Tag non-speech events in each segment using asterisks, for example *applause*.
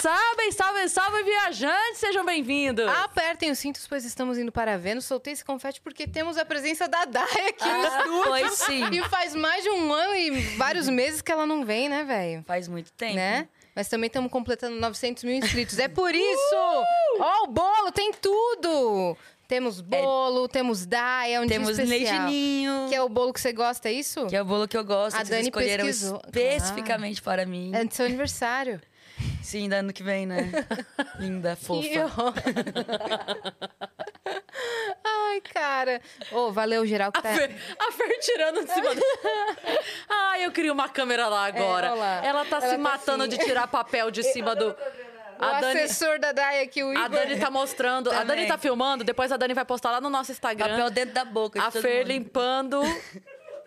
sabem. Salve, salve, viajantes, sejam bem-vindos. Apertem os cintos, pois estamos indo para Vênus. Soltei esse confete porque temos a presença da Dai aqui no Ah, estúdio. foi sim. E faz mais de um ano e vários meses que ela não vem, né, velho? Faz muito tempo. Né? Mas também estamos completando 900 mil inscritos. É por isso! Ó, o bolo tem tudo! Temos bolo, temos Dai, é um Temos dia especial. leitinho, Que é o bolo que você gosta, é isso? que é o bolo que eu gosto. A Dani escolheram pesquisou. especificamente para mim. É do seu aniversário. Sim, da ano que vem, né? *laughs* Linda, fofa. Ai, cara. Ô, valeu, geral, que A tá... Fer, a Fer tirando de cima do... *laughs* Ai, eu queria uma câmera lá agora. É, olha lá. Ela tá Ela se tá matando assim. de tirar papel de *laughs* cima do... O A Dani, assessor da Dai aqui, o Igor. a Dani tá mostrando, a Dani Também. tá filmando, depois a Dani vai postar lá no nosso Instagram. Papel dentro da boca de a todo Fer mundo. limpando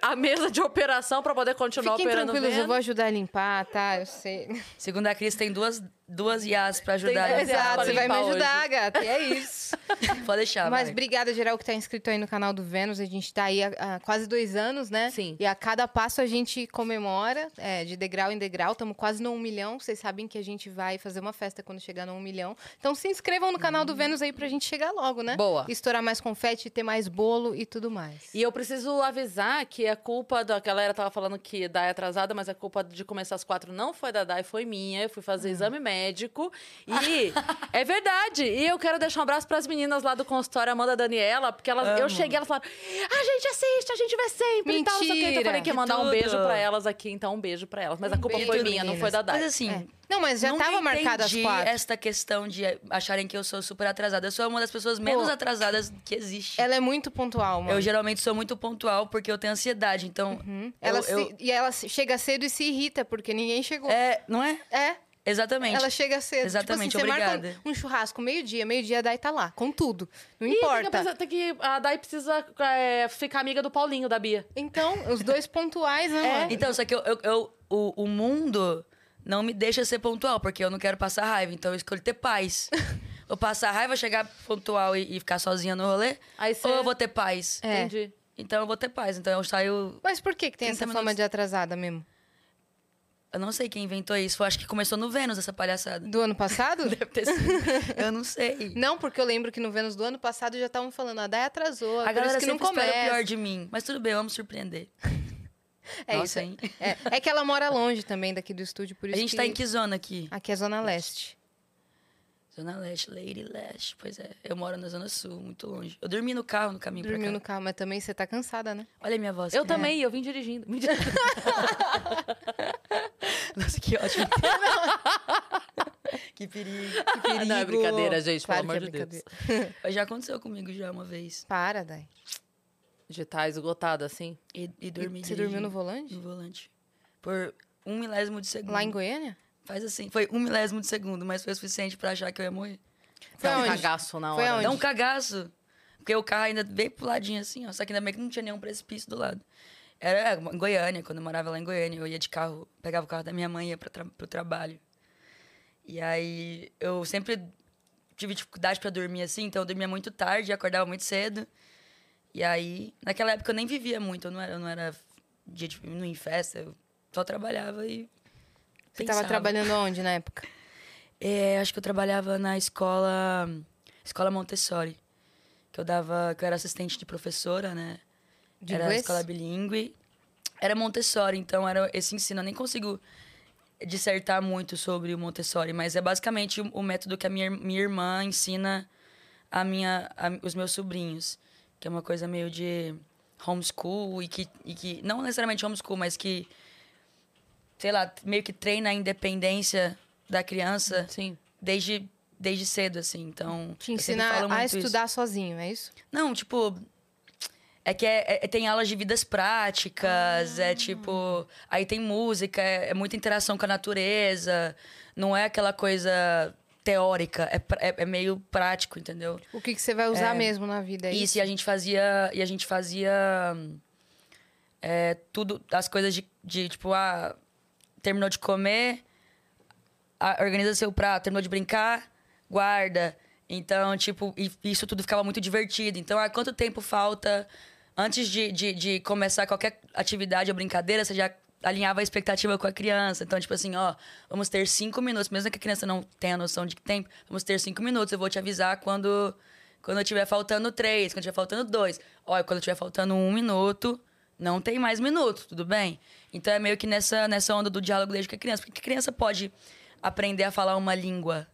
a mesa de operação pra poder continuar Fiquem operando tranquilos, eu vou ajudar a limpar, tá? Eu sei. Segundo a Cris, tem duas, duas IAs pra ajudar. Tem Exato, você vai me ajudar, gata. E é isso. *laughs* Pode deixar, Mas obrigada, geral, que tá inscrito aí no canal do Vênus. A gente tá aí há, há quase dois anos, né? Sim. E a cada passo a gente comemora, é, de degrau em degrau. Estamos quase no um milhão. Vocês sabem que a gente vai fazer uma festa quando chegar no um milhão. Então se inscrevam no canal do Vênus aí pra gente chegar logo, né? Boa. Estourar mais confete, ter mais bolo e tudo mais. E eu preciso avisar que a culpa da galera tava falando que Dai é atrasada, mas a culpa de começar às quatro não foi da Dai, foi minha. Eu fui fazer exame médico. E é verdade. E eu quero deixar um abraço pras meninas lá do consultório, Amanda e Daniela, porque elas, eu cheguei e elas falaram: a gente assiste, a gente vê sempre e tal, não sei o quê. Então eu falei que ia mandar um beijo pra elas aqui, então um beijo pra elas. Mas a Um culpa beijo, foi minha, não foi da Dai. Mas assim, É. Não, mas já nunca tava marcado entendi quatro. esta questão de acharem que eu sou super atrasada. Eu sou uma das pessoas menos atrasadas que existe. Ela é muito pontual, mano. Eu geralmente sou muito pontual porque eu tenho ansiedade, então... Ela eu, eu- se- E ela chega cedo e se irrita, porque ninguém chegou. É, não é? É, Exatamente. ela chega cedo. Exatamente, tipo assim, você marca obrigada. um, um churrasco meio-dia, meio-dia a Dai tá lá, com tudo. Não Ih, tem que importa. tem que, a Dai precisa é, ficar amiga do Paulinho, da Bia. Então, os dois pontuais, né, *laughs* É. Então, só que eu, eu- eu- o, o mundo não me deixa ser pontual, porque eu não quero passar raiva. Então eu escolho ter paz. *laughs* Vou passar raiva, chegar pontual e, e ficar sozinha no rolê. Aí você- Ou eu vou ter paz. É. Entendi. Então eu vou ter paz. Então eu saio. Mas por que, que tem 30 essa fama minutos. de atrasada mesmo? Eu não sei quem inventou isso. Eu acho que começou no Vênus essa palhaçada. Do ano passado? *laughs* Deve ter sido. eu não sei. Não, porque eu lembro que no Vênus do ano passado já estavam falando, a Dai atrasou, A galera que não espera o começa. pior de mim. Mas tudo bem, vamos surpreender. *laughs* É Nossa, isso. hein? É, é que ela mora longe também daqui do estúdio, por A isso gente que... tá em que zona aqui? Aqui é Zona Leste. Zona Leste, Lady Leste. Pois é, eu moro na Zona Sul, muito longe. Eu dormi no carro no caminho Dormiu pra no cá. carro, mas também você tá cansada, né? Olha a minha voz. Eu que- também, eu vim dirigindo. *laughs* Nossa, que ótimo. *laughs* que perigo. Não, é brincadeira, gente, Claro pelo amor que é de Deus. brincadeira. Mas já aconteceu comigo já uma vez. Para, Dai. De estar esgotado assim. E, e dormi Você dormiu no volante? No volante. Por um milésimo de segundo. Lá em Goiânia? Faz assim, foi um milésimo de segundo, mas foi o suficiente pra achar que eu ia morrer. Foi Dá um cagaço na Foi hora. aonde? Dá um cagaço. Porque o carro ainda veio pro ladinho assim, ó. Só que ainda bem que não tinha nenhum precipício do lado. Era em Goiânia, quando eu morava lá em Goiânia. Eu ia de carro, pegava o carro da minha mãe e ia pra tra pro trabalho. E aí eu sempre tive dificuldade pra dormir assim, então eu dormia muito tarde e acordava muito cedo. E aí, naquela época eu nem vivia muito, eu não era, eu não era dia de não em festa, eu só trabalhava e. Você tava pensava. trabalhando onde na época? É, acho que eu trabalhava na escola escola Montessori, que eu dava, que eu era assistente de professora, né? De era inglês? escola bilíngue. Era Montessori, então era esse ensino. Eu nem consigo dissertar muito sobre o Montessori, mas é basicamente o, o método que a minha, minha irmã ensina a minha, a- os meus sobrinhos, que é uma coisa meio de homeschool e que, e que não necessariamente homeschool, mas que sei lá, meio que treina a independência da criança Sim. desde desde cedo assim. Então, Te ensinar a muito isso. estudar sozinho, é isso? Não, tipo. É que é- é- tem aulas de vidas práticas, Ah. é tipo. Aí tem música, é, é muita interação com a natureza. Não é aquela coisa teórica, é, é, é meio prático, entendeu? O que, que você vai usar mesmo na vida? É Isso, e a gente fazia. E a gente fazia. é, tudo, as coisas de, de tipo, ah, terminou de comer, organiza seu prato, terminou de brincar, guarda. Então, tipo, isso tudo ficava muito divertido. Então, ah, quanto tempo falta antes de, de, de começar qualquer atividade ou brincadeira, você já alinhava a expectativa com a criança. Então, tipo assim, ó, vamos ter cinco minutos. Mesmo que a criança não tenha noção de tempo, vamos ter cinco minutos. Eu vou te avisar quando, quando estiver faltando três, quando estiver faltando dois. Olha, quando estiver faltando um minuto, não tem mais minuto, tudo bem? Então é meio que nessa, nessa onda do diálogo desde que a criança. Porque criança pode aprender a falar uma língua.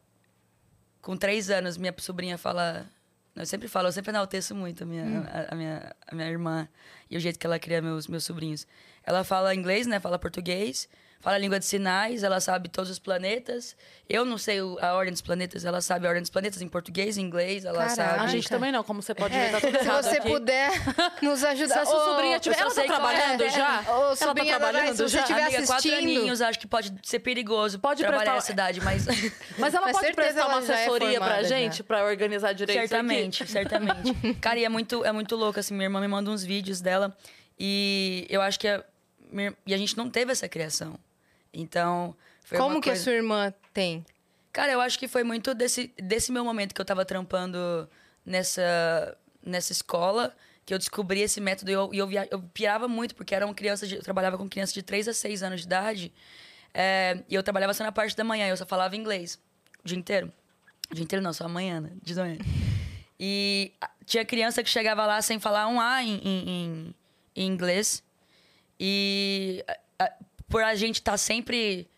Com três anos, minha sobrinha fala. Eu sempre falo, eu sempre enalteço muito a minha, a, a minha, a minha irmã e o jeito que ela cria meus, meus sobrinhos. Ela fala inglês, né? Fala português, fala língua de sinais, ela sabe todos os planetas. Eu não sei a ordem dos planetas, ela sabe a ordem dos planetas em português, em inglês, ela Caraca. sabe. A gente também não, como você pode ver, É, tá tudo se você aqui. puder *laughs* nos ajudar. Se a sua Ô, sobrinha tiver... Ela tá é. trabalhando É, já? ô, Ela tá sobrinha da Dai, trabalhando se já? tiver Amiga, quatro assistindo- aninhos, acho que pode ser perigoso Pode trabalhar prestar- essa idade, mas *laughs* Mas ela Mas pode prestar uma ela é assessoria pra formada já. gente, pra organizar direito isso aqui? certamente, certamente. *laughs* Cara, e é muito, é muito louco, assim, minha irmã me manda uns vídeos dela e eu acho que a, minha- e a gente não teve essa criação. Então, foi Como que a coisa... sua irmã tem? Cara, eu acho que foi muito desse, desse meu momento que eu tava trampando nessa, nessa escola, que eu descobri esse método e eu, eu, via, eu pirava muito, porque eram crianças de, eu trabalhava com crianças de 3 a 6 anos de idade. é, e eu trabalhava só na parte da manhã, eu só falava inglês o dia inteiro. O dia inteiro não, só amanhã, né? De manhã. E tinha criança que chegava lá sem falar um A em, em, em- em inglês. E por a gente estar sempre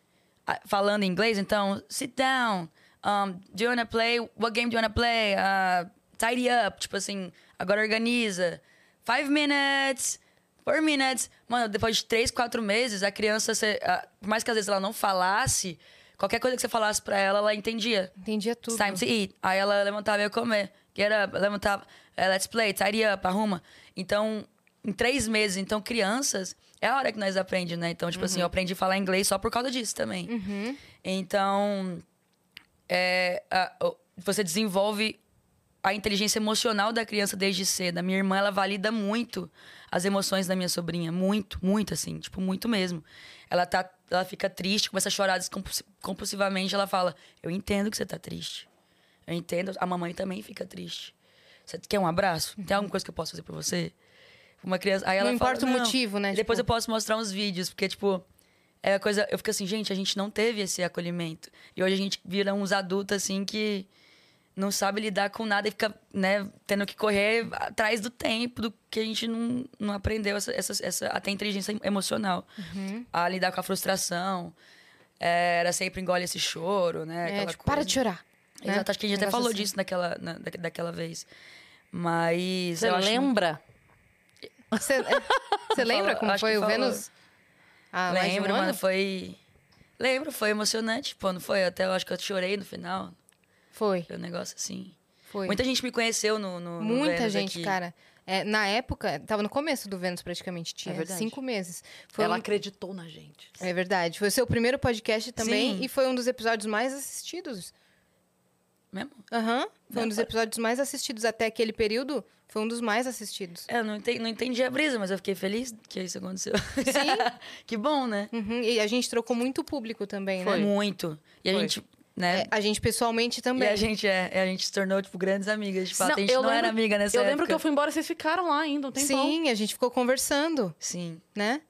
ah, falando inglês, então, sit down. Um, do you wanna play? What game do you wanna play? Uh, tidy up. Tipo assim, agora organiza. Five minutes. Four minutes. Mano, depois de três, quatro meses, a criança, cê, ah, por mais que às vezes ela não falasse, qualquer coisa que você falasse pra ela, ela entendia. Entendia tudo. It's time to eat. Aí ela levantava e ia comer. Get up, levantava. eh, let's play, tidy up, arruma. Então, em três meses, então, crianças, é a hora que nós aprendemos, né? Então, tipo assim, eu aprendi a falar inglês só por causa disso também. Então, é, a- você desenvolve a inteligência emocional da criança desde cedo. A minha irmã, ela valida muito as emoções da minha sobrinha. Muito, muito, assim. Tipo, muito mesmo. Ela, tá, ela fica triste, começa a chorar compulsivamente. Ela fala, eu entendo que você tá triste. Eu entendo. A mamãe também fica triste. Você quer um abraço? Tem alguma coisa que eu posso fazer pra você? Uma criança... Aí ela Não fala, importa o motivo, né? Depois Tipo- eu posso mostrar uns vídeos, porque, tipo... É a coisa... Eu fico assim, gente, a gente não teve esse acolhimento. E hoje a gente vira uns adultos, assim, que não sabe lidar com nada e fica, né, tendo que correr atrás do tempo, do que a gente não, não aprendeu essa, essa, essa até inteligência emocional. Uhum. A lidar com a frustração. É, era sempre engole esse choro, né? É, tipo, para de chorar. né? Exato, acho que a gente até falou assim. disso naquela, na- da- daquela vez. Mas. Você eu acho lembra? Você é, você lembra *laughs* como foi o falou. Vênus? Ah, um Lembro, ano? mano, foi. Lembro, foi emocionante, pô, não foi? Até eu acho que eu chorei no final. Foi, Foi um negócio assim. foi. Muita gente me conheceu no. no no Muita Vênus gente, aqui. cara. É, na época, tava no começo do Vênus praticamente, tinha verdade. cinco meses. Foi Ela um- acreditou na gente. É verdade. Foi o seu primeiro podcast também Sim. e foi um dos episódios mais assistidos. Mesmo? Aham. Foi um dos episódios mais assistidos até aquele período. Foi um dos mais assistidos. É, eu não entendi, não entendi a brisa, mas eu fiquei feliz que isso aconteceu. Sim. *laughs* que bom, né? Uhum, E a gente trocou muito público também, Foi. né? Muito. E a Foi. gente, né? É, a gente pessoalmente e também. a gente, é, a gente se tornou, tipo, grandes amigas. De fato, Não, a gente eu não era lembro- amiga nessa Eu época. lembro que eu fui embora e vocês ficaram lá ainda um tempão. Sim, a gente ficou conversando, Sim, né?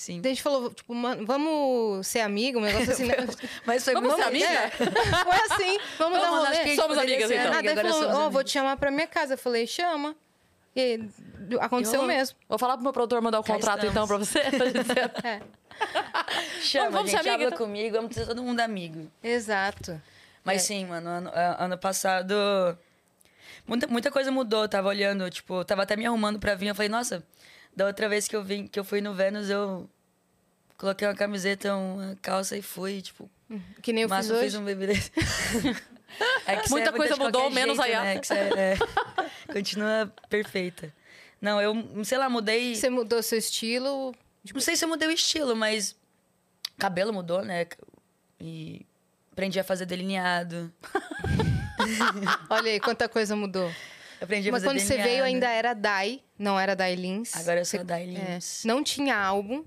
Sim. Daí a gente falou, tipo, "Mano, vamos ser amigo, um negócio assim, né? *laughs* Mas foi Vamos ser amiga? É. Foi assim, *laughs* vamos, dar um Vamos, rolê. acho que a gente Somos amigas, ser então. Ah, daí agora falou, ó, somos vou te chamar pra minha casa. Eu falei, chama. E aconteceu rolou. mesmo. Vou falar pro meu produtor mandar o contrato então pra você. *laughs* É, Chama, Vamos ser gente, amiga, então. comigo, vamos ser todo mundo amigo. exato. Mas É. sim, mano, ano, ano passado. Muita, muita coisa mudou. Eu tava olhando, tipo, eu tava até me arrumando pra vir. Eu falei, nossa, da outra vez que eu vim, que eu fui no Vênus, eu coloquei uma camiseta, uma calça e fui, tipo, Que nem eu mas fiz eu hoje. fiz um bebê desse. *laughs* É que você Muita é coisa mudou, qualquer menos a jeito, Yara. né? É- é, *laughs* continua perfeita. Não, eu, sei lá, mudei. Você mudou seu estilo. Não sei se eu mudei o estilo, mas cabelo mudou, né? E aprendi a fazer delineado. *laughs* Olha aí, quanta coisa mudou. Aprendi a Mas fazer quando você delineado. veio ainda era Dai, não era Dai Lins. Agora eu sou a Dai É, Lins. Não tinha álbum.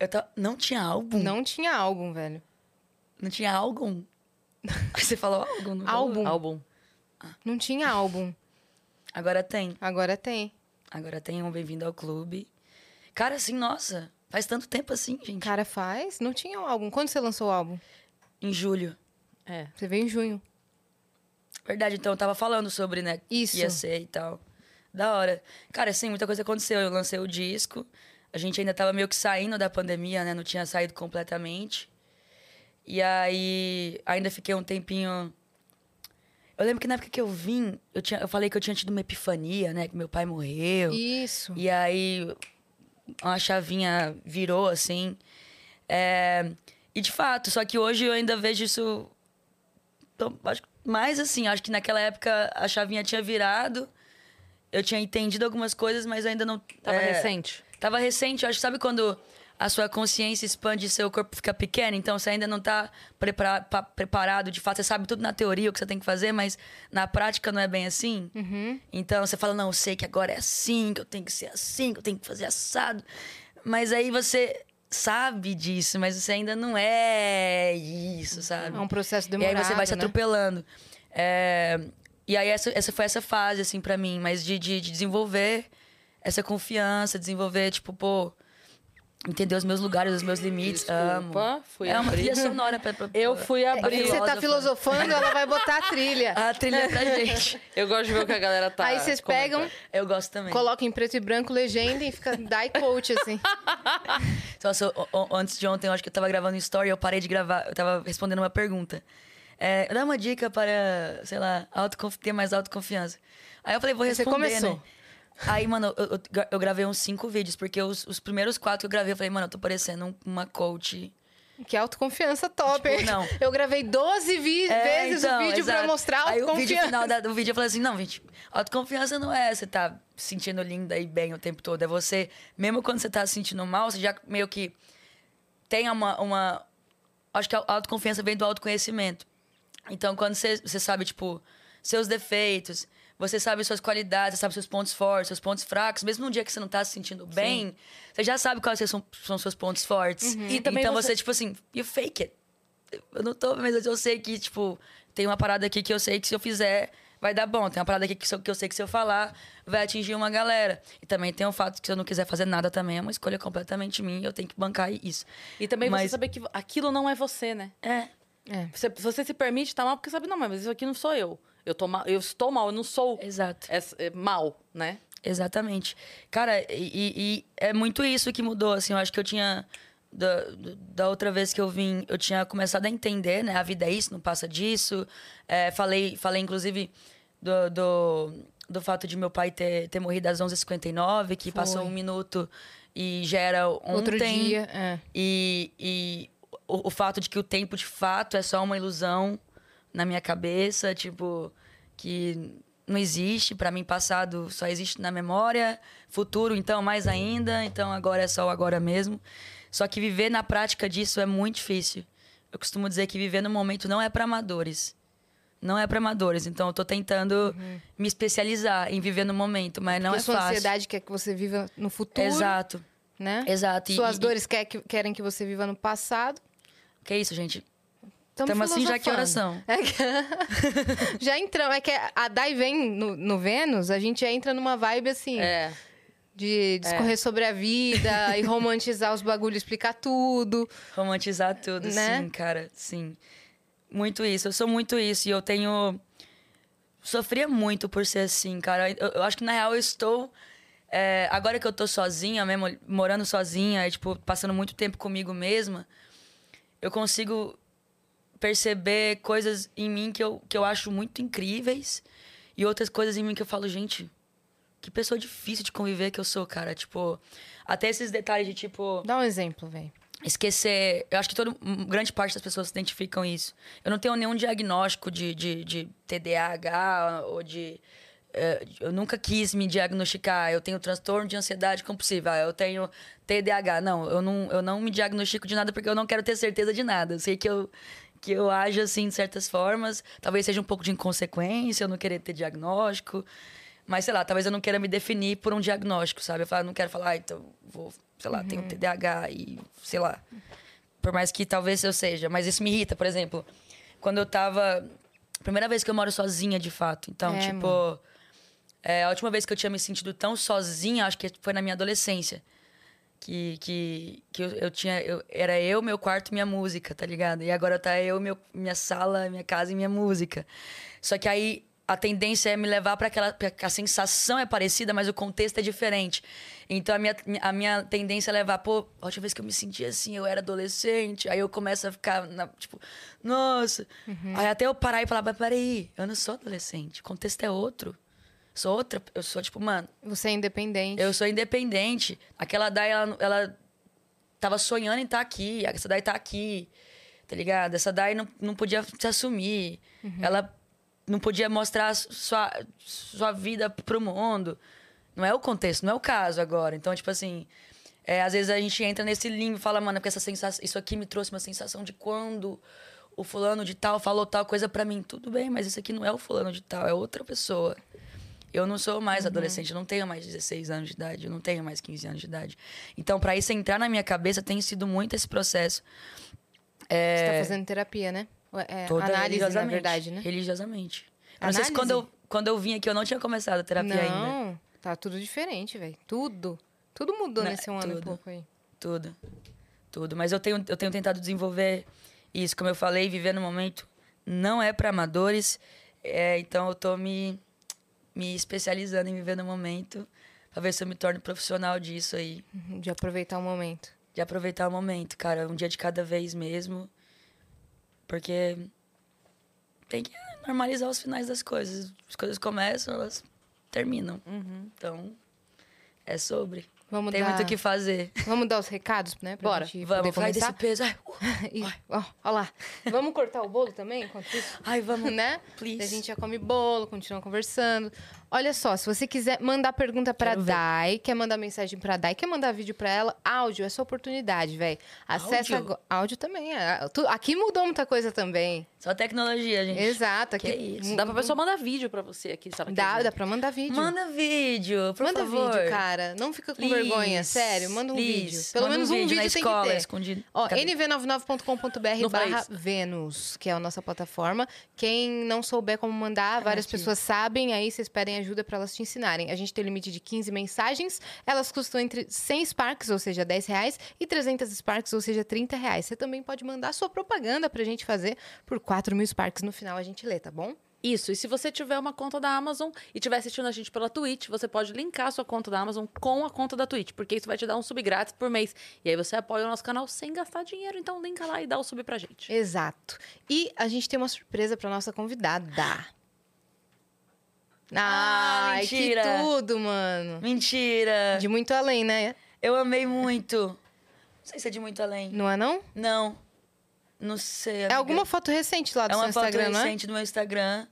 Eu Não tinha álbum? Não tinha álbum, velho. Não tinha álbum? *laughs* Você falou álbum? não falou? Álbum. Álbum. Não tinha álbum. Agora tem. Agora tem. Agora tem um Bem-vindo ao Clube. Cara, assim, nossa. Faz tanto tempo assim, gente. Cara, faz. Não tinha um álbum. Quando você lançou o álbum? Em julho. É. Você veio em junho. Verdade, então eu tava falando sobre, né? Isso. Ia ser e tal. Da hora. Cara, assim, muita coisa aconteceu. Eu lancei o disco. A gente ainda tava meio que saindo da pandemia, né? Não tinha saído completamente. E aí, ainda fiquei um tempinho. Eu lembro que na época que eu vim, eu, tinha, eu falei que eu tinha tido uma epifania, né? Que meu pai morreu. Isso. E aí, uma chavinha virou, assim. É, E de fato, só que hoje eu ainda vejo isso. Então, acho que mais assim, acho que naquela época a chavinha tinha virado. Eu tinha entendido algumas coisas, mas ainda não. Tava é, recente. Tava recente, eu acho. Sabe quando a sua consciência expande e seu corpo fica pequeno? Então você ainda não tá prepara pa- preparado, de fato. Você sabe tudo na teoria o que você tem que fazer, mas na prática não é bem assim. Então você fala, não, eu sei que agora é assim, que eu tenho que ser assim, que eu tenho que fazer assado. Mas aí você sabe disso, mas você ainda não é isso, sabe? É um processo E demorado, aí você vai se né? atropelando. É, E aí essa, essa foi essa fase, assim, pra mim. Mas de, de, de desenvolver essa confiança, desenvolver, tipo, pô... Entender os meus lugares, os meus limites. Amo. Desculpa, fui é uma abrir. trilha sonora pra... pra Eu fui abrir. Você tá filosofando, ela vai botar a trilha. A trilha pra *laughs* gente. Eu gosto de ver o que a galera tá. Aí vocês pegam, Eu gosto também. colocam em preto e branco, legenda e fica die coach, assim. *laughs* Nossa, o- o- antes de ontem, eu acho que eu tava gravando um story, eu parei de gravar, eu tava respondendo uma pergunta. É, dá uma dica para, sei lá, ter mais autoconfiança. Aí eu falei, vou Aí você responder, começou. né? Aí, mano, eu, eu eu gravei uns cinco vídeos, porque os, os primeiros quatro que eu gravei, eu falei, mano, eu tô parecendo um- uma coach. Que autoconfiança top. Tipo, não. Eu gravei 12 vi- É, vezes então, o vídeo pra exato. mostrar Aí o vídeo autoconfiança. final da- do vídeo eu falei assim, não, gente, autoconfiança não é você tá se sentindo linda e bem o tempo todo. É você, mesmo quando você tá se sentindo mal, você já meio que tem uma... uma acho que a autoconfiança vem do autoconhecimento. Então, quando você, você sabe, tipo, seus defeitos, você sabe suas qualidades, você sabe seus pontos fortes, seus pontos fracos, mesmo num dia que você não tá se sentindo bem, você já sabe quais são, são seus pontos fortes. E também então você- você, tipo assim, you fake it. Eu não tô, mas eu sei que, tipo, tem uma parada aqui que eu sei que se eu fizer, vai dar bom. Tem uma parada aqui que, eu- que eu sei que se eu falar, vai atingir uma galera. E também tem o fato que se eu não quiser fazer nada também, é uma escolha completamente minha, eu tenho que bancar isso. E também você Mas- saber que aquilo não é você, né? É, É. Você, você se permite estar mal porque sabe, não, mas isso aqui não sou eu. Eu, tô mal, eu estou mal, eu não sou exato. é- é mal, né? Exatamente. Cara, e, e- é muito isso que mudou, assim. Eu acho que eu tinha... Da, da outra vez que eu vim, eu tinha começado a entender, né? A vida é isso, não passa disso. É, falei, falei, inclusive, do, do, do fato de meu pai ter, ter morrido às 11h59, que passou um minuto e já era ontem. Outro dia, é. E, e o, o fato de que o tempo, de fato, é só uma ilusão na minha cabeça, tipo, que não existe. Para mim, passado só existe na memória, futuro, então, mais ainda. Então, agora é só o agora mesmo. Só que viver na prática disso é muito difícil. Eu costumo dizer que viver no momento não é para amadores. Não é para amadores. Então, eu tô tentando me especializar em viver no momento, mas não Porque é sua fácil. ansiedade quer que você viva no futuro, Exato. né? Exato. E- Suas e- dores quer que- querem que você viva no passado. Que isso, gente? Tamo Tamo assim, já que oração. É que- *laughs* já entramos. É que a Dai vem no, no Vênus, a gente entra numa vibe assim. É. De discorrer sobre a vida e romantizar os bagulhos, explicar tudo. Romantizar tudo, Né? sim, cara, sim. Muito isso, eu sou muito isso e eu tenho. Sofria muito por ser assim, cara. Eu, eu acho que na real eu estou. é, agora que eu tô sozinha mesmo, morando sozinha, e, tipo, passando muito tempo comigo mesma, eu consigo perceber coisas em mim que eu, que eu acho muito incríveis e outras coisas em mim que eu falo, gente, que pessoa difícil de conviver que eu sou, cara. Tipo, até esses detalhes de tipo Dá um exemplo, velho. esquecer. Eu acho que todo, grande parte das pessoas se identificam isso. Eu não tenho nenhum diagnóstico de, de, de TDAH ou de. eh, eu nunca quis me diagnosticar. Eu tenho transtorno de ansiedade compulsiva. Eu tenho TDAH. Não, eu não, eu não me diagnostico de nada porque eu não quero ter certeza de nada. Eu sei que eu, que eu ajo assim de certas formas. Talvez seja um pouco de inconsequência eu não querer ter diagnóstico. Mas, sei lá, talvez eu não queira me definir por um diagnóstico, sabe? Eu falo, não quero falar, ah, então vou, sei lá, tenho TDAH e, sei lá. Por mais que talvez eu seja. Mas isso me irrita, por exemplo. Quando eu tava. Primeira vez que eu moro sozinha, de fato. Então, É, tipo. é, a última vez que eu tinha me sentido tão sozinha, acho que foi na minha adolescência. Que, que, que eu, eu tinha. Eu, era eu, meu quarto, minha música, tá ligado? E agora tá eu, meu, minha sala, minha casa e minha música. Só que aí a tendência é me levar para aquela. Pra, a sensação é parecida, mas o contexto é diferente. Então a minha, a minha tendência é levar, pô, a última vez que eu me senti assim, eu era adolescente. Aí eu começo a ficar, na, tipo, nossa. Uhum. Aí até eu parar e falar, mas peraí, eu não sou adolescente, o contexto é outro. Sou outra, eu sou tipo, mano. Você é independente. Eu sou independente. Aquela Dai, ela, ela tava sonhando em estar tá aqui. Essa Dai tá aqui, tá ligado? Essa Dai não, não podia se assumir. Uhum. Ela não podia mostrar sua, sua vida pro mundo. Não é o contexto, não é o caso agora. Então, tipo assim, é, às vezes a gente entra nesse limbo e fala, mano, porque essa sensação, isso aqui me trouxe uma sensação de quando o fulano de tal falou tal coisa para mim. Tudo bem, mas isso aqui não é o fulano de tal, é outra pessoa. Eu não sou mais uhum. adolescente, eu não tenho mais 16 anos de idade, eu não tenho mais 15 anos de idade. Então, para isso entrar na minha cabeça, tem sido muito esse processo. É... Você tá fazendo terapia, né? É, Toda análise, na verdade, né? Religiosamente. Eu não sei se quando eu, quando eu vim aqui eu não tinha começado a terapia não, ainda. Não, tá tudo diferente, velho. Tudo. Tudo mudou não, nesse um tudo, ano e pouco aí. Tudo. Tudo. Mas eu tenho, eu tenho tentado desenvolver isso. Como eu falei, viver no momento não é para amadores. É, então eu tô me me especializando em viver no momento para ver se eu me torno profissional disso aí. Uhum, de aproveitar o momento. De aproveitar o momento, cara. Um dia de cada vez mesmo. Porque tem que normalizar os finais das coisas. As coisas começam, elas terminam. Uhum. Então, é sobre. Vamos Tem dar... muito o que fazer. Vamos dar os recados, né? Pra Bora. Gente vamos, vai desse peso. Ai, uh, *laughs* e, ó, ó lá. Vamos cortar o bolo também enquanto isso? Ai, vamos. Né? Please. A gente já come bolo, continua conversando. Olha só, se você quiser mandar pergunta pra Quero Dai, ver. quer mandar mensagem pra Dai, quer mandar vídeo pra ela, áudio é sua oportunidade, velho. Acessa áudio? Áudio também. É. Aqui mudou muita coisa também. Só tecnologia, gente. Exato. Aqui... Que isso. Dá pra pessoa mandar vídeo pra você aqui, sabe? Dá, dá pra mandar vídeo. Manda vídeo, por manda favor. vídeo, cara. Não fica com Please. vergonha, sério. Manda um Please. vídeo. Pelo manda menos um vídeo, um vídeo tem escola, que ter. Escondido. Ó, nv99.com.br barra Vênus, que é a nossa plataforma. Quem não souber como mandar, várias aqui. pessoas sabem, aí vocês pedem ajuda pra elas te ensinarem. A gente tem limite de 15 mensagens, elas custam entre 100 Sparks, ou seja, 10 reais, e 300 Sparks, ou seja, 30 reais. Você também pode mandar sua propaganda pra gente fazer por 4 mil Sparks no final a gente lê, tá bom? Isso, e se você tiver uma conta da Amazon e estiver assistindo a gente pela Twitch, você pode linkar a sua conta da Amazon com a conta da Twitch, porque isso vai te dar um sub grátis por mês. E aí você apoia o nosso canal sem gastar dinheiro, então linka lá e dá o sub pra gente. Exato. E a gente tem uma surpresa pra nossa convidada. Ah, Ai, mentira. que tudo, mano. Mentira. De muito além, né? Eu amei muito. Não sei se é de muito além. Não é, não? Não. Não sei. Amiga. É alguma foto recente lá do é seu Instagram, É uma foto recente do meu Instagram.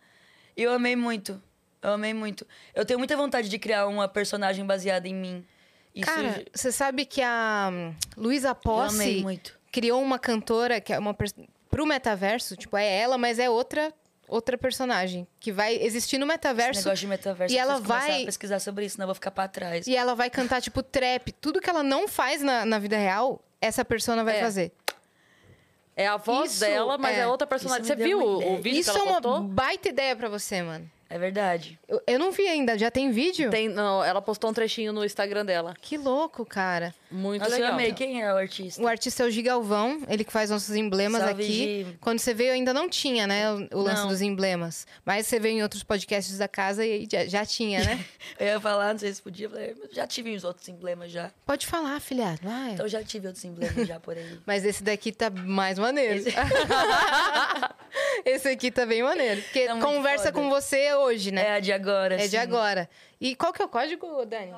E eu amei muito. Eu amei muito. Eu tenho muita vontade de criar uma personagem baseada em mim. Isso... Cara, você sabe que a hum, Luísa Posse criou uma cantora que é uma pro metaverso, tipo, é ela, mas é outra outra personagem que vai existir no metaverso. Esse negócio de metaverso. E ela vai pesquisar sobre isso, senão eu vou ficar para trás. E ela vai cantar tipo trap, tudo que ela não faz na, na vida real, essa persona vai é. fazer. É a voz isso dela, mas é, é outra personagem. Você viu o vídeo Isso que ela é uma baita ideia para você, mano. É verdade. Eu, eu, não vi ainda. Já tem vídeo? Tem, não. Ela postou um trechinho no Instagram dela. Que louco, cara. Muito Nossa, legal. Eu amei. Quem é o artista? O artista é o Gigalvão. Ele que faz nossos emblemas Salve, aqui. Gi. Quando você veio, ainda não tinha, né? O, o lance Não. dos emblemas. Mas você veio em outros podcasts da casa e já, já tinha, né? *laughs* Eu ia falar, não sei se podia. eu falei, "Eu Já tive uns outros emblemas já. Pode falar, filhado. Vai. Então já tive outros emblemas já por aí. Mas esse daqui tá mais maneiro. Esse- *laughs* Esse aqui tá bem maneiro. Porque Tá *laughs* muito conversa foda. com você hoje, né? É a de agora. É de sim. agora. E qual que é o código, Dani?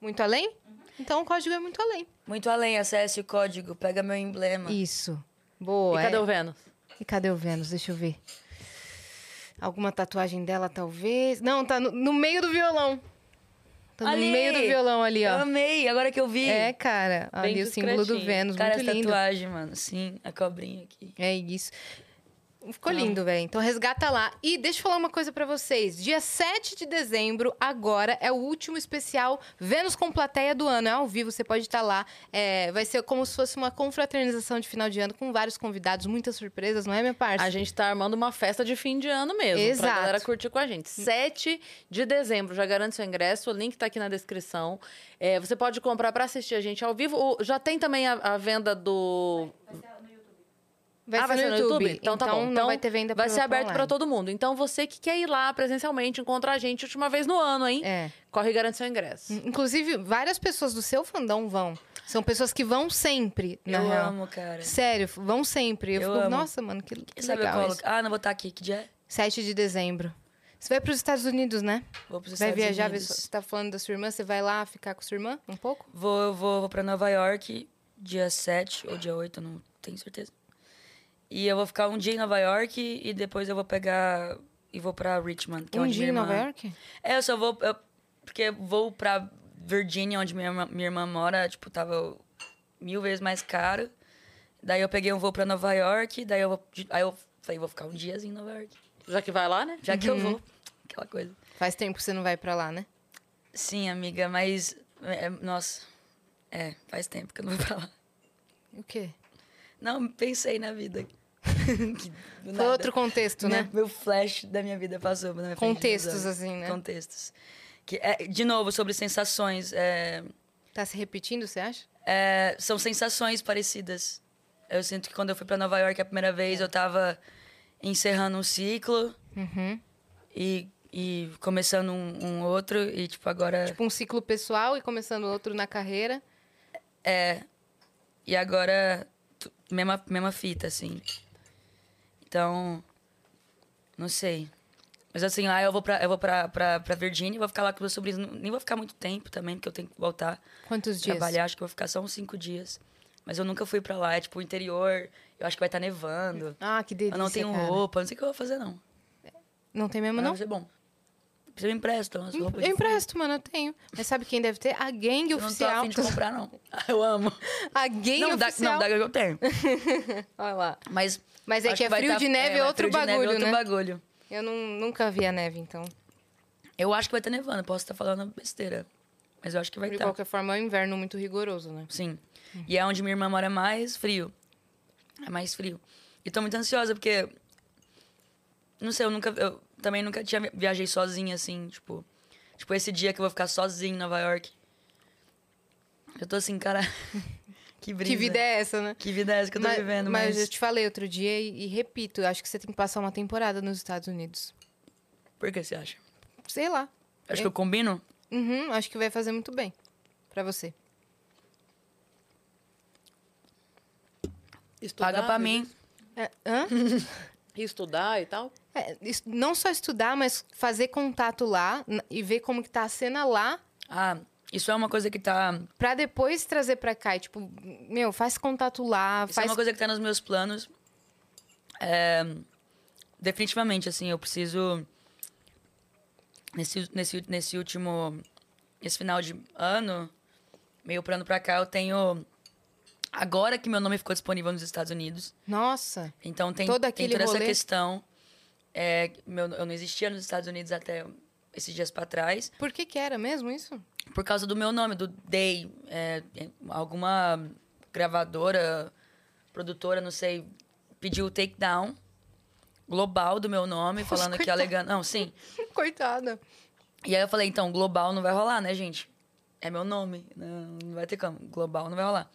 Muito além? Então o código é muito além. Muito além, acesse o código, pega meu emblema. Isso. E Boa. cadê é. o Vênus? E cadê o Vênus? Deixa eu ver. Alguma tatuagem dela, talvez? Não, tá no, no meio do violão. Tá no Ali! meio do violão ali, Eu ó. amei, agora que eu vi. É, cara. Ali o símbolo do. Vênus, Cara, muito essa lindo. tatuagem, mano. Sim, a cobrinha aqui. É isso. Ficou lindo, velho. Então resgata lá. E deixa eu falar uma coisa para vocês. Dia 7 de dezembro, agora, é o último especial Vênus com plateia do ano. É ao vivo, você pode estar lá. É, vai ser como se fosse uma confraternização de final de ano com vários convidados, muitas surpresas, não é, minha parte? A gente tá armando uma festa de fim de ano mesmo. Exato. Pra galera curtir com a gente. 7 de dezembro, já garante seu ingresso. O link tá aqui na descrição. É, você pode comprar para assistir a gente ao vivo. Já tem também a, a venda do. Vai, ah, ser, vai ser no YouTube? YouTube? Então, tá bom. não Então vai ter venda Vai ser aberto para todo mundo. Então você que quer ir lá presencialmente encontrar a gente última vez no ano, hein? É. Corre e garante seu ingresso. Inclusive, várias pessoas do seu fandom vão. São pessoas que vão sempre, na Eu real. amo, cara. Sério, vão sempre. Eu, Eu fico, amo. nossa, mano, que, que sabe legal isso. Ah, não vou estar aqui. Que dia é? 7 de dezembro. Você vai para os Estados Unidos, né? Vou pros vai Estados viajar, ver Unidos. se você tá falando da sua irmã, você vai lá ficar com sua irmã um pouco? Vou, eu vou, vou pra Nova York dia 7 ou dia 8, eu não tenho certeza. E eu vou ficar um dia em Nova York e depois eu vou pegar e vou pra Richmond, que é um onde dia em minha Nova irmã... York? É, eu só vou... eu- porque vou pra Virginia, onde minha, irmã- minha irmã mora, tipo, tava mil vezes mais caro. Daí eu peguei um voo pra Nova York, daí eu vou... Aí eu falei, vou ficar um diazinho em Nova York. Já que vai lá, né? Já Uhum. que eu vou. Aquela coisa. Faz tempo que você não vai pra lá, né? Sim, amiga, mas... é, nossa... É, faz tempo que eu não vou pra lá. O quê? Não, pensei na vida. *laughs* Foi nada. outro contexto, né? Meu flash da minha vida passou na minha dos Contextos, assim, né? Contextos. Que é, de novo, sobre sensações. é, Tá se repetindo, você acha? é, são sensações parecidas. Eu sinto que quando eu fui pra Nova York a primeira vez, eu tava encerrando um ciclo Uhum. e, e começando um, um outro. E, tipo, agora... Tipo um ciclo pessoal e começando outro na carreira. É. E agora, mesma, mesma fita, assim. Então, não sei. Mas assim, lá eu vou pra, eu vou pra, pra, pra Virgínia, vou ficar lá com meus sobrinhos. Nem vou ficar muito tempo também, porque eu tenho que voltar Quantos dias? trabalhar. Acho que vou ficar só uns cinco dias. Mas eu nunca fui pra lá. É tipo o interior. Eu acho que vai estar nevando. Ah, que delícia, eu não tenho cara. roupa. Não sei o que eu vou fazer, não. Não tem mesmo, não? vai ser bom. Você me empresta umas roupas Eu de frio. empresto, mano, eu tenho. Mas sabe quem deve ter? A gangue Eu não tô oficial. afim de comprar, não. *laughs* Eu amo. A gangue Não, da, oficial. não, da eu tenho. *laughs* Olha lá. Mas. Mas é que é vai frio tá- de neve é outro frio de neve bagulho, é outro né? bagulho. Eu não, nunca vi a neve, então. Eu acho que vai estar nevando, posso estar falando besteira. Mas eu acho que vai De estar. qualquer forma, é um inverno muito rigoroso, né? Sim. E é onde minha irmã mora é mais frio. É mais frio. E tô muito ansiosa, porque. Não sei, eu nunca. Eu também nunca tinha vi- viajei sozinha, assim, tipo. Tipo, esse dia que eu vou ficar sozinha em Nova York. Eu tô assim, cara. *laughs* que brisa. Que vida é essa, né? Que vida é essa que eu tô mas, vivendo, mas mas. eu te falei outro dia e, e repito, acho que você tem que passar uma temporada nos Estados Unidos. Por que você acha? Sei lá. Acho Eu- que eu combino? Uhum, acho que vai fazer muito bem pra você. Estudar, Paga pra viver- mim. É, hã? *laughs* Estudar e tal. É, não só estudar, mas fazer contato lá e ver como que tá a cena lá Ah, isso é uma coisa que tá. pra depois trazer pra cá. E, tipo, meu, faz contato lá, Isso faz é uma coisa que tá nos meus planos. É, definitivamente, assim, eu preciso. Nesse, nesse, nesse último. Nesse final de ano, meio pro ano pra cá, eu tenho. Agora que meu nome ficou disponível nos Estados Unidos. Nossa. Então tem, Todo tem aquele toda essa rolê. questão. É, meu, eu não existia nos Estados Unidos até esses dias pra trás. Por que que era mesmo isso? Por causa do meu nome, do Day. É, alguma gravadora, produtora, não sei, pediu o takedown global do meu nome, falando que coitada. alegando. Não, sim. *laughs* Coitada. E aí eu falei, então, global não vai rolar, né, gente? É meu nome. Não, não vai ter como. Global não vai rolar.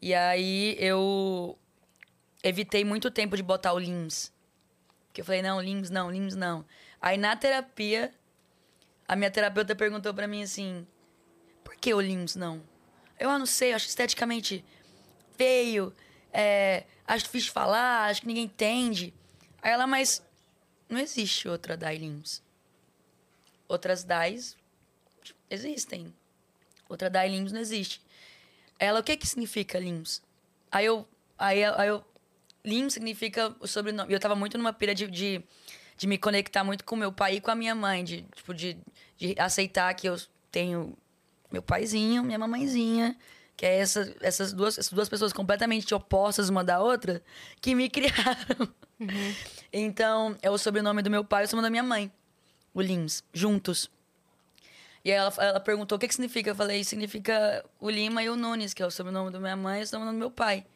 E aí eu evitei muito tempo de botar o LIMS. Porque eu falei, não, LIMS não, LIMS não. Aí na terapia, a minha terapeuta perguntou pra mim assim: por que o LIMS não? Eu ah, não sei, acho esteticamente feio, é, acho difícil de falar, acho que ninguém entende. Aí ela, mas não existe outra Dai LIMS. Outras DAIs existem. Outra DAI LIMS não existe. Ela, o que que significa LIMS? Aí eu, aí, aí eu, LIMS significa o sobrenome. Eu tava muito numa pira de, de, de me conectar muito com meu pai e com a minha mãe, de, tipo, de, de aceitar que eu tenho meu paizinho, minha mamãezinha, que é essa, essas, duas, essas duas pessoas completamente opostas uma da outra, que me *laughs* criaram. Então, é o sobrenome do meu pai e o sobrenome da minha mãe. O Lins, juntos. E aí ela, ela perguntou o que, que significa. Eu falei, significa o Lima e o Nunes, que é o sobrenome da minha mãe e o sobrenome do meu pai.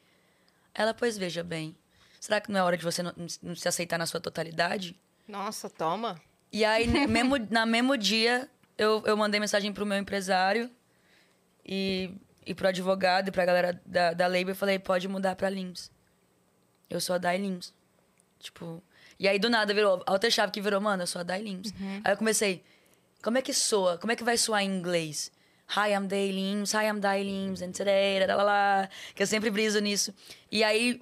Ela, pois veja bem, será que não é hora de você não, não se aceitar na sua totalidade? Nossa, toma. E aí, *laughs* mesmo, na mesmo dia, eu, eu mandei mensagem pro meu empresário e, e pro advogado e pra galera da, da Labor. Eu falei, pode mudar pra Lins. Eu sou a Dai Lins. Tipo... E aí, do nada, virou... A outra chave que virou, mano, eu sou a Dai Lins. Uhum. Aí eu comecei... Como é que soa? Como é que vai soar em inglês? Hi, I'm Day Lims. Hi, I'm Dai Lims. And today... Lá, lá, lá, que eu sempre briso nisso. E aí,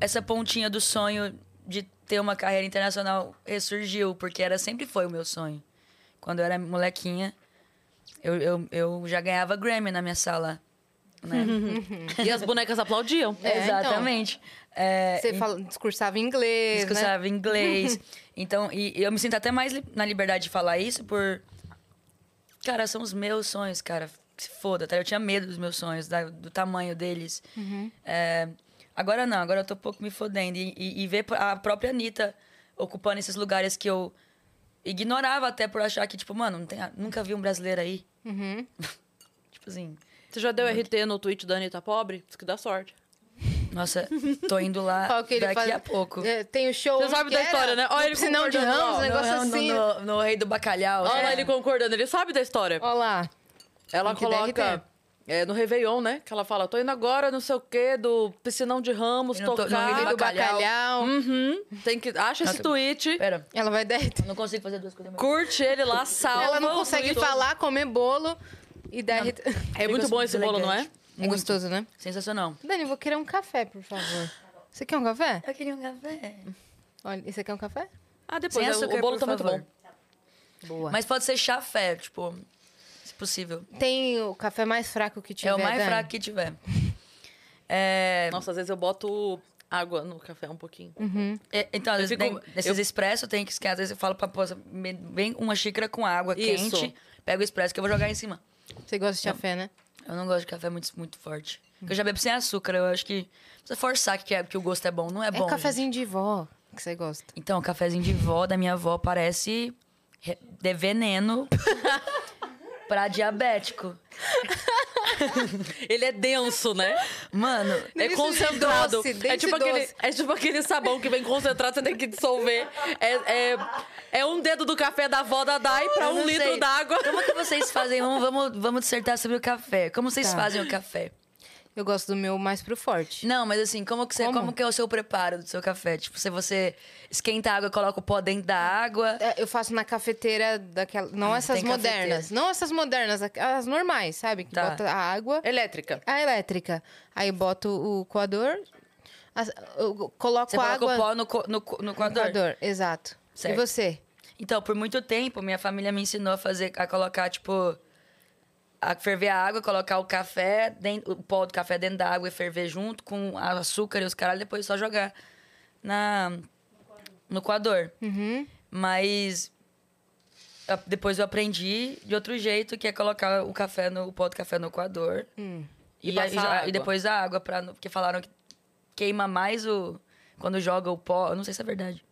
essa pontinha do sonho de ter uma carreira internacional ressurgiu. Porque era, sempre foi o meu sonho. Quando eu era molequinha, eu, eu, eu já ganhava Grammy na minha sala. Né? *laughs* E as bonecas aplaudiam. É, então. É, Você fala, discursava em inglês, né? discursava inglês. *laughs* Então, e, e eu me sinto até mais li- na liberdade de falar isso por. Cara, são os meus sonhos, cara. Se foda, tá? Eu tinha medo dos meus sonhos, da- do tamanho deles. É, agora não, agora eu tô um pouco me fodendo. E, e, e ver a própria Anitta ocupando esses lugares que eu ignorava até por achar que, tipo, mano, não tem, nunca vi um brasileiro aí. Uhum. *laughs* tipo assim. Você já deu RT no tweet da Anitta Pobre? Isso que dá sorte. Nossa, tô indo lá *laughs* Qual que ele daqui faz- a pouco. É, tem o show. Você sabe da era história, né? Olha no ele Piscinão de Ramos, ó. um negócio no, assim. no, no Rei do Bacalhau. Olha é. lá ele concordando, ele sabe da história. Olha lá. Ela que coloca é, no Réveillon, né? Que ela fala, tô indo agora, não sei o quê, do piscinão de Ramos, no no tocar. Rei Do Bacalhau. bacalhau. Uhum. Tem que... Acha esse Nossa. tweet, Pera, Ela vai eu não consigo fazer duas coisas curte ele lá, salva. Ela não consegue falar, comer bolo e dar. RT. É muito bom esse bolo, não é? É gostoso, né? Sensacional. Dani, eu vou querer um café, por favor. Você quer um café? Eu queria um café. Olha, e você quer um café? Ah, depois, Sem açúcar, o bolo por tá muito favor. bom. Boa. Mas pode ser chafé, tipo, se possível. Tem o café mais fraco que tiver. é o mais Dani? fraco que tiver. *laughs* É, Nossa, às vezes eu boto água no café um pouquinho. é, então, às Eu vezes, fico- tem, nesses eu- expresso, tem que às vezes eu falo pra me- vem uma xícara com água Isso. quente, pega o expresso que eu vou jogar em cima. Você gosta de café, né? Eu não gosto de café muito, muito forte. Eu já bebo sem açúcar, eu acho que precisa forçar que, é- que o gosto é bom. Não é, É bom. gente. cafezinho de vó que você gosta. Então, o cafezinho de vó da minha avó parece re- de veneno *laughs* pra diabético. *laughs* Ele é denso, né? Mano, É concentrado. doce, é, tipo aquele, é tipo aquele sabão que vem concentrado, você tem que dissolver. É, é, é um dedo do café da avó da Dai pra um litro d'água. Como que vocês fazem? Vamos, vamos, vamos dissertar sobre o café. Como vocês Tá. fazem o café? Eu gosto do meu mais pro forte. Não, mas assim, como que, você, Como? como? que é o seu preparo do seu café? Tipo, se você esquenta a água, coloca o pó dentro da água. É, Eu faço na cafeteira daquela. Não Ah, essas modernas. cafeteira. Não essas modernas, as normais, sabe? Que Tá. bota a água. Elétrica. A elétrica. Aí boto o coador. as- Eu coloco Você coloca água o pó no, co- no, no no coador. coador. Exato. Certo. E você? Então, por muito tempo, minha família me ensinou a fazer, a colocar, tipo, a ferver a água, colocar o café, dentro, o pó do café dentro da água e ferver junto com a açúcar e os caralho, depois só jogar na, no coador. Uhum. Mas a- depois eu aprendi de outro jeito, que é colocar o café no o pó do café no coador. Hum. E E, jo- água. e depois a água, pra, porque falaram que queima mais o. Quando joga o pó. Eu não sei se é verdade.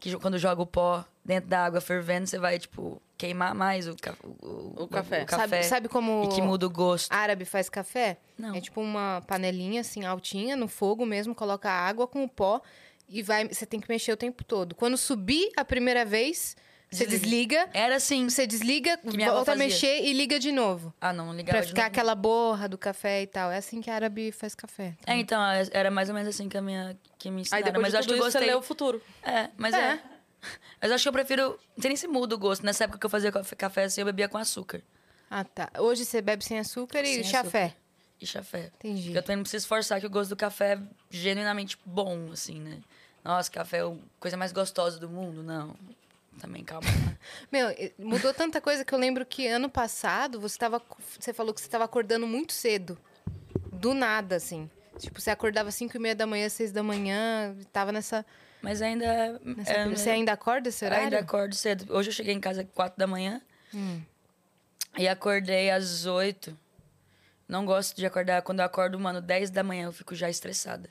Que quando joga o pó dentro da água fervendo, você vai, tipo, queimar mais o, ca- o, O café. o café. Sabe, sabe como E que muda o gosto. árabe faz café? Não. É tipo uma panelinha assim, altinha, no fogo mesmo, coloca a água com o pó e vai. Você tem que mexer o tempo todo. Quando subir a primeira vez, você desliga. Era assim. Você desliga, volta a mexer e liga de novo. Ah, não, não ligava Pra de ficar novo. aquela borra do café e tal. É assim que árabe faz café. É, então, era mais ou menos assim que, a minha, que me Aí ensinaram. depois mas de eu acho tudo que eu isso, você gostei. lê o futuro. É, mas é. É. Mas acho que eu prefiro. Não sei nem se muda o gosto. Nessa época que eu fazia café- assim, eu bebia com açúcar. Ah, tá. Hoje você bebe sem açúcar e Sem chafé. açúcar. E chafé. Entendi. Porque eu também não preciso forçar que o gosto do café é genuinamente bom, assim, né? Nossa, café é a coisa mais gostosa do mundo. Não. Também, calma. *laughs* Meu, mudou tanta coisa que eu lembro que ano passado você tava. Você falou que você estava acordando muito cedo. Do nada, assim. Tipo, você acordava 5 e meia da manhã, 6 da manhã, tava nessa. Mas ainda. é, você ainda acorda esse horário? Ainda acordo cedo. Hoje eu cheguei em casa às 4 da manhã. Hum. E acordei às 8. Não gosto de acordar. Quando eu acordo, mano, 10 da manhã eu fico já estressada.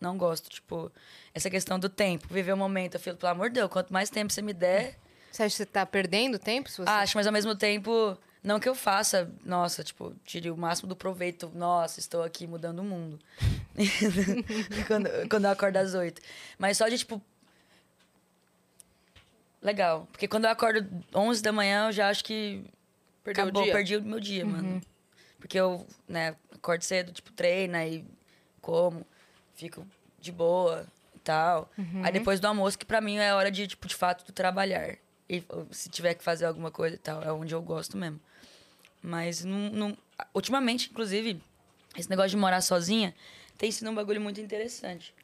Não gosto, tipo, essa questão do tempo, viver o momento. Eu falo, pelo amor de Deus, quanto mais tempo você me der. Você acha que você tá perdendo tempo? Você... Acho, mas ao mesmo tempo, não que eu faça, nossa, tipo, tire o máximo do proveito. Nossa, estou aqui mudando o mundo. *laughs* quando, quando eu acordo às oito. Mas só de, tipo. Legal. Porque quando eu acordo 11 da manhã, eu já acho que. Perdeu acabou, o dia. perdi o meu dia, mano. Porque eu, né, acordo cedo, tipo, treino e como, fico de boa e tal. Aí depois do almoço, que pra mim é hora de, tipo, de fato, trabalhar. E se tiver que fazer alguma coisa e tal, é onde eu gosto mesmo. Mas não, não- ultimamente, inclusive, esse negócio de morar sozinha tem sido um bagulho muito interessante.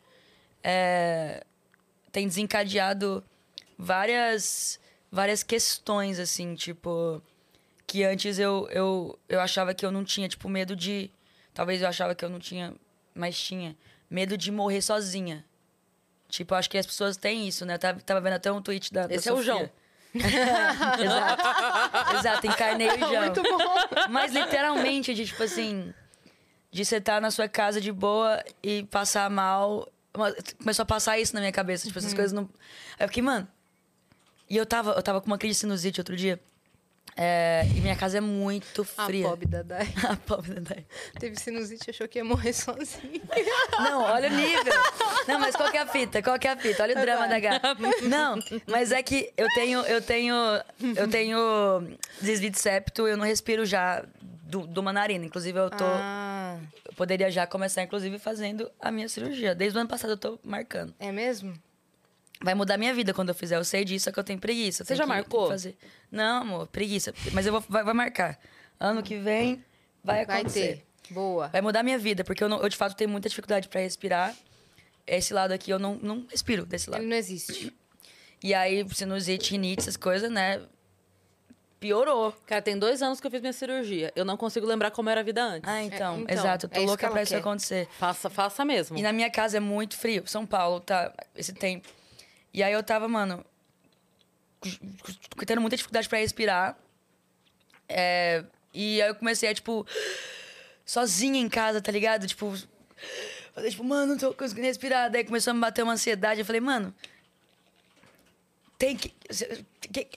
É, tem desencadeado várias várias questões assim, tipo, que antes eu, eu, eu achava que eu não tinha, tipo, medo de. Talvez eu achava que eu não tinha, mas tinha. Medo de morrer sozinha. Tipo, acho que as pessoas têm isso, né? Eu tava, tava vendo até um tweet da. da Esse é o Sofia. João. *laughs* Exato. Exato, encarnei o João. *laughs* Muito bom. Mas literalmente, de tipo assim. De você estar na sua casa de boa e passar mal. Começou a passar isso na minha cabeça. Tipo, essas coisas não. Aí eu fiquei, mano. E eu tava, eu tava com uma crise de sinusite outro dia. É, e minha casa é muito A fria. pobre da Dai. *laughs* A pobre da Dai. Teve sinusite e achou que ia morrer sozinha. *laughs* Não, olha o nível. Não, mas qual que é a fita? Qual que é a fita? Olha o drama da gata. *laughs* Não, mas é que eu tenho, eu tenho, eu tenho desvio de septo, eu não respiro já do, do uma narina. Inclusive, eu tô. Ah, Eu poderia já começar, inclusive, fazendo a minha cirurgia. Desde o ano passado eu tô marcando. é mesmo? Vai mudar minha vida quando eu fizer. Eu sei disso, só que eu tenho preguiça. eu Você tenho já que marcou? Fazer. Não, amor, preguiça. Mas eu vou, vai, vai marcar. Ano que vem vai Vai acontecer. ter. Boa. Vai mudar minha vida, porque eu, não- eu, de fato tenho muita dificuldade pra respirar. Esse lado aqui eu não, não respiro desse lado. Ele não existe. E aí, sinusite, rinite, essas coisas, né? Piorou. Cara, tem dois anos que eu fiz minha cirurgia. Eu não consigo lembrar como era a vida antes. Ah, então, então, exato. Eu tô é isso louca ela pra isso quer. acontecer. Faça, faça mesmo. E na minha casa é muito frio. São Paulo, tá? Esse tempo. E aí eu tava, mano, tendo muita dificuldade pra respirar. É, e aí eu comecei a, tipo, sozinha em casa, tá ligado? Tipo, falei, tipo, mano, não tô conseguindo respirar. Daí começou a me bater uma ansiedade. Eu falei, mano, tem que. Se, que-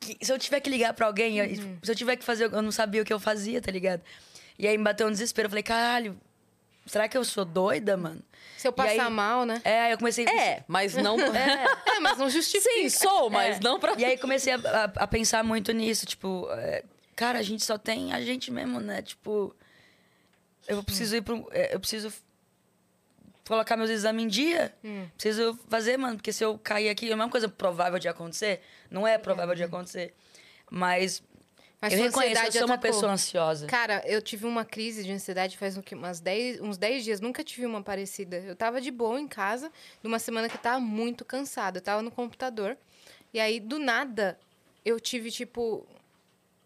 que- se eu tiver que ligar pra alguém, eu- se eu tiver que fazer. Eu não sabia o que eu fazia, tá ligado? E aí me bateu um desespero. Eu falei, caralho, será que eu sou doida, mano? Se eu E aí- passar mal, né? É, eu comecei. É, mas não. *laughs* É, mas não justifica. Sim, sou, mas É. não pra. E aí comecei a, a- a pensar muito nisso, tipo, é, cara, a gente só tem a gente mesmo, né? Tipo, eu preciso ir pro. é, Eu preciso colocar meus exames em dia. Hum. Preciso fazer, mano, porque se eu cair aqui, é a mesma coisa provável de acontecer. Não é provável de acontecer. Mas, Mas eu reconheço, eu sou uma atacou. pessoa ansiosa. Cara, eu tive uma crise de ansiedade faz? Umas 10, uns 10 dias. Nunca tive uma parecida. Eu tava de boa em casa, numa semana que eu tava muito cansada. Eu tava no computador. E aí, do nada, eu tive, tipo...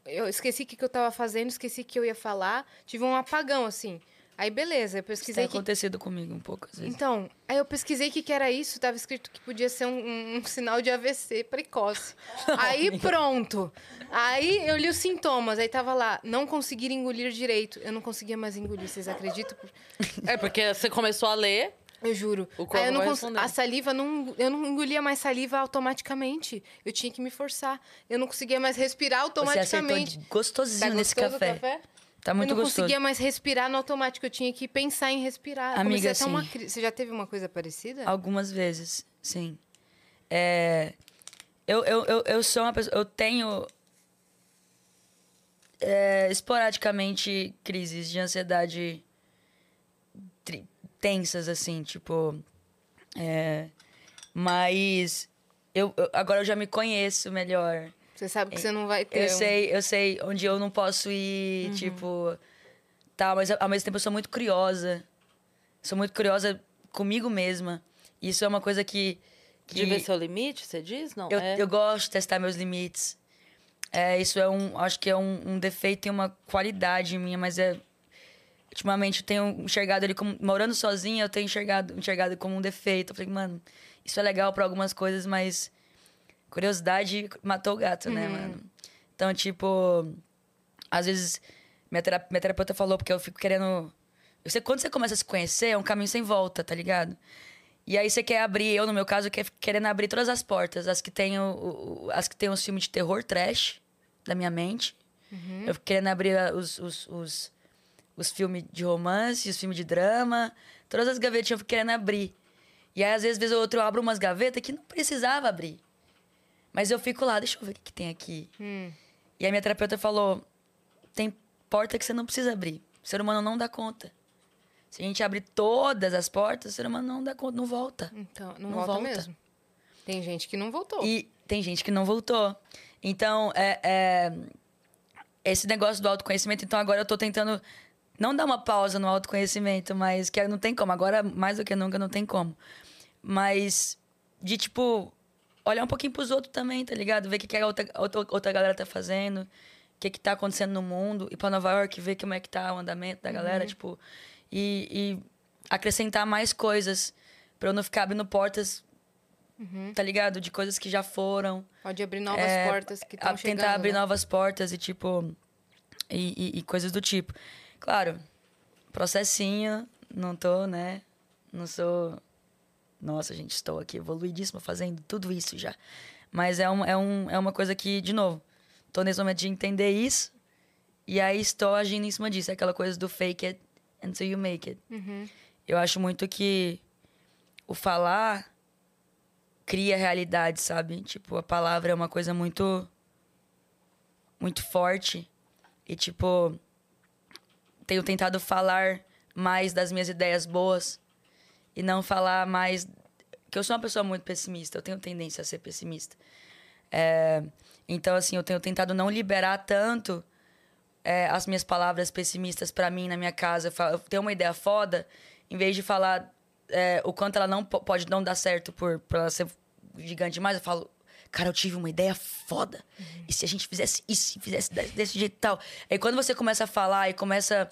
Eu esqueci o que, que eu tava fazendo, esqueci o que eu ia falar. Tive um apagão, assim. Aí, beleza, eu Isso tem pesquisei que... acontecido comigo um pouco, às vezes. Então, aí eu pesquisei o que, que era isso, tava escrito que podia ser um, um- sinal de AVC precoce. *laughs* aí pronto. Aí eu li os sintomas, aí tava lá, não conseguir engolir direito. Eu não conseguia mais engolir, vocês acreditam? É, porque você começou a ler. Eu juro. O corpo Aí eu não cons- a saliva não, eu não engolia mais saliva automaticamente. Eu tinha que me forçar. Eu não conseguia mais respirar Você automaticamente. gostosinho Tá nesse café. Tá muito eu não gostoso. conseguia mais respirar no automático, eu tinha que pensar em respirar. Amiga, uma sim. crise. Você já teve uma coisa parecida? Algumas vezes, sim. É, eu, eu, eu, eu sou uma pessoa. Eu tenho. é, esporadicamente crises de ansiedade tri- tensas, assim, tipo. é, mas. Eu, eu- agora eu já me conheço melhor. Você sabe que você não vai ter. Eu um- sei, eu sei onde eu não posso ir, tipo. Tal, mas ao mesmo tempo eu sou muito curiosa. Sou muito curiosa comigo mesma. Isso é uma coisa que. que De ver seu limite, você diz? Não. eu, é. eu gosto de testar meus limites. É, isso é um. Acho que é um, um defeito e uma qualidade minha, mas é. Ultimamente eu tenho enxergado ele como. Morando sozinha, eu tenho enxergado, enxergado como um defeito. Eu falei, mano, isso é legal pra algumas coisas, mas. Curiosidade matou o gato, né, mano? Então, tipo. Às vezes. Minha, tera- minha terapeuta falou, porque eu fico querendo. Você, quando você começa a se conhecer, é um caminho sem volta, tá ligado? E aí você quer abrir, eu no meu caso, quer, querendo abrir todas as portas. As que tem o, o as que tem os filmes de terror trash da minha mente. Uhum. Eu querendo abrir os, os, os, os filmes de romance, os filmes de drama. Todas as gavetinhas eu fico querendo abrir. E aí, às vezes, vez ou outra, eu abro umas gavetas que não precisava abrir. Mas eu fico lá, deixa eu ver o que, que tem aqui. Hum. E a minha terapeuta falou: tem porta que você não precisa abrir. O ser humano não dá conta. Se a gente abrir todas as portas, o ser humano não dá conta, não volta. Então, não, não volta, volta, mesmo. Tem gente que não voltou. E tem gente que não voltou. Então, é, é, esse negócio do autoconhecimento, então agora eu tô tentando não dar uma pausa no autoconhecimento, mas que não tem como. Agora, mais do que nunca, não tem como. Mas de, tipo, olhar um pouquinho pros outros também, tá ligado? Ver o que, que a outra, outra, outra galera tá fazendo, o que que tá acontecendo no mundo. Ir pra Nova York, ver como é que tá o andamento da galera, uhum. tipo... E, e, acrescentar mais coisas pra eu não ficar abrindo portas, uhum. tá ligado? De coisas que já foram. Pode abrir novas é, portas que estão chegando, Tentar abrir né? novas portas e, tipo... E, e, e coisas do tipo. Claro, processinho, não tô, né? Não sou nossa, gente, estou aqui evoluidíssima fazendo tudo isso já. Mas é, um, é, um, é uma coisa que, de novo, estou nesse momento de entender isso e aí estou agindo em cima disso. É aquela coisa do fake it until you make it. Uhum. Eu acho muito que o falar cria realidade, sabe? Tipo, a palavra é uma coisa muito muito forte e tipo tenho tentado falar mais das minhas ideias boas e não falar mais. Que eu sou uma pessoa muito pessimista, eu tenho tendência a ser pessimista. É, então, assim, eu tenho tentado não liberar tanto é, as minhas palavras pessimistas para mim na minha casa. Eu tenho uma ideia foda, em vez de falar é, o quanto ela não pode não dar certo por, por ela ser gigante demais, eu falo, cara, eu tive uma ideia foda. Uhum. E se a gente fizesse isso, fizesse desse jeito e tal. Aí quando você começa a falar e começa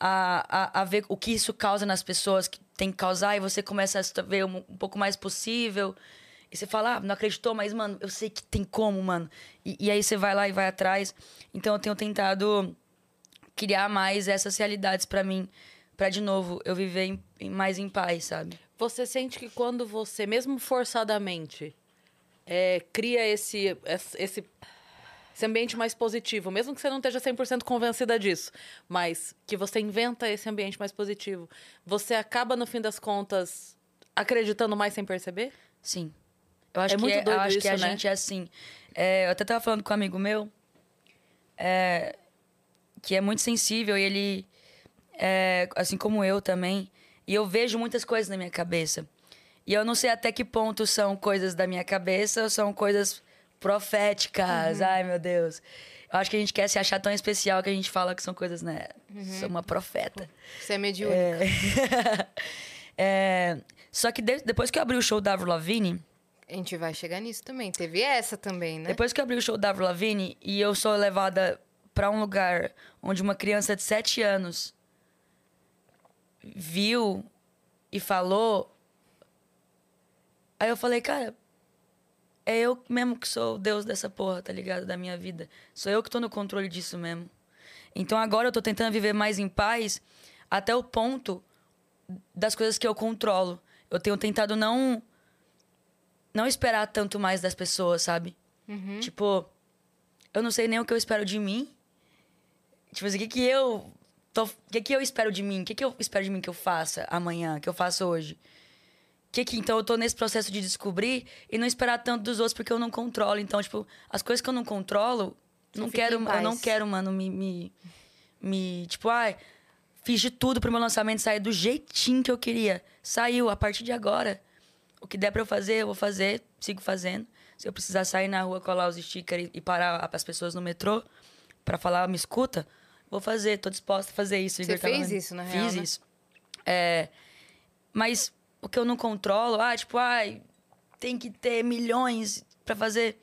a, a, a ver o que isso causa nas pessoas que tem que causar, e você começa a ver um, um pouco mais possível. E você fala, ah, não acreditou, mas, mano, eu sei que tem como, mano. E, e aí você vai lá e vai atrás. Então eu tenho tentado criar mais essas realidades para mim, para de novo eu viver em, em, mais em paz, sabe? Você sente que quando você, mesmo forçadamente, é, cria esse, esse esse ambiente mais positivo, mesmo que você não esteja 100% convencida disso, mas que você inventa esse ambiente mais positivo, você acaba, no fim das contas, acreditando mais sem perceber? Sim. Eu acho é que, muito doido eu acho isso, que a né? gente é assim. É, eu até estava falando com um amigo meu, é, que é muito sensível e ele, é, assim como eu também, e eu vejo muitas coisas na minha cabeça. E eu não sei até que ponto são coisas da minha cabeça ou são coisas proféticas. Uhum. Ai, meu Deus. Eu acho que a gente quer se achar tão especial que a gente fala que são coisas, né? Uhum. Sou uma profeta. Você é mediúnica. É... *laughs* é... Só que de... depois que eu abri o show da Avril Lavigne... A gente vai chegar nisso também. Teve essa também, né? Depois que eu abri o show da Avril Lavigne e eu sou levada para um lugar onde uma criança de 7 anos viu e falou... Aí eu falei, cara, é eu mesmo que sou o deus dessa porra, tá ligado? Da minha vida. Sou eu que tô no controle disso mesmo. Então agora eu tô tentando viver mais em paz até o ponto das coisas que eu controlo. Eu tenho tentado não não esperar tanto mais das pessoas, sabe? Uhum. Tipo, eu não sei nem o que eu espero de mim. Tipo assim, o que que eu tô, o que que eu espero de mim? O que que eu espero de mim que eu faça amanhã, que eu faço hoje? Que que então eu tô nesse processo de descobrir e não esperar tanto dos outros porque eu não controlo. Então, tipo, as coisas que eu não controlo, não quero, eu não quero, mano, me, me, me tipo, ai, fiz de tudo pro meu lançamento sair do jeitinho que eu queria. Saiu a partir de agora. O que der para eu fazer, eu vou fazer, sigo fazendo. Se eu precisar sair na rua, colar os stickers e parar as pessoas no metrô para falar, me escuta, vou fazer, tô disposta a fazer isso. Você fez isso, na real, Fiz né? isso. É, mas o que eu não controlo, ah, tipo, ai, tem que ter milhões para fazer.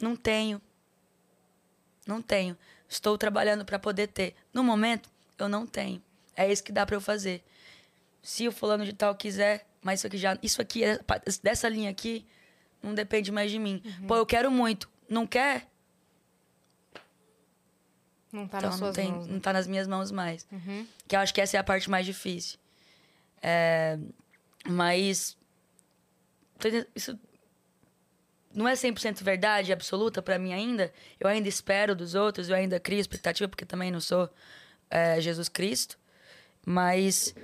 Não tenho. Não tenho. Estou trabalhando para poder ter. No momento, eu não tenho. É isso que dá para eu fazer. Se o fulano de tal quiser, mas isso aqui já, isso aqui é, dessa linha aqui não depende mais de mim. Uhum. Pô, eu quero muito. Não quer? Não tá então nas não, suas tem, mãos. né? não tá nas minhas mãos mais. Uhum. Que eu acho que essa é a parte mais difícil. É, mas. Isso não é 100% verdade absoluta pra mim ainda. Eu ainda espero dos outros, eu ainda crio expectativa, porque também não sou é, Jesus Cristo. Mas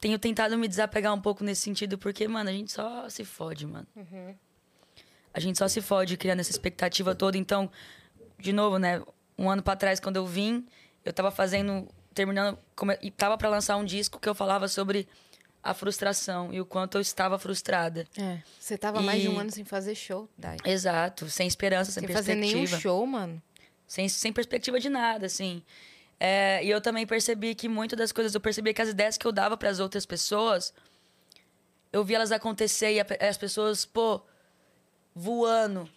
tenho tentado me desapegar um pouco nesse sentido, porque, mano, a gente só se fode, mano. A gente só se fode criando essa expectativa toda. Então, de novo, né? Um ano pra trás, quando eu vim, eu tava fazendo, terminando, e tava pra lançar um disco que eu falava sobre a frustração e o quanto eu estava frustrada. É. Você tava mais de um E- ano sem fazer show, Dai. Exato, sem esperança, sem, Sem fazer perspectiva. nenhum show, mano. Sem, sem perspectiva de nada, assim. É, e eu também percebi que muitas das coisas, eu percebi que as ideias que eu dava para as outras pessoas, eu vi elas acontecer e as pessoas, pô, voando.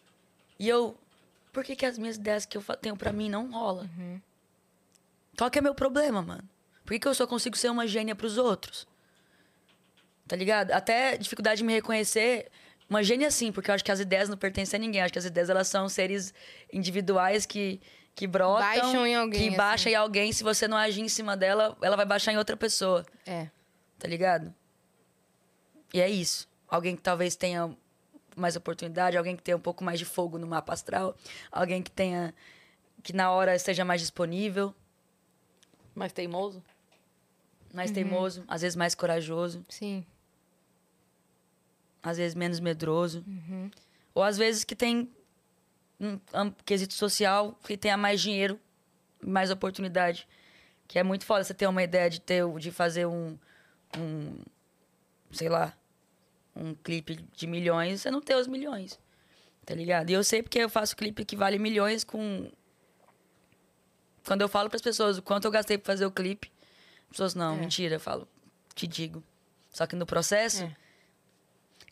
E eu, por que, que as minhas ideias que eu tenho para mim não rola? Qual que é meu problema, mano? Por que, que eu só consigo ser uma gênia pros outros? Tá ligado? Até dificuldade de me reconhecer. Uma gênia sim, porque eu acho que as ideias não pertencem a ninguém. Eu acho que as ideias elas são seres individuais que, que brotam. Baixam em alguém, Que assim. baixa em alguém. Se você não agir em cima dela, ela vai baixar em outra pessoa. É. Tá ligado? E é isso. Alguém que talvez tenha mais oportunidade, alguém que tenha um pouco mais de fogo no mapa astral, alguém que tenha. que na hora esteja mais disponível, Mais teimoso? mais Uhum. teimoso, às vezes mais corajoso. Sim. Às vezes menos medroso. Uhum. Ou às vezes que tem um, um quesito social, que tenha mais dinheiro, mais oportunidade. Que é muito foda você ter uma ideia de ter de fazer um, um sei lá, um clipe de milhões, você não ter os milhões. Tá ligado? E eu sei porque eu faço clipe que vale milhões com quando eu falo para as pessoas o quanto eu gastei para fazer o clipe, as pessoas não, É. mentira, eu falo, te digo. Só que no processo É.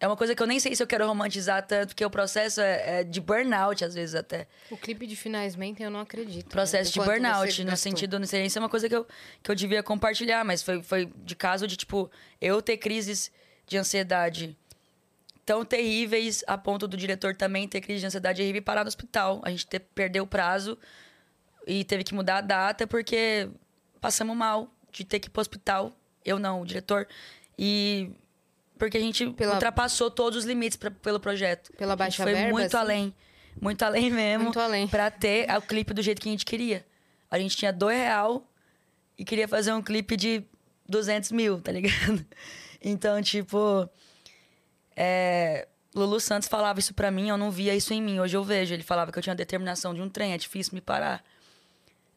é uma coisa que eu nem sei se eu quero romantizar tanto, porque o processo é, é de burnout, às vezes até. O clipe de Finais Mentem eu não acredito. Processo né? De burnout, no sentido, não sei, isso é uma coisa que eu, que eu devia compartilhar, mas foi, foi de caso de, tipo, eu ter crises de ansiedade tão terríveis a ponto do diretor também ter crise de ansiedade terrível e parar no hospital. A gente ter, perdeu o prazo e teve que mudar a data porque passamos mal de ter que ir pro hospital. Eu não, o diretor. E porque a gente Pela- ultrapassou todos os limites pra, pelo projeto. Pela A gente baixa foi verba, muito assim? além. Muito além mesmo. Muito além. Pra ter o clipe do jeito que a gente queria. A gente tinha dois real e queria fazer um clipe de 200 mil, tá ligado? *laughs* Então, tipo... É... Lulu Santos falava isso pra mim, eu não via isso em mim. Hoje eu vejo. Ele falava que eu tinha determinação de um trem, é difícil me parar.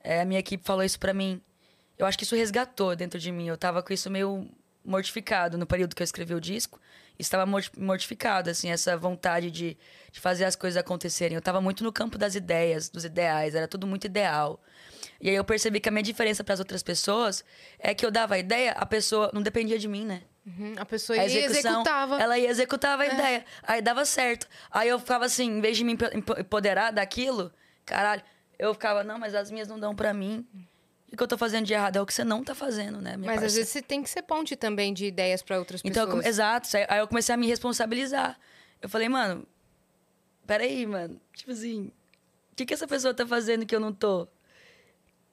É, a minha equipe falou isso pra mim. Eu acho que isso resgatou dentro de mim. Eu tava com isso meio mortificado no período que eu escrevi o disco. Estava morti- mortificado, assim, essa vontade de, de fazer as coisas acontecerem. Eu tava muito no campo das ideias, dos ideais, era tudo muito ideal. E aí eu percebi que a minha diferença para as outras pessoas é que eu dava a ideia, a pessoa não dependia de mim, né? Uhum, A pessoa A ia e execução, executava. É. ela ia executava a ideia. Aí dava certo. Aí eu ficava assim, em vez de me empo- empo- empoderar daquilo, caralho, eu ficava, não, mas as minhas não dão pra mim. O que eu tô fazendo de errado? É o que você não tá fazendo, né, Mas às parça? vezes você tem que ser ponte também de ideias pra outras Então, pessoas. come- exato. Aí eu comecei a me responsabilizar. Eu falei, mano, peraí, mano. Tipo assim, o que, que essa pessoa tá fazendo que eu não tô?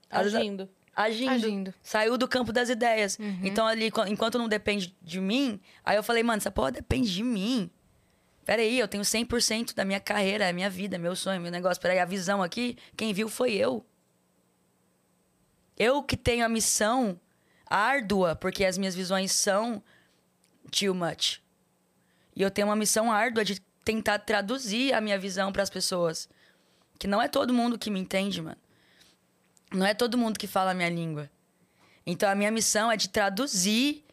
Às vezes- Agindo. Agindo. Agindo. Uhum. Saiu do campo das ideias. Então, ali, qu- enquanto não depende de mim, aí eu falei, mano, essa porra depende de mim. Peraí, eu tenho 100% da minha carreira, é minha vida, meu sonho, meu negócio. Peraí, a visão aqui, quem viu foi eu. Eu que tenho a missão árdua, porque as minhas visões são too much. E eu tenho uma missão árdua de tentar traduzir a minha visão para as pessoas. Que não é todo mundo que me entende, mano. Não é todo mundo que fala a minha língua. Então a minha missão é de traduzir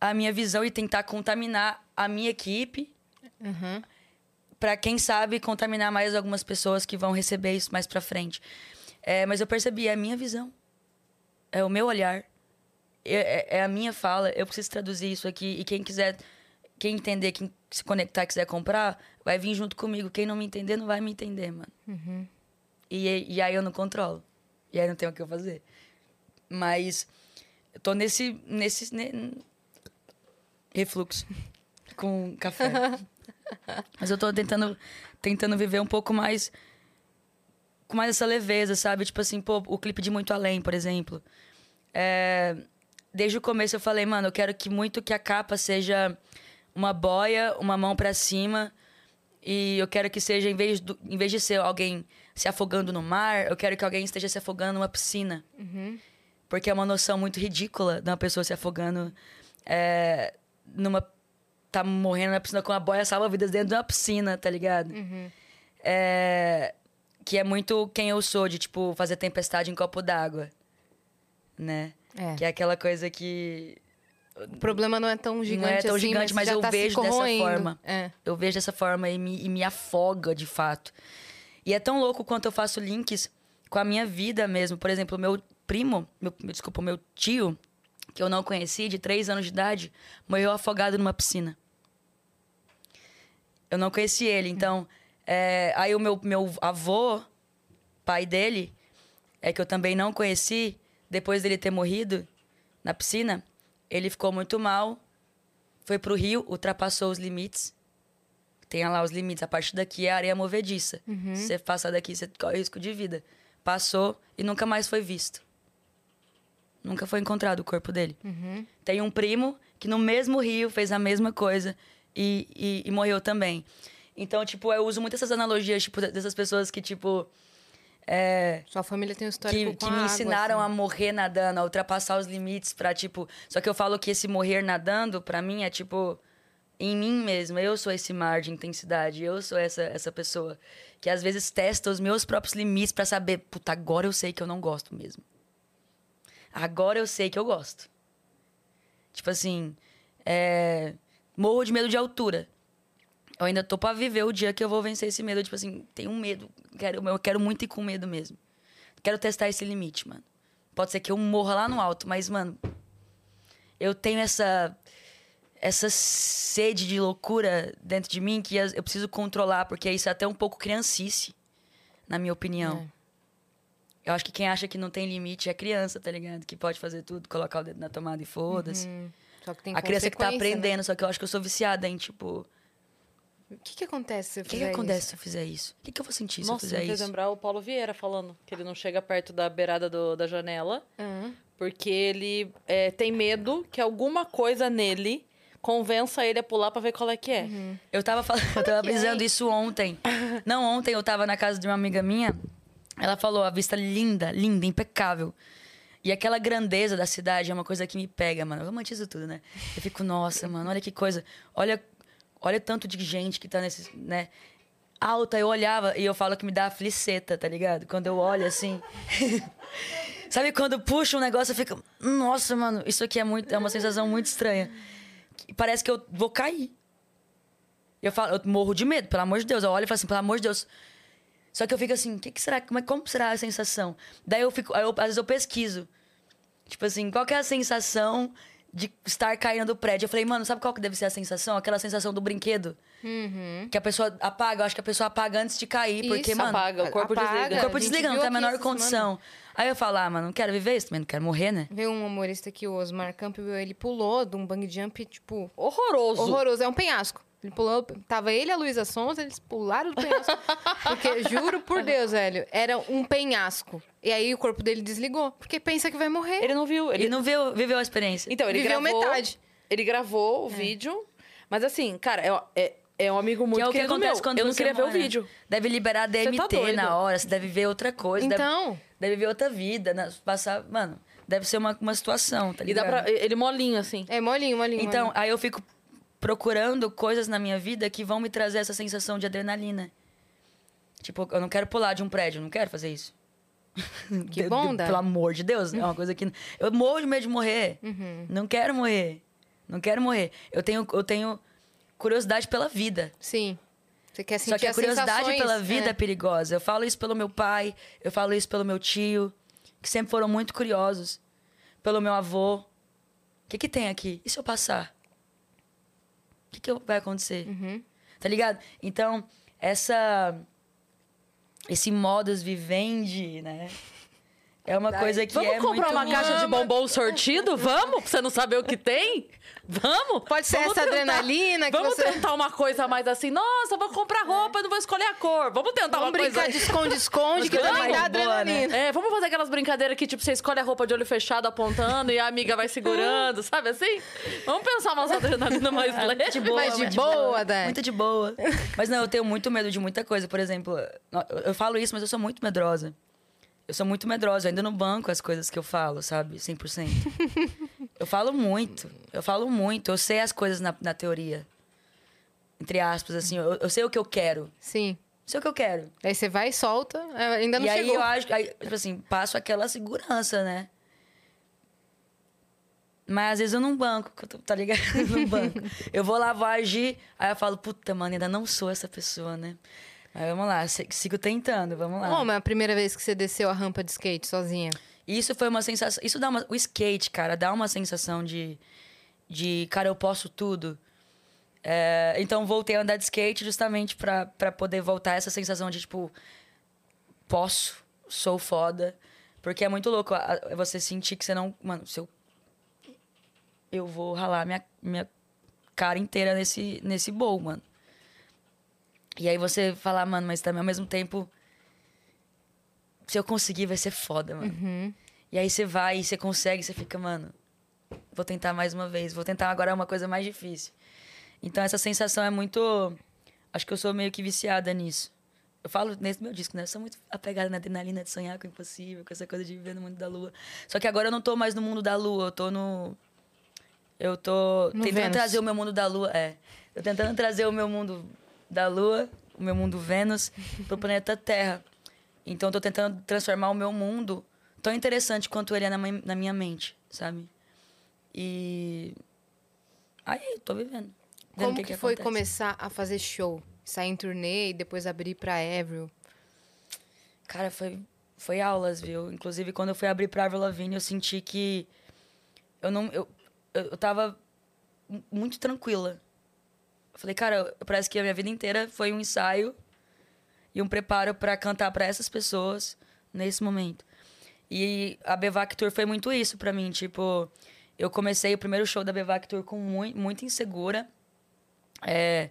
a minha visão e tentar contaminar a minha equipe Uhum. para quem sabe contaminar mais algumas pessoas que vão receber isso mais para frente. É, mas eu percebi, é a minha visão. É o meu olhar. É, é- é a minha fala. Eu preciso traduzir isso aqui. E quem quiser, quem entender, quem se conectar, quiser comprar, vai vir junto comigo. Quem não me entender, não vai me entender, mano. E, e aí eu não controlo. E aí não tem o que eu fazer. Mas eu tô nesse. nesse ne- refluxo com café. *laughs* Mas eu tô tentando, tentando viver um pouco mais com mais essa leveza, sabe? Tipo assim, pô, o clipe de Muito Além, por exemplo. É, desde o começo eu falei, mano, eu quero que muito que a capa seja uma boia, uma mão para cima. E eu quero que seja, em vez, do, em vez de ser alguém se afogando no mar, eu quero que alguém esteja se afogando numa piscina. Uhum. Porque é uma noção muito ridícula de uma pessoa se afogando é, numa. tá morrendo na piscina com uma boia salva-vidas dentro de uma piscina, tá ligado? Uhum. É, que é muito quem eu sou, de tipo, fazer tempestade em copo d'água. Né? É. Que é aquela coisa que. O problema não é tão gigante Não é tão assim, gigante, mas já eu tá vejo dessa forma. É. Eu vejo dessa forma e me, e me afoga de fato. E é tão louco quanto eu faço links com a minha vida mesmo. Por exemplo, meu primo, meu, desculpa, meu tio, que eu não conheci, de três anos de idade, morreu afogado numa piscina. Eu não conheci ele, então. É, aí o meu, meu avô, pai dele, é que eu também não conheci, depois dele ter morrido na piscina, ele ficou muito mal, foi pro rio, ultrapassou os limites. Tem lá os limites, a partir daqui é areia movediça. Se você passar daqui, você corre risco de vida. Passou e nunca mais foi visto. Nunca foi encontrado o corpo dele. Tem um primo que no mesmo rio fez a mesma coisa e, e, e morreu também. Então, tipo, eu uso muito essas analogias, tipo, dessas pessoas que, tipo, é, Sua família tem um histórico que, que me água, ensinaram assim. a morrer nadando, a ultrapassar os limites pra, tipo. Só que eu falo que esse morrer nadando, pra mim, é tipo. Em mim mesma. Eu sou esse mar de intensidade. Eu sou essa, essa pessoa que às vezes testa os meus próprios limites pra saber, puta, agora eu sei que eu não gosto mesmo. Agora eu sei que eu gosto. Tipo assim. é, Morro de medo de altura. Eu ainda tô pra viver o dia que eu vou vencer esse medo. Tipo assim, tenho um medo. Quero, eu quero muito ir com medo mesmo. Quero testar esse limite, mano. Pode ser que eu morra lá no alto, mas, mano, eu tenho essa essa sede de loucura dentro de mim que eu preciso controlar, porque isso é até um pouco criancice, na minha opinião. Eu acho que quem acha que não tem limite é criança, tá ligado? Que pode fazer tudo, colocar o dedo na tomada e foda-se. Só que tem A criança que tá né? aprendendo, só que eu acho que eu sou viciada em, tipo, O que, que acontece se eu o que, que fizer acontece isso? se eu fizer isso? O que, que eu vou sentir se Nossa, eu me fizer fez isso? lembrar o Paulo Vieira falando que ele não chega perto da beirada do- da janela Aham. porque ele é, tem medo que alguma coisa nele convença ele a pular pra ver qual é que é. Eu tava falando, eu tava *laughs* que brisando isso ontem. Não, ontem eu tava na casa de uma amiga minha. Ela falou, a vista linda, linda, impecável. E aquela grandeza da cidade é uma coisa que me pega, mano. Eu romantizo tudo, né? Eu fico, nossa, mano, olha que coisa. Olha, olha o tanto de gente que tá nesse, né? Alta, eu olhava e eu falo que me dá afliceta, tá ligado? Quando eu olho assim. *laughs* Sabe quando puxa um negócio, eu fico, nossa, mano, isso aqui é muito, é uma sensação muito estranha. Parece que eu vou cair. Eu falo, eu morro de medo, pelo amor de Deus. Eu olho e falo assim, pelo amor de Deus. Só que eu fico assim, que, que será? Como, é, como será a sensação? Daí eu fico, eu- às vezes eu pesquiso. Tipo assim, qual é a sensação de estar caindo do prédio? Eu falei, mano, sabe qual que deve ser a sensação? Aquela sensação do brinquedo. Que a pessoa apaga, eu acho que a pessoa apaga antes de cair, porque, Isso, mano. apaga, o corpo apaga. desliga. O corpo desliga, não tem a menor condição. Aí eu falo, ah, mano, não quero viver isso também, não quero morrer, né? Veio um humorista aqui, o Osmar Campbell, ele pulou de um bang jump, tipo, Horroroso. horroroso. É um penhasco. Ele pulou, tava ele e a Luísa Sons, eles pularam do penhasco. *laughs* porque, juro por Deus, velho, era um penhasco. E aí o corpo dele desligou, porque pensa que vai morrer. Ele não viu. Ele Ele, não viu, viveu a experiência. Então, ele Viveu gravou. metade. Ele gravou o vídeo. Mas assim, cara, é, é, é um amigo muito que é o que querido acontece meu. quando Eu não você queria ver o né? vídeo. Deve liberar tá DMT doido. na hora, você deve ver outra coisa. deve- Então, Deve, ver outra vida, né? passar. Mano, deve ser uma, uma situação, tá E dá ligado? pra. Ele molinho, assim. é molinho, molinho. Então, molinho. aí eu fico procurando coisas na minha vida que vão me trazer essa sensação de adrenalina. Tipo, eu não quero pular de um prédio, eu não quero fazer isso. *laughs* Que bom. Pelo amor de Deus, é uma coisa que. Eu morro de medo de morrer. Uhum. Não quero morrer. Não quero morrer. Eu tenho, eu tenho curiosidade pela vida. Sim. Você quer sentir Só que a curiosidade pela vida é. é. perigosa. Eu falo isso pelo meu pai, eu falo isso pelo meu tio, que sempre foram muito curiosos. Pelo meu avô. O que, que tem aqui? E se eu passar? O que, que vai acontecer? Uhum. Tá ligado? Então, essa. Esse modus vivendi, né? É uma coisa que Vamos é comprar muito... uma caixa de bombom sortido? Vamos? Pra você não saber o que tem? Vamos? Pode ser Vamos essa tentar- adrenalina que Vamos você- tentar uma coisa mais assim. Nossa, eu vou comprar roupa, eu não vou escolher a cor. Vamos tentar Vamos uma coisa... brincar de esconde-esconde, que Vamos. também dá Boa, né? adrenalina. É, vamos fazer aquelas brincadeiras que, tipo, você escolhe a roupa de olho fechado apontando e a amiga vai segurando, *laughs* sabe assim? Vamos pensar umas adrenalina *laughs* mais leve. de boa, Mas de mas boa, Dai. Muito de boa. Mas não, eu tenho muito medo de muita coisa. Por exemplo, eu- eu falo isso, mas eu sou muito medrosa. Eu sou muito medrosa. Eu ainda não banco as coisas que eu falo, sabe? 100%. *laughs* eu falo muito. Eu falo muito. Eu sei as coisas na, na teoria. Entre aspas, assim. Eu, eu sei o que eu quero. Sim. Sei o que eu quero. Aí você vai e solta, é, ainda não e aí chegou. eu acho, aí, tipo assim, passo aquela segurança, né? Mas às vezes eu não banco, tá ligado? *laughs* Eu não banco. Eu vou lá, vou agir, aí eu falo, puta, mano, ainda não sou essa pessoa, né? Mas vamos lá, sigo tentando, vamos lá. Como é a primeira vez que você desceu a rampa de skate sozinha? Isso foi uma sensação. Isso dá uma. O skate, cara, dá uma sensação de. De, cara, eu posso tudo. É, então voltei a andar de skate justamente pra, pra poder voltar essa sensação de, tipo, posso, sou foda. Porque é muito louco você sentir que você não. Mano, se eu. Eu vou ralar minha, minha cara inteira nesse, nesse bowl, mano. E aí você falar, mano, mas também ao mesmo tempo. Se eu conseguir, vai ser foda, mano. E aí você vai e você consegue, você fica, mano, vou tentar mais uma vez, vou tentar agora uma coisa mais difícil. Então essa sensação é muito. Acho que eu sou meio que viciada nisso. Eu falo nesse meu disco, né? Eu sou muito apegada na adrenalina de sonhar com o impossível, com essa coisa de viver no mundo da lua. Só que agora eu não tô mais no mundo da lua, eu tô no. Eu tô No tentando Vênus. trazer o meu mundo da lua. É. Tô tentando trazer o meu mundo da lua, o meu mundo Vênus, *laughs* pro planeta Terra. Então eu tô tentando transformar o meu mundo tão interessante quanto ele é na, mi- na minha mente, sabe? E. Aí, tô vivendo. Vendo Como o que, foi acontece. começar a fazer show? Sair em turnê e depois abrir pra Avril? Cara, foi, foi aulas, viu? Inclusive, quando eu fui abrir pra Avril Lavigne, eu senti que eu não... Eu, eu, tava mu- muito tranquila. Eu falei, cara, parece que a minha vida inteira foi um ensaio e um preparo pra cantar pra essas pessoas nesse momento. E a Bevac Tour foi muito isso pra mim. Tipo, eu comecei o primeiro show da Bevac Tour com muito, muito insegura. É,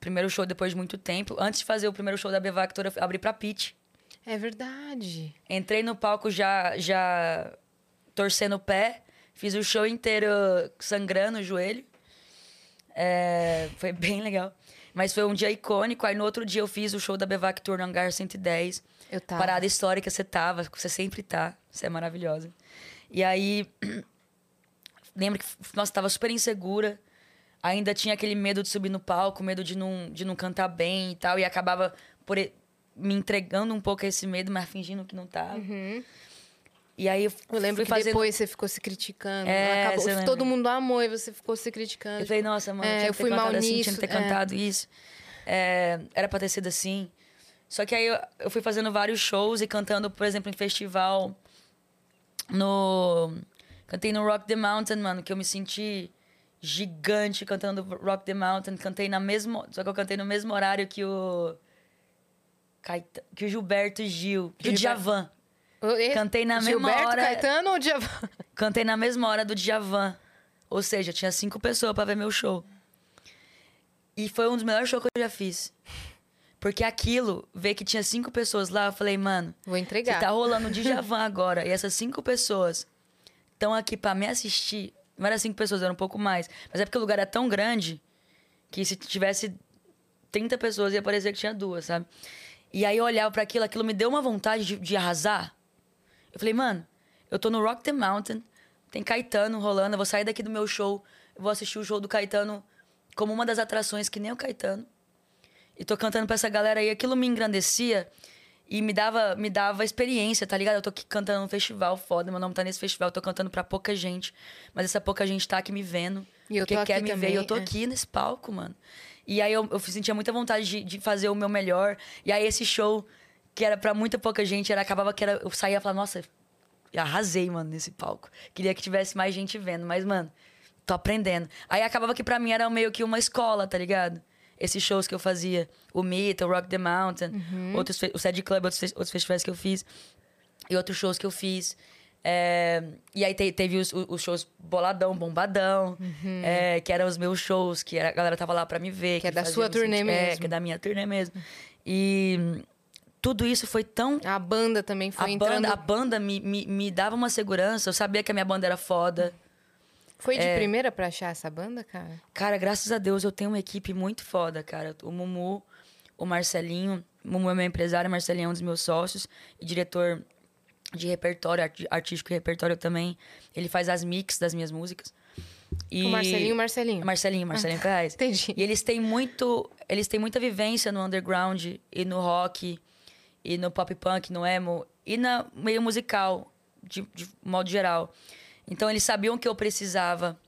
primeiro show depois de muito tempo. Antes de fazer o primeiro show da Bevac Tour, eu abri pra Pitty. É verdade. Entrei no palco já, já torcendo o pé. Fiz o show inteiro sangrando o joelho. É, foi *laughs* bem legal. Mas foi um dia icônico. Aí no outro dia eu fiz o show da Bevac Tour no Hangar 110. Eu tava. Parada histórica, você tava. Você sempre tá. Você é maravilhosa. E aí... *clears throat* Lembro que, nossa, tava super insegura. Ainda tinha aquele medo de subir no palco, medo de não, de não cantar bem e tal. E acabava por me entregando um pouco a esse medo, mas fingindo que não tava. E aí eu, Eu lembro que fazendo... depois você ficou se criticando. É, Acabou- todo mundo amou e você ficou se criticando. Eu falei, nossa, mano, É, tinha eu fui mal cantado assim, tinha nisso, que ter é. cantado isso. É, era pra ter sido assim. Só que aí eu, eu fui fazendo vários shows e cantando, por exemplo, em festival no... Cantei no Rock the Mountain, mano, que eu me senti gigante cantando Rock the Mountain. Cantei na mesma... Só que eu cantei no mesmo horário que o... Que o Gilberto Gil, que o Djavan. Cantei na mesma Gilberto hora- Caetano ou Djavan? *laughs* Cantei na mesma hora do Djavan. Ou seja, tinha cinco pessoas pra ver meu show. E foi um dos melhores shows que eu já fiz. Porque aquilo, ver que tinha cinco pessoas lá, eu falei, mano, Vou se entregar. tá rolando o *laughs* Djavan agora e essas cinco pessoas estão aqui pra me assistir. Não era cinco pessoas, era um pouco mais. Mas é porque o lugar é tão grande que se tivesse 30 pessoas ia parecer que tinha duas, sabe? E aí eu olhava pra aquilo, aquilo me deu uma vontade de, de arrasar. Eu falei, mano, eu tô no Rock the Mountain, tem Caetano rolando, eu vou sair daqui do meu show, eu vou assistir o show do Caetano como uma das atrações que nem o Caetano. E tô cantando pra essa galera aí, aquilo me engrandecia e me dava, me dava experiência, tá ligado? Eu tô aqui cantando num festival foda, meu nome tá nesse festival, eu tô cantando pra pouca gente, mas essa pouca gente tá aqui me vendo, E eu porque quer me também, ver, e eu tô é. aqui nesse palco, mano. E aí eu, eu sentia muita vontade de, de fazer o meu melhor, e aí esse show, que era pra muita pouca gente, era, acabava que era, eu saía e falava, nossa, eu arrasei, mano, nesse palco. Queria que tivesse mais gente vendo, mas, mano, tô aprendendo. Aí acabava que pra mim era meio que uma escola, tá ligado? Esses shows que eu fazia, o Mita, o Rock the Mountain, outros fe- o Sad Club, outros, outros festivais que eu fiz. e outros shows que eu fiz. É, e aí te, teve os, os, shows Boladão, Bombadão, uhum. é, que eram os meus shows, que a galera tava lá pra me ver. Que, que é da sua turnê mesmo. É, que é da minha turnê mesmo. E tudo isso foi tão. A banda também foi a entrando. Banda, a banda me, me, me dava uma segurança. Eu sabia que a minha banda era foda. Foi de é... primeira pra achar essa banda, cara? Cara, graças a Deus eu tenho uma equipe muito foda, cara. O Mumu, o Marcelinho. O Mumu é meu empresário, o Marcelinho é um dos meus sócios e diretor de repertório, artístico e repertório também. Ele faz as mix das minhas músicas. E... O Marcelinho, Marcelinho. Marcelinho, Marcelinho ah, Ferraz. Entendi. E eles têm muito, eles têm muita vivência no underground e no rock e no pop punk, no emo e no meio musical de, de modo geral. Então eles sabiam que eu precisava,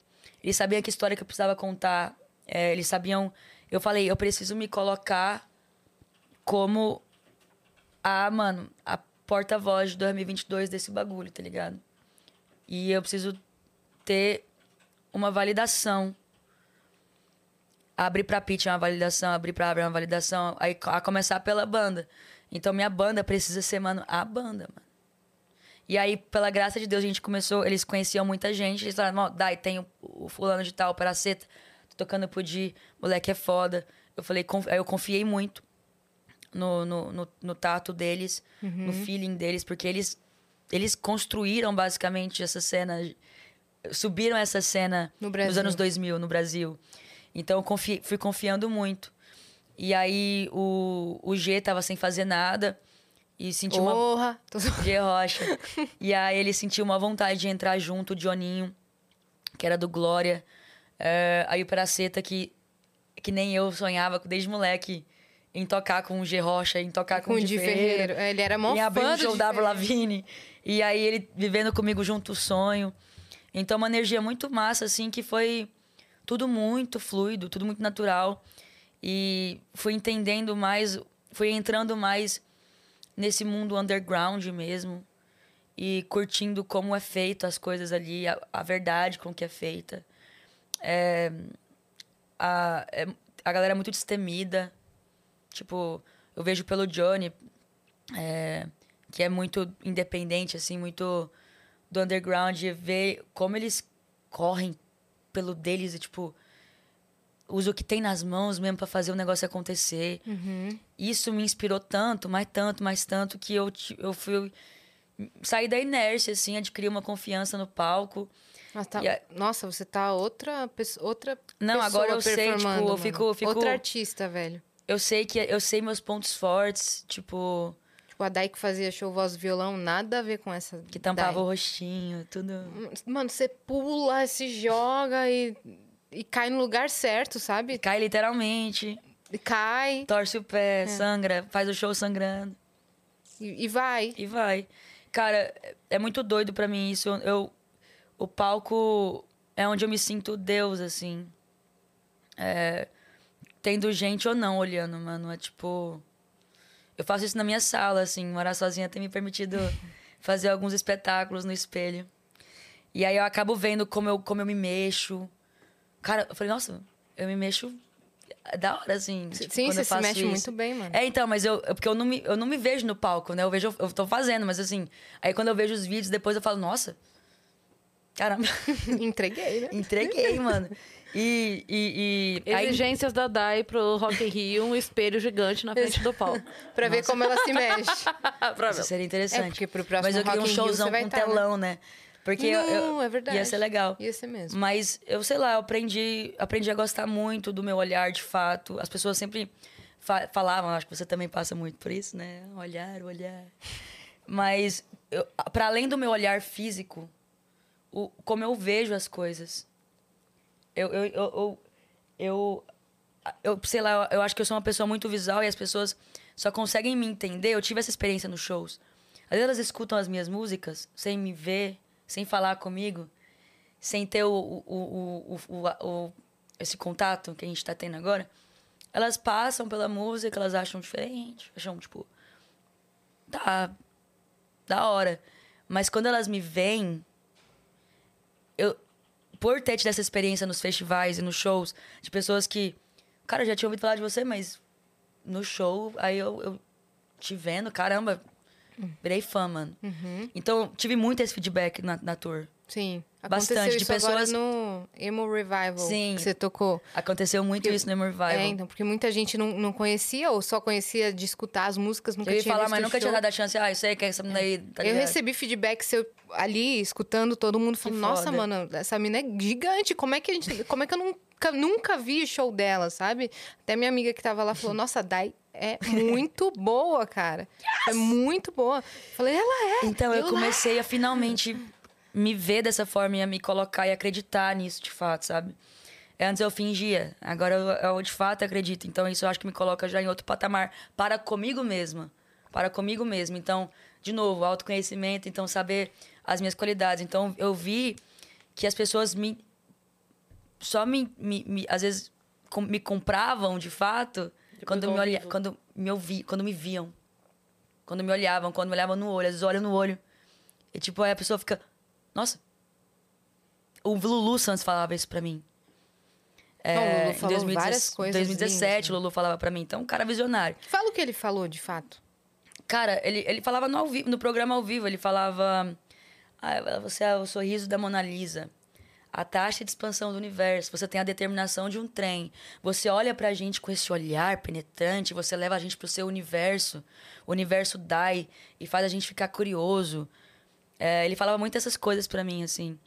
eles sabiam que história que eu precisava contar, é, eles sabiam. Eu falei, eu preciso me colocar como a, mano, a porta-voz de 2022 desse bagulho, tá ligado? E eu preciso ter uma validação. Abrir pra Pitch é uma validação, abrir pra Abra é uma validação, aí a começar pela banda. Então minha banda precisa ser, mano, a banda, mano. E aí, pela graça de Deus, a gente começou, eles conheciam muita gente, eles falaram, Dai, tem o, o fulano de tal, Peraceta, tô tocando pro Di, moleque é foda. Eu falei, aí eu confiei muito no, no, no, no tato deles, uhum. no feeling deles, porque eles, eles construíram basicamente essa cena, subiram essa cena no nos anos 2000 no Brasil. Então eu confi, fui confiando muito. E aí o, o G tava sem fazer nada e sentiu Porra. uma. G Rocha. e aí ele sentiu uma vontade de entrar junto, o Dioninho, que era do Glória. É, aí o Peraceta, que, que nem eu sonhava desde moleque em tocar com o G Rocha, em tocar com, com o Di Ferreiro. Ferreiro. É, ele era mó em abrir o show da Lavigne. E aí ele vivendo comigo junto o sonho. Então uma energia muito massa, assim, que foi tudo muito fluido, tudo muito natural. E fui entendendo mais, fui entrando mais nesse mundo underground mesmo. E curtindo como é feito as coisas ali, a, a verdade com que é feita. É, a, é, a galera é muito destemida Tipo, eu vejo pelo Johnny, é, que é muito independente, assim, muito do underground, ver como eles correm pelo deles e, tipo, usa o que tem nas mãos mesmo para fazer o negócio acontecer. Uhum. Isso me inspirou tanto, mais tanto, mais tanto, que eu, eu fui sair da inércia, assim, adquirir uma confiança no palco. Tá, a... Nossa, você tá outra, outra Não, agora eu sei, tipo, eu fico, eu fico... Outra artista, velho eu sei que eu sei meus pontos fortes, tipo. Tipo, a Dai que fazia show voz violão, nada a ver com essa. Que tampava Dai. o rostinho, tudo. Mano, você pula, se joga e, e cai no lugar certo, sabe? Cai literalmente. E cai. Torce o pé, é. sangra, faz o show sangrando. E, e, vai. E vai. Cara, é muito doido para mim isso. Eu, o palco é onde eu me sinto Deus, assim. É, tendo gente ou não olhando, mano. É tipo. Eu faço isso na minha sala, assim. Morar sozinha tem me permitido *laughs* fazer alguns espetáculos no espelho. E aí eu acabo vendo como eu, como eu me mexo. Cara, eu falei, nossa, eu me mexo da hora, assim. Tipo, Sim, você se mexe isso. muito bem, mano. É, então, mas eu. Porque eu não, me, eu não me vejo no palco, né? Eu vejo, eu tô fazendo, mas assim. Aí quando eu vejo os vídeos, depois eu falo, nossa. Caramba. *laughs* Entreguei, né? Entreguei, mano. E, e, e Exigências aí... da DAI pro Rock in Rio, um espelho gigante na frente do palco. *laughs* pra ver como ela se mexe. *laughs* pra Isso seria interessante. É, porque pro próximo Mas eu queria um showzão com tá, telão, né? Porque Não, eu, é verdade. Ia ser legal. Ia ser mesmo. Mas eu, sei lá, eu aprendi, aprendi a gostar muito do meu olhar, de fato. As pessoas sempre fa falavam, acho que você também passa muito por isso, né? Olhar, olhar. Mas, para além do meu olhar físico, o, como eu vejo as coisas. Eu, eu, eu, eu, eu, sei lá, eu acho que eu sou uma pessoa muito visual e as pessoas só conseguem me entender. Eu tive essa experiência nos shows. Às vezes elas escutam as minhas músicas sem me ver, sem falar comigo, sem ter o, o, o, esse contato que a gente está tendo agora. Elas passam pela música, elas acham diferente, acham, tipo, tá, da hora. Mas quando elas me veem, eu, por ter tido essa experiência nos festivais e nos shows, de pessoas que, cara, já tinha ouvido falar de você, mas no show, aí eu, eu te vendo, caramba, Virei fã, mano. Uhum. Então, tive muito esse feedback na, na tour. Sim. Bastante, Aconteceu de isso agora pessoas- no Emo Revival Sim. que você tocou. Aconteceu muito isso no Emo Revival. É, então, porque muita gente não, não conhecia ou só conhecia de escutar as músicas, nunca eu ia tinha falar, mas nunca tinha show. dado a chance. Ah, isso aí, que essa menina aí, tá Eu ligado? recebi feedback seu ali, escutando todo mundo falando, nossa, mano, essa mina é gigante. Como é que a gente. Como é que eu nunca, nunca vi o show dela, sabe? Até minha amiga que tava lá falou, *laughs* nossa, Dai é muito boa, cara. É muito boa. Falei, ela é. Então, eu Eu comecei a finalmente me ver dessa forma e a me colocar e acreditar nisso de fato, sabe? Antes eu fingia, agora eu, eu de fato acredito. Então, isso eu acho que me coloca já em outro patamar para comigo mesma. Para comigo mesma. Então, de novo, autoconhecimento, então saber as minhas qualidades. Então, eu vi que as pessoas me. Só me. me, me- às vezes com- me compravam de fato quando do me, olha, quando me ouvi, quando me viam. Quando me olhavam, quando me olhavam no olho, às vezes olham no olho. E tipo, aí a pessoa fica. Nossa. O Lulu Santos falava isso pra mim. Não, o Lulu em falou 2017, várias coisas 2017, lindas, o Lulu falava pra mim. Então, um cara visionário. Fala o que ele falou, de fato. Cara, ele, ele falava no, ao vivo, no programa ao vivo, ele falava. Ah, você é o sorriso da Mona Lisa. A taxa de expansão do universo. Você tem a determinação de um trem. Você olha pra gente com esse olhar penetrante, você leva a gente pro seu universo. O universo dai e faz a gente ficar curioso. É, ele falava muito essas coisas pra mim, assim.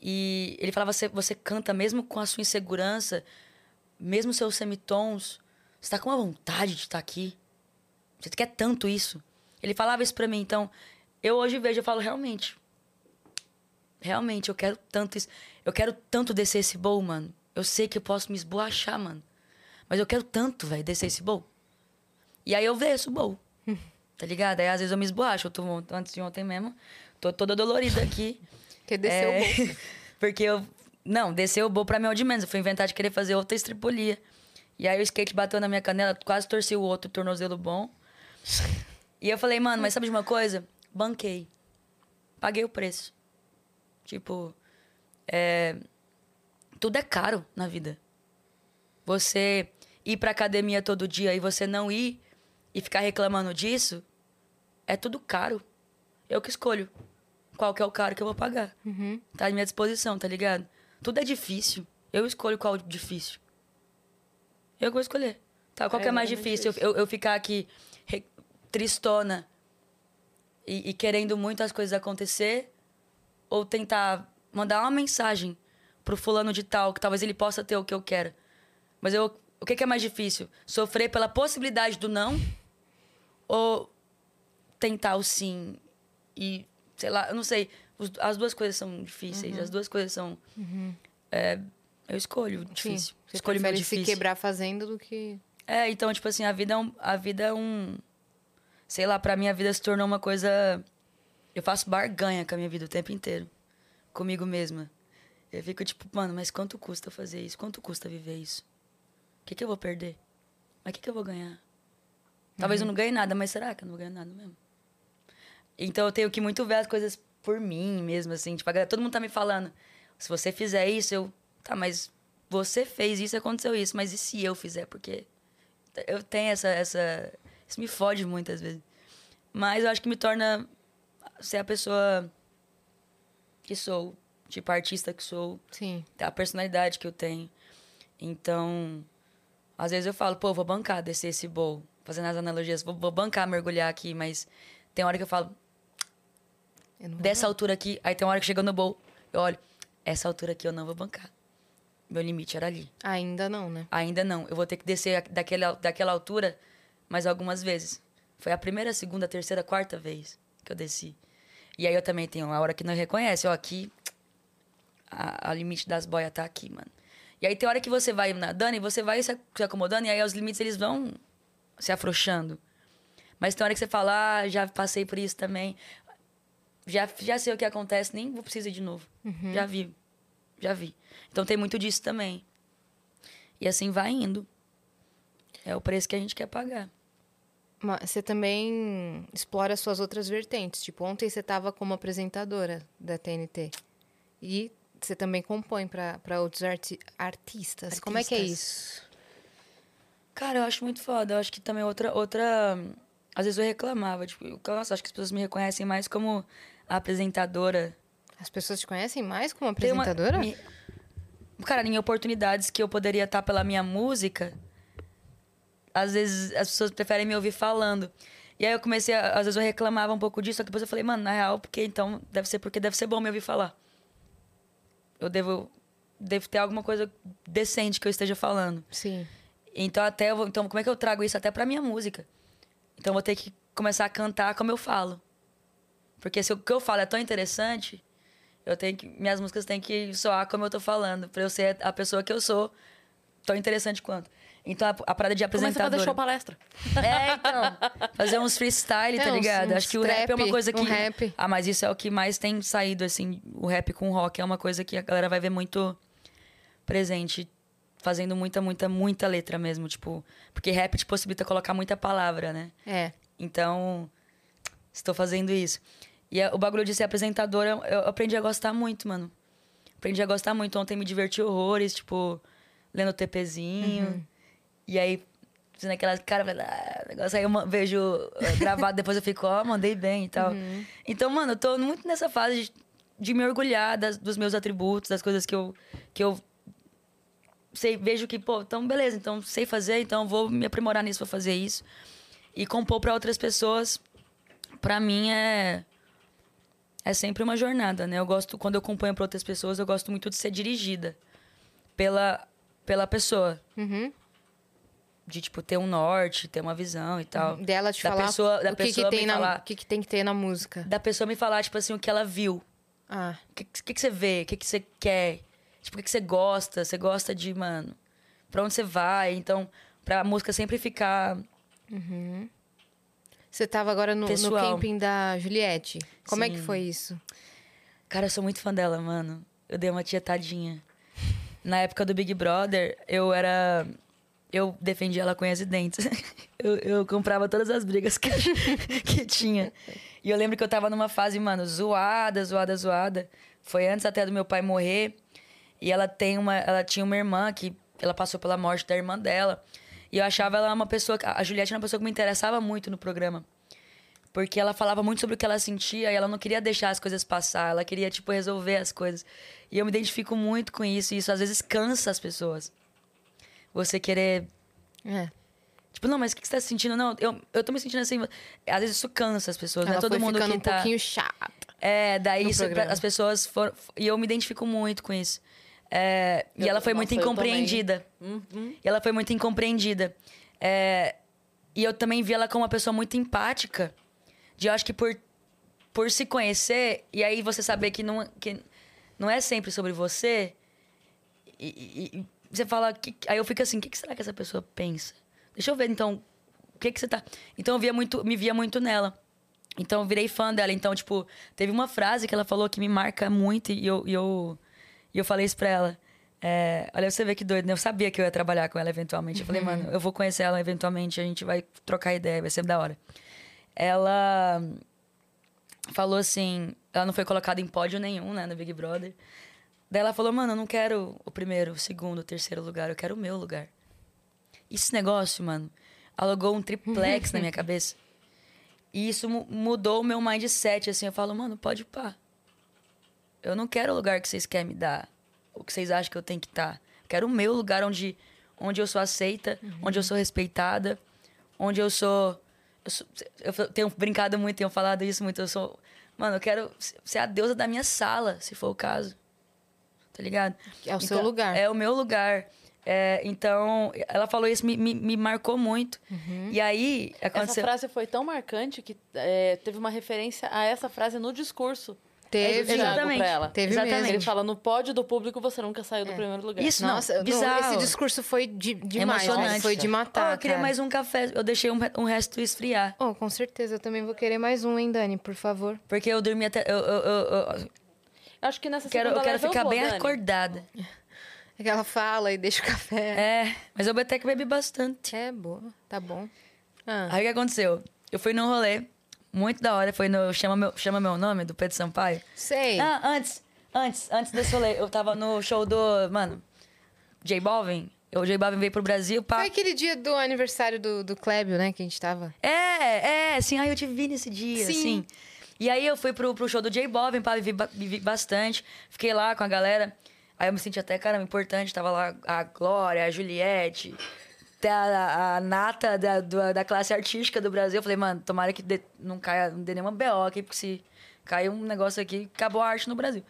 E ele falava: você, você canta mesmo com a sua insegurança, mesmo seus semitons. Você tá com uma vontade de estar aqui. Você quer tanto isso. Ele falava isso pra mim, então eu hoje vejo, eu falo realmente. Realmente, eu quero tanto isso. Eu quero tanto descer esse bowl, mano. Eu sei que eu posso me esboachar, mano. Mas eu quero tanto, velho, descer esse bowl. E aí eu desço o bowl. *laughs* Tá ligado? Aí às vezes eu me esboacho. Eu tô antes de ontem mesmo. Tô toda dolorida aqui. *laughs* Que desceu É, o bolso. *laughs* Porque eu. Não, desceu o bowl pra mim é o de menos. Eu fui inventar de querer fazer outra estripolia. E aí o skate bateu na minha canela, quase torci o outro tornozelo bom. E eu falei, mano, mas sabe de uma coisa? Banquei. Paguei o preço. Tipo, é, tudo é caro na vida. Você ir pra academia todo dia e você não ir e ficar reclamando disso, é tudo caro. Eu que escolho qual que é o caro que eu vou pagar. Tá à minha disposição, tá ligado? Tudo é difícil. Eu escolho qual é o difícil. Eu que vou escolher. Tá, qual É que é mais exatamente difícil? Eu, eu, eu ficar aqui re- tristona e, e querendo muito as coisas acontecer ou tentar mandar uma mensagem pro fulano de tal que talvez ele possa ter o que eu quero. Mas eu, o que, que é mais difícil? Sofrer pela possibilidade do não ou tentar o sim e sei lá, eu não sei. As duas coisas são difíceis, as duas coisas são é, eu escolho o difícil. Sim, você escolho meu prefere se difícil. quebrar fazendo do que... É, então, tipo assim, a vida é um. A vida é um. Sei lá, pra mim a vida se tornou uma coisa. Eu faço barganha com a minha vida o tempo inteiro. Comigo mesma. Eu fico tipo, mano, mas quanto custa fazer isso? Quanto custa viver isso? O que, que eu vou perder? Mas o que, que eu vou ganhar? Talvez eu não ganhe nada, mas será que eu não vou ganhar nada mesmo? Então eu tenho que muito ver as coisas por mim mesmo, assim. Tipo, galera- todo mundo tá me falando. Se você fizer isso, eu. Tá, mas você fez isso, aconteceu isso. Mas e se eu fizer? Porque eu tenho essa, essa. Isso me fode muitas vezes. Mas eu acho que me torna ser a pessoa que sou. Tipo, artista que sou. Sim. A personalidade que eu tenho. Então, às vezes eu falo, pô, vou bancar descer esse bowl. Fazendo as analogias, vou, vou bancar mergulhar aqui, mas tem hora que eu falo, Eu dessa altura aqui. Aí tem uma hora que chega no bowl, eu olho, essa altura aqui eu não vou bancar. Meu limite era ali. Ainda não, né? Ainda não. Eu vou ter que descer daquela, daquela altura mais algumas vezes. Foi a primeira, segunda, terceira, quarta vez que eu desci. E aí eu também tenho a hora que não reconhece. Ó, aqui, a, a limite das boias tá aqui, mano. E aí tem hora que você vai nadando e você vai se, acomodando e aí os limites eles vão se afrouxando. Mas tem hora que você fala, ah, já passei por isso também. Já, já sei o que acontece, nem vou precisar ir de novo. Já vi. Já vi. Então tem muito disso também. E assim vai indo. É o preço que a gente quer pagar. Mas você também explora suas outras vertentes. Tipo, ontem você estava como apresentadora da TNT. E você também compõe para outros arti- artistas. Como é que é Artistas. isso? Cara, eu acho muito foda. Eu acho que também outra outra Às vezes eu reclamava, tipo, eu, nossa, acho que as pessoas me reconhecem mais como apresentadora. As pessoas te conhecem mais como apresentadora? Uma, me, cara, em oportunidades que eu poderia estar pela minha música, às vezes as pessoas preferem me ouvir falando. E aí eu comecei, a, às vezes eu reclamava um pouco disso, só que depois eu falei, mano, na real, porque então deve ser porque deve ser bom me ouvir falar. Eu devo devo ter alguma coisa decente que eu esteja falando. Sim. Então até eu vou, então como é que eu trago isso até para minha música? Então eu vou ter que começar a cantar como eu falo. Porque se o que eu falo é tão interessante, eu tenho que minhas músicas têm que soar como eu tô falando, para eu ser a pessoa que eu sou, tão interessante quanto. Então, a, a parada de apresentadora... Começa a show palestra. É, então. Fazer uns freestyle, tá é, ligado? Uns, Acho que o rap é uma coisa que... Um rap. Ah, mas isso é o que mais tem saído, assim. O rap com rock é uma coisa que a galera vai ver muito presente. Fazendo muita, muita, muita letra mesmo, tipo... Porque rap te possibilita colocar muita palavra, né? É. Então, estou fazendo isso. E o bagulho de ser apresentadora, eu aprendi a gostar muito, mano. Aprendi a gostar muito. Ontem me diverti horrores, tipo... Lendo TPzinho... Uhum e aí, fazendo aquelas cara, ah, negócio, aí eu vejo eh, gravado, depois eu fico, ó, oh, mandei bem e tal. Uhum. Então, mano, eu tô muito nessa fase de, de me orgulhar das, dos meus atributos, das coisas que eu, que eu sei, vejo que, pô, então beleza, então sei fazer, então vou me aprimorar nisso, vou fazer isso. E compor para outras pessoas, para mim é é sempre uma jornada, né? Eu gosto quando eu componho para outras pessoas, eu gosto muito de ser dirigida pela pela pessoa. Uhum de tipo ter um norte, ter uma visão e tal. Dela te da falar pessoa, da o que, pessoa que tem na, falar, o que, que tem que ter na música. Da pessoa me falar tipo assim o que ela viu. Ah. O que, que, que você vê? O que, que você quer? Tipo, o que, que você gosta? Você gosta de, mano, pra onde você vai? Então, pra música sempre ficar. Uhum. Você tava agora no, no, camping da Juliette. Como Sim. é que foi isso? Cara, eu sou muito fã dela, mano. Eu dei uma tietadinha. Na época do Big Brother, eu era eu defendi ela com e dentes. *laughs* eu, eu comprava todas as brigas que, *laughs* que tinha. E eu lembro que eu tava numa fase, mano, zoada, zoada, zoada. Foi antes até do meu pai morrer. E ela tem uma. Ela tinha uma irmã que ela passou pela morte da irmã dela. E eu achava ela uma pessoa. A Juliette era uma pessoa que me interessava muito no programa. Porque ela falava muito sobre o que ela sentia e ela não queria deixar as coisas passar. Ela queria, tipo, resolver as coisas. E eu me identifico muito com isso. E isso às vezes cansa as pessoas você querer. É. Tipo, não, mas o que você tá sentindo? Não, eu, eu tô me sentindo assim. Às vezes isso cansa as pessoas, Ela né? Todo mundo que tá. um pouquinho chato. É, daí isso, as pessoas foram. E eu me identifico muito com isso. É, e ela foi muito incompreendida. Uhum. E ela foi muito incompreendida. É, e eu também vi ela como uma pessoa muito empática. De eu acho que por, por se conhecer, e aí você saber que não, que não é sempre sobre você. E, e, você fala. Que, aí eu fico assim, o que, que será que essa pessoa pensa? Deixa eu ver, então, o que, que você tá. Então eu via muito, me via muito nela. Então eu virei fã dela. Então, tipo, teve uma frase que ela falou que me marca muito e eu, e eu, e eu falei isso pra ela. É, olha, você vê que doido, né? Eu sabia que eu ia trabalhar com ela eventualmente. Eu falei, mano, eu vou conhecer ela eventualmente, a gente vai trocar ideia, vai ser da hora. Ela falou assim: ela não foi colocada em pódio nenhum, né, no Big Brother. Daí ela falou, mano, eu não quero o primeiro, o segundo, o terceiro lugar, eu quero o meu lugar. Esse negócio, mano, alugou um triplex na minha *laughs* cabeça. E isso mudou o meu mindset, assim. Eu falo, mano, pode pá. Eu não quero o lugar que vocês querem me dar. O que vocês acham que eu tenho que estar. Tá. Quero o meu lugar onde, onde eu sou aceita, uhum. onde eu sou respeitada, onde eu sou, eu sou. Eu tenho brincado muito, tenho falado isso muito. Eu sou. Mano, eu quero ser a deusa da minha sala, se for o caso tá ligado? É o então, seu lugar. É o meu lugar. É, então, ela falou isso, me, me, me marcou muito. Uhum. E aí, aconteceu... Essa frase foi tão marcante que é, teve uma referência a essa frase no discurso. Teve, é exatamente. Pra ela. Teve exatamente. Mesmo. Ele fala, no pódio do público você nunca saiu do é. primeiro lugar. Isso, Nossa, não, bizarro. esse discurso foi de, demais. Emocionante. Foi de matar, oh, Eu queria cara. mais um café. Eu deixei um, um resto esfriar. Oh, com certeza. Eu também vou querer mais um, hein, Dani? Por favor. Porque eu dormi até... Eu, eu, eu, Acho que nessa quero, segunda Eu quero ficar eu vou, bem Dani. acordada. É que ela fala e deixa o café. É, mas eu até que bebi bastante. É, boa. Tá bom. Ah. Aí o que aconteceu? Eu fui num rolê muito da hora. Foi no Chama Meu, Chama Meu Nome, do Pedro Sampaio. Sei. Ah, antes, antes, antes desse rolê, eu tava no show do, mano, J Balvin. O J Balvin veio pro Brasil. Pá. Foi aquele dia do aniversário do, do Clébio, né? Que a gente tava. É, é, sim. Aí eu te vi nesse dia, Sim. sim. E aí eu fui pro, pro show do J Balvin, pá, vivi, vivi bastante. Fiquei lá com a galera. Aí eu me senti até, caramba, importante. Tava lá a Glória, a Juliette, até a, a nata da, da classe artística do Brasil. Eu falei, mano, tomara que dê- não caia, não dê nenhuma BO aqui, porque se cair um negócio aqui, acabou a arte no Brasil.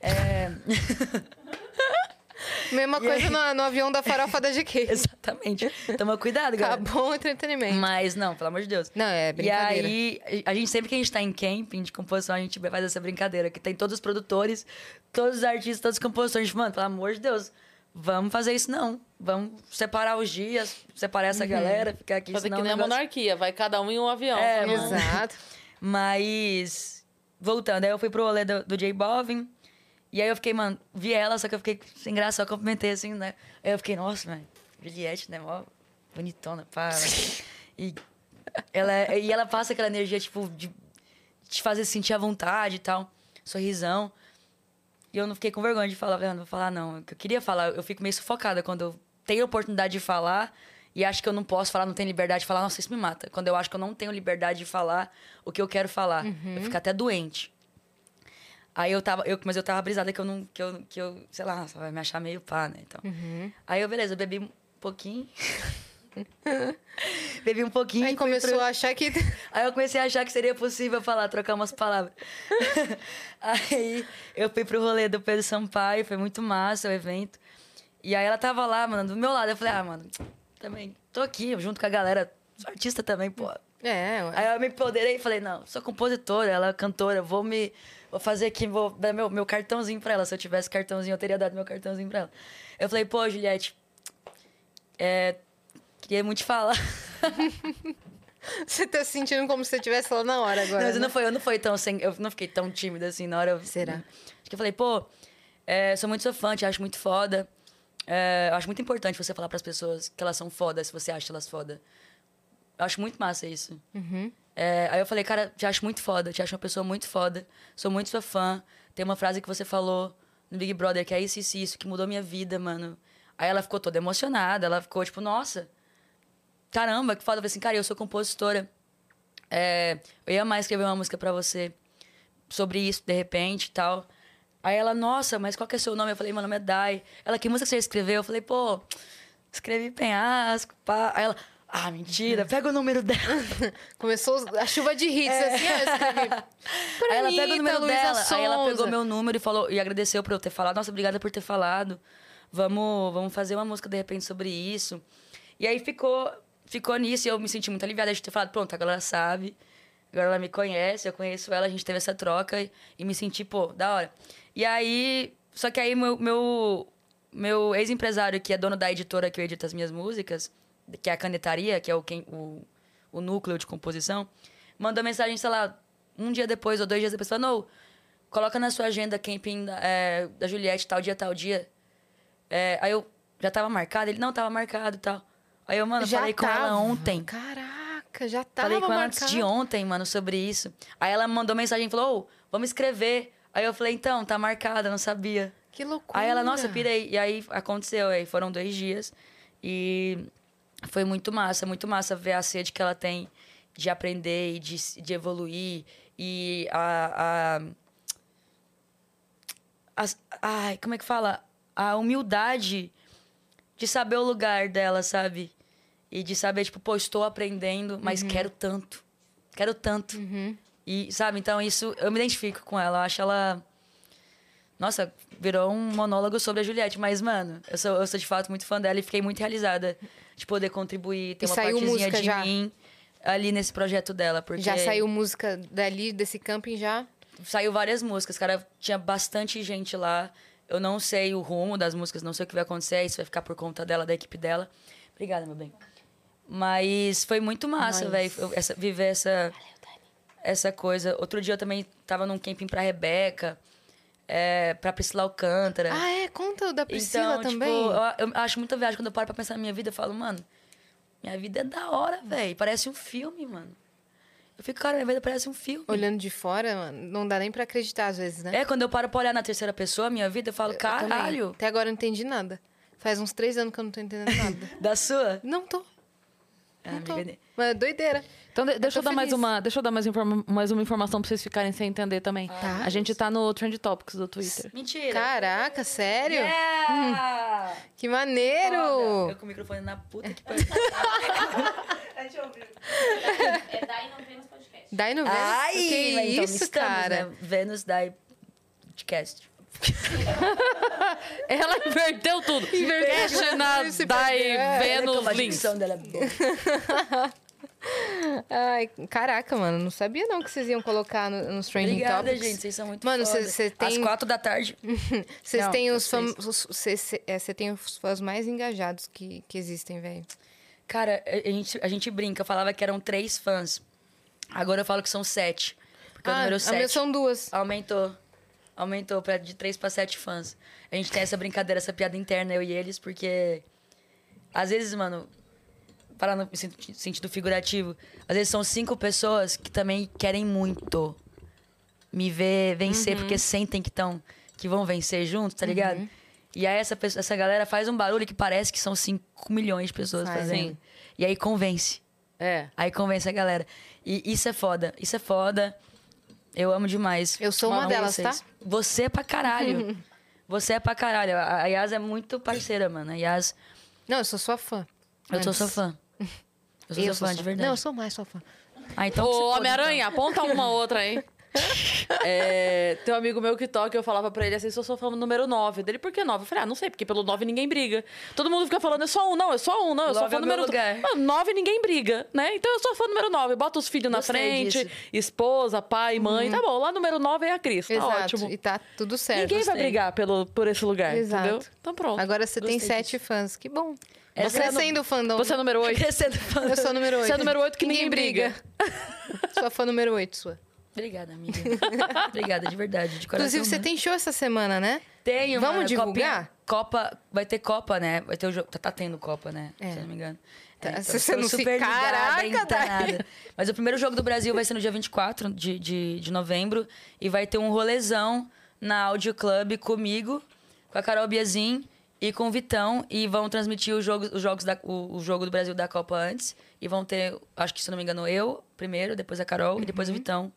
É... *laughs* Mesma *laughs* coisa no, no avião da farofa da GQ. *laughs* Exatamente. Toma cuidado, galera. Acabou o entretenimento. Mas não, pelo amor de Deus. Não, é brincadeira. E aí, a gente, sempre que a gente tá em camping de composição, a gente faz essa brincadeira, que tem todos os produtores, todos os artistas, todos os compositores. A gente, mano, pelo amor de Deus, vamos fazer isso não. Vamos separar os dias, separar essa galera, ficar aqui, Fazer que nem a negócio- monarquia, vai cada um em um avião. É, mano. Exato. Mas, voltando, aí eu fui pro rolê do, do J Balvin. E aí eu fiquei, mano, vi ela, só que eu fiquei sem graça, só cumprimentei assim, né? Aí eu fiquei, nossa, mano, Juliette, né? Mó bonitona, pá. e, ela, é- e ela passa aquela energia, tipo, de te fazer sentir à vontade e tal. Sorrisão. E eu não fiquei com vergonha de falar, falei, "Ah, não vou falar não. Eu queria falar, eu fico meio sufocada quando eu tenho a oportunidade de falar e acho que eu não posso falar, não tenho liberdade de falar, nossa, isso me mata. Quando eu acho que eu não tenho liberdade de falar o que eu quero falar. Eu fico até doente. Aí eu tava, eu, mas eu tava brisada que eu não, que eu, que eu sei lá, só vai me achar meio pá, né? Então. Aí eu, beleza, eu bebi um pouquinho. *laughs* bebi um pouquinho. Aí começou pro- a achar que. *laughs* Aí eu comecei a achar que seria possível falar, trocar umas palavras. *laughs* aí eu fui pro rolê do Pedro Sampaio, foi muito massa o evento. E aí ela tava lá, mano, do meu lado. Eu falei, ah, mano, também tô aqui, junto com a galera. Sou artista também, pô. É, ué. Aí eu me empoderei e falei, não, sou compositora, ela é cantora, vou me. Vou fazer aqui, vou dar meu, meu cartãozinho pra ela. Se eu tivesse cartãozinho, eu teria dado meu cartãozinho pra ela. Eu falei, pô, Juliette, é, queria muito te falar. *laughs* Você tá se sentindo como se você estivesse lá na hora agora. Não, mas né? não foi, eu não foi tão sem, eu não fiquei tão tímida assim na hora. eu- Será? Acho que eu falei, pô, é, sou muito seu fã, te acho muito foda. É, eu acho muito importante você falar pras pessoas que elas são foda, se você acha elas foda. Eu acho muito massa isso. Uhum. É, aí eu falei, cara, te acho muito foda, te acho uma pessoa muito foda, sou muito sua fã. Tem uma frase que você falou no Big Brother que é isso, isso, isso, que mudou minha vida, mano. Aí ela ficou toda emocionada, ela ficou tipo, nossa, caramba, que foda. Eu falei assim, cara, eu sou compositora. É, eu ia mais escrever uma música pra você sobre isso, de repente e tal. Aí ela, nossa, mas qual que é seu nome? Eu falei, meu nome é Dai. Ela, que música você escreveu? Eu falei, pô, escrevi penhasco, pá. Aí ela, ah, mentira, pega o número dela. *laughs* Começou a chuva de hits, assim, ó, eu escrevi. *laughs* Aí ela pega o Anitta, número Luísa dela, aí ela pegou meu número e falou e agradeceu por eu ter falado. Nossa, obrigada por ter falado. Vamos, vamos fazer uma música de repente sobre isso. E aí ficou, ficou nisso e eu me senti muito aliviada de ter falado, pronto, agora ela sabe. Agora ela me conhece, eu conheço ela, a gente teve essa troca e, e me senti, pô, da hora. E aí, só que aí meu meu, meu ex-empresário, que é dono da editora que eu edito as minhas músicas, que é a Canetaria, que é o, quem, o, o núcleo de composição, mandou mensagem, sei lá, um dia depois ou dois dias depois, falando, "Ô, coloca na sua agenda camping é, da Juliette, tal dia, tal dia. É, aí eu, já tava marcado? Ele, não, tava marcado e tal. Aí eu, mano, Já falei com ela tava. ontem. Caraca, já tava Falei com ela marcado. antes de ontem, mano, sobre isso. Aí ela mandou mensagem e falou, ô, vamos escrever. Aí eu falei, então, tá marcado, eu não sabia. Que loucura. Aí ela, nossa, pirei. E aí aconteceu, aí foram dois dias. E foi muito massa, muito massa ver a sede que ela tem de aprender e de, de evoluir. E a. a as- ai, como é que fala? A humildade de saber o lugar dela, sabe? E de saber, tipo, pô, estou aprendendo, mas quero tanto. Quero tanto. E, sabe, então isso, eu me identifico com ela. Eu acho ela. Nossa, virou um monólogo sobre a Juliette, mas, mano, eu sou, eu sou de fato muito fã dela e fiquei muito realizada de poder contribuir, ter E uma partezinha de já? mim ali nesse projeto dela. Porque Já saiu música dali, desse camping já? saiu várias músicas, cara. Tinha bastante gente lá. Eu não sei o rumo das músicas, não sei o que vai acontecer. Isso vai ficar por conta dela, da equipe dela. Obrigada, meu bem. Mas foi muito massa, velho. essa- Viver essa, essa coisa. Outro dia eu também tava num camping pra Rebeca, é, pra Priscila Alcântara. Ah, é? Conta o da Priscila então, também. tipo, eu, eu acho muita viagem. Quando eu paro pra pensar na minha vida, eu falo, mano, minha vida é da hora, velho. Parece um filme, mano. Eu fico, cara, minha vida parece um filme. Olhando de fora, mano, não dá nem pra acreditar às vezes, né? É, quando eu paro pra olhar na terceira pessoa, minha vida, eu falo, Eu também. caralho. Até agora eu não entendi nada. Faz uns três anos que eu não tô entendendo nada. *laughs* Da sua? não tô. Ah, amiga, Mas é doideira. Então, de- deixa eu, tô dar mais uma, deixa eu dar mais, informa- mais uma informação pra vocês ficarem sem entender também. Tá. A gente tá no Trend Topics do Twitter. Mentira. Caraca, sério? Yeah! *laughs* Que Foda. maneiro! Eu com o microfone na puta que pariu. *laughs* É Dai Não Vênus Podcast. Dai no Vênus? Ai, que então isso, cara? Né? Vênus da podcast. *laughs* Ela inverteu tudo. Inverteu. Na Dai. É, Venus dicção dela é boa. *laughs* Ai, caraca, mano. Não sabia não que vocês iam colocar no- nos Trending Obrigada, Topics. gente. Vocês são muito Mano, foda. cê- cê tem- Às quatro da tarde. *laughs* Vocês têm os fãs... Você é, tem os fãs mais engajados que, que existem, velho. Cara, a gente, a gente brinca. Eu falava que eram três fãs. Agora eu falo que são sete. Porque o Ah, número a minha sete são duas. aumentou. Aumentou pra, de três pra sete fãs. A gente tem essa brincadeira, essa piada interna, eu e eles, porque... Às vezes, mano... Falando no senti- sentido figurativo. Às vezes são cinco pessoas que também querem muito me ver vencer, Uhum. porque sentem que estão... Que vão vencer juntos, tá ligado? E aí essa, pessoa- essa galera faz um barulho que parece que são 5 milhões de pessoas Faz. fazendo. Sim. E aí convence. É. Aí convence a galera. E isso é foda. Isso é foda. Eu amo demais. Eu sou uma Amo delas, tá? Você é pra caralho. *laughs* Você é pra caralho. A Yas é muito parceira, mano. A Yas, Não, eu sou sua fã. eu sou sua fã. Eu sou Eu sua fã, de verdade. Não, eu sou mais sua fã. Ah, então Ô, Homem-Aranha, aponta uma outra aí. *laughs* É, tem um amigo meu que toca, eu falava pra ele assim, sou sou fã número 9. Dele, por que 9? Eu falei, ah, não sei, porque pelo 9 ninguém briga. Todo mundo fica falando, é só um, não, é só um, não, eu sou fã é número lugar. Mano, 9 ninguém briga, né? Então eu sou fã número 9. Bota os filhos na frente, disso. esposa, pai, mãe, tá bom. Lá número 9 é a Cris, tá Exato. ótimo. E tá tudo certo. Ninguém vai gostei. brigar pelo, por esse lugar, Exato. entendeu? Então pronto. Agora você tem Gostei sete fãs. Que bom. Essa Você é a no- fandom. Você é número 8. Crescendo fã. Eu sou número 8. Você é número 8 que ninguém briga. *laughs* sua fã número 8, sua. Obrigada, amiga. *laughs* Obrigada, de verdade, de coração. Inclusive, você mesmo. tem show essa semana, né? Tenho, Vamos mano, divulgar? Copinha- Copa, vai ter Copa, né? Vai ter o jogo. Tá, tá tendo Copa, né? É. Se eu não me engano. Tá, então, se você não se- super ligada, Caraca, hein, tá Dai. nada. Mas o primeiro jogo do Brasil vai ser no dia 24 de, de, de novembro. E vai ter um rolezão na Audio Club comigo, com a Carol Biazin e com o Vitão. E vão transmitir os jogos, os jogos da, o, o jogo do Brasil da Copa antes. E vão ter, acho que se não me engano, eu primeiro, depois a Carol e depois o Vitão.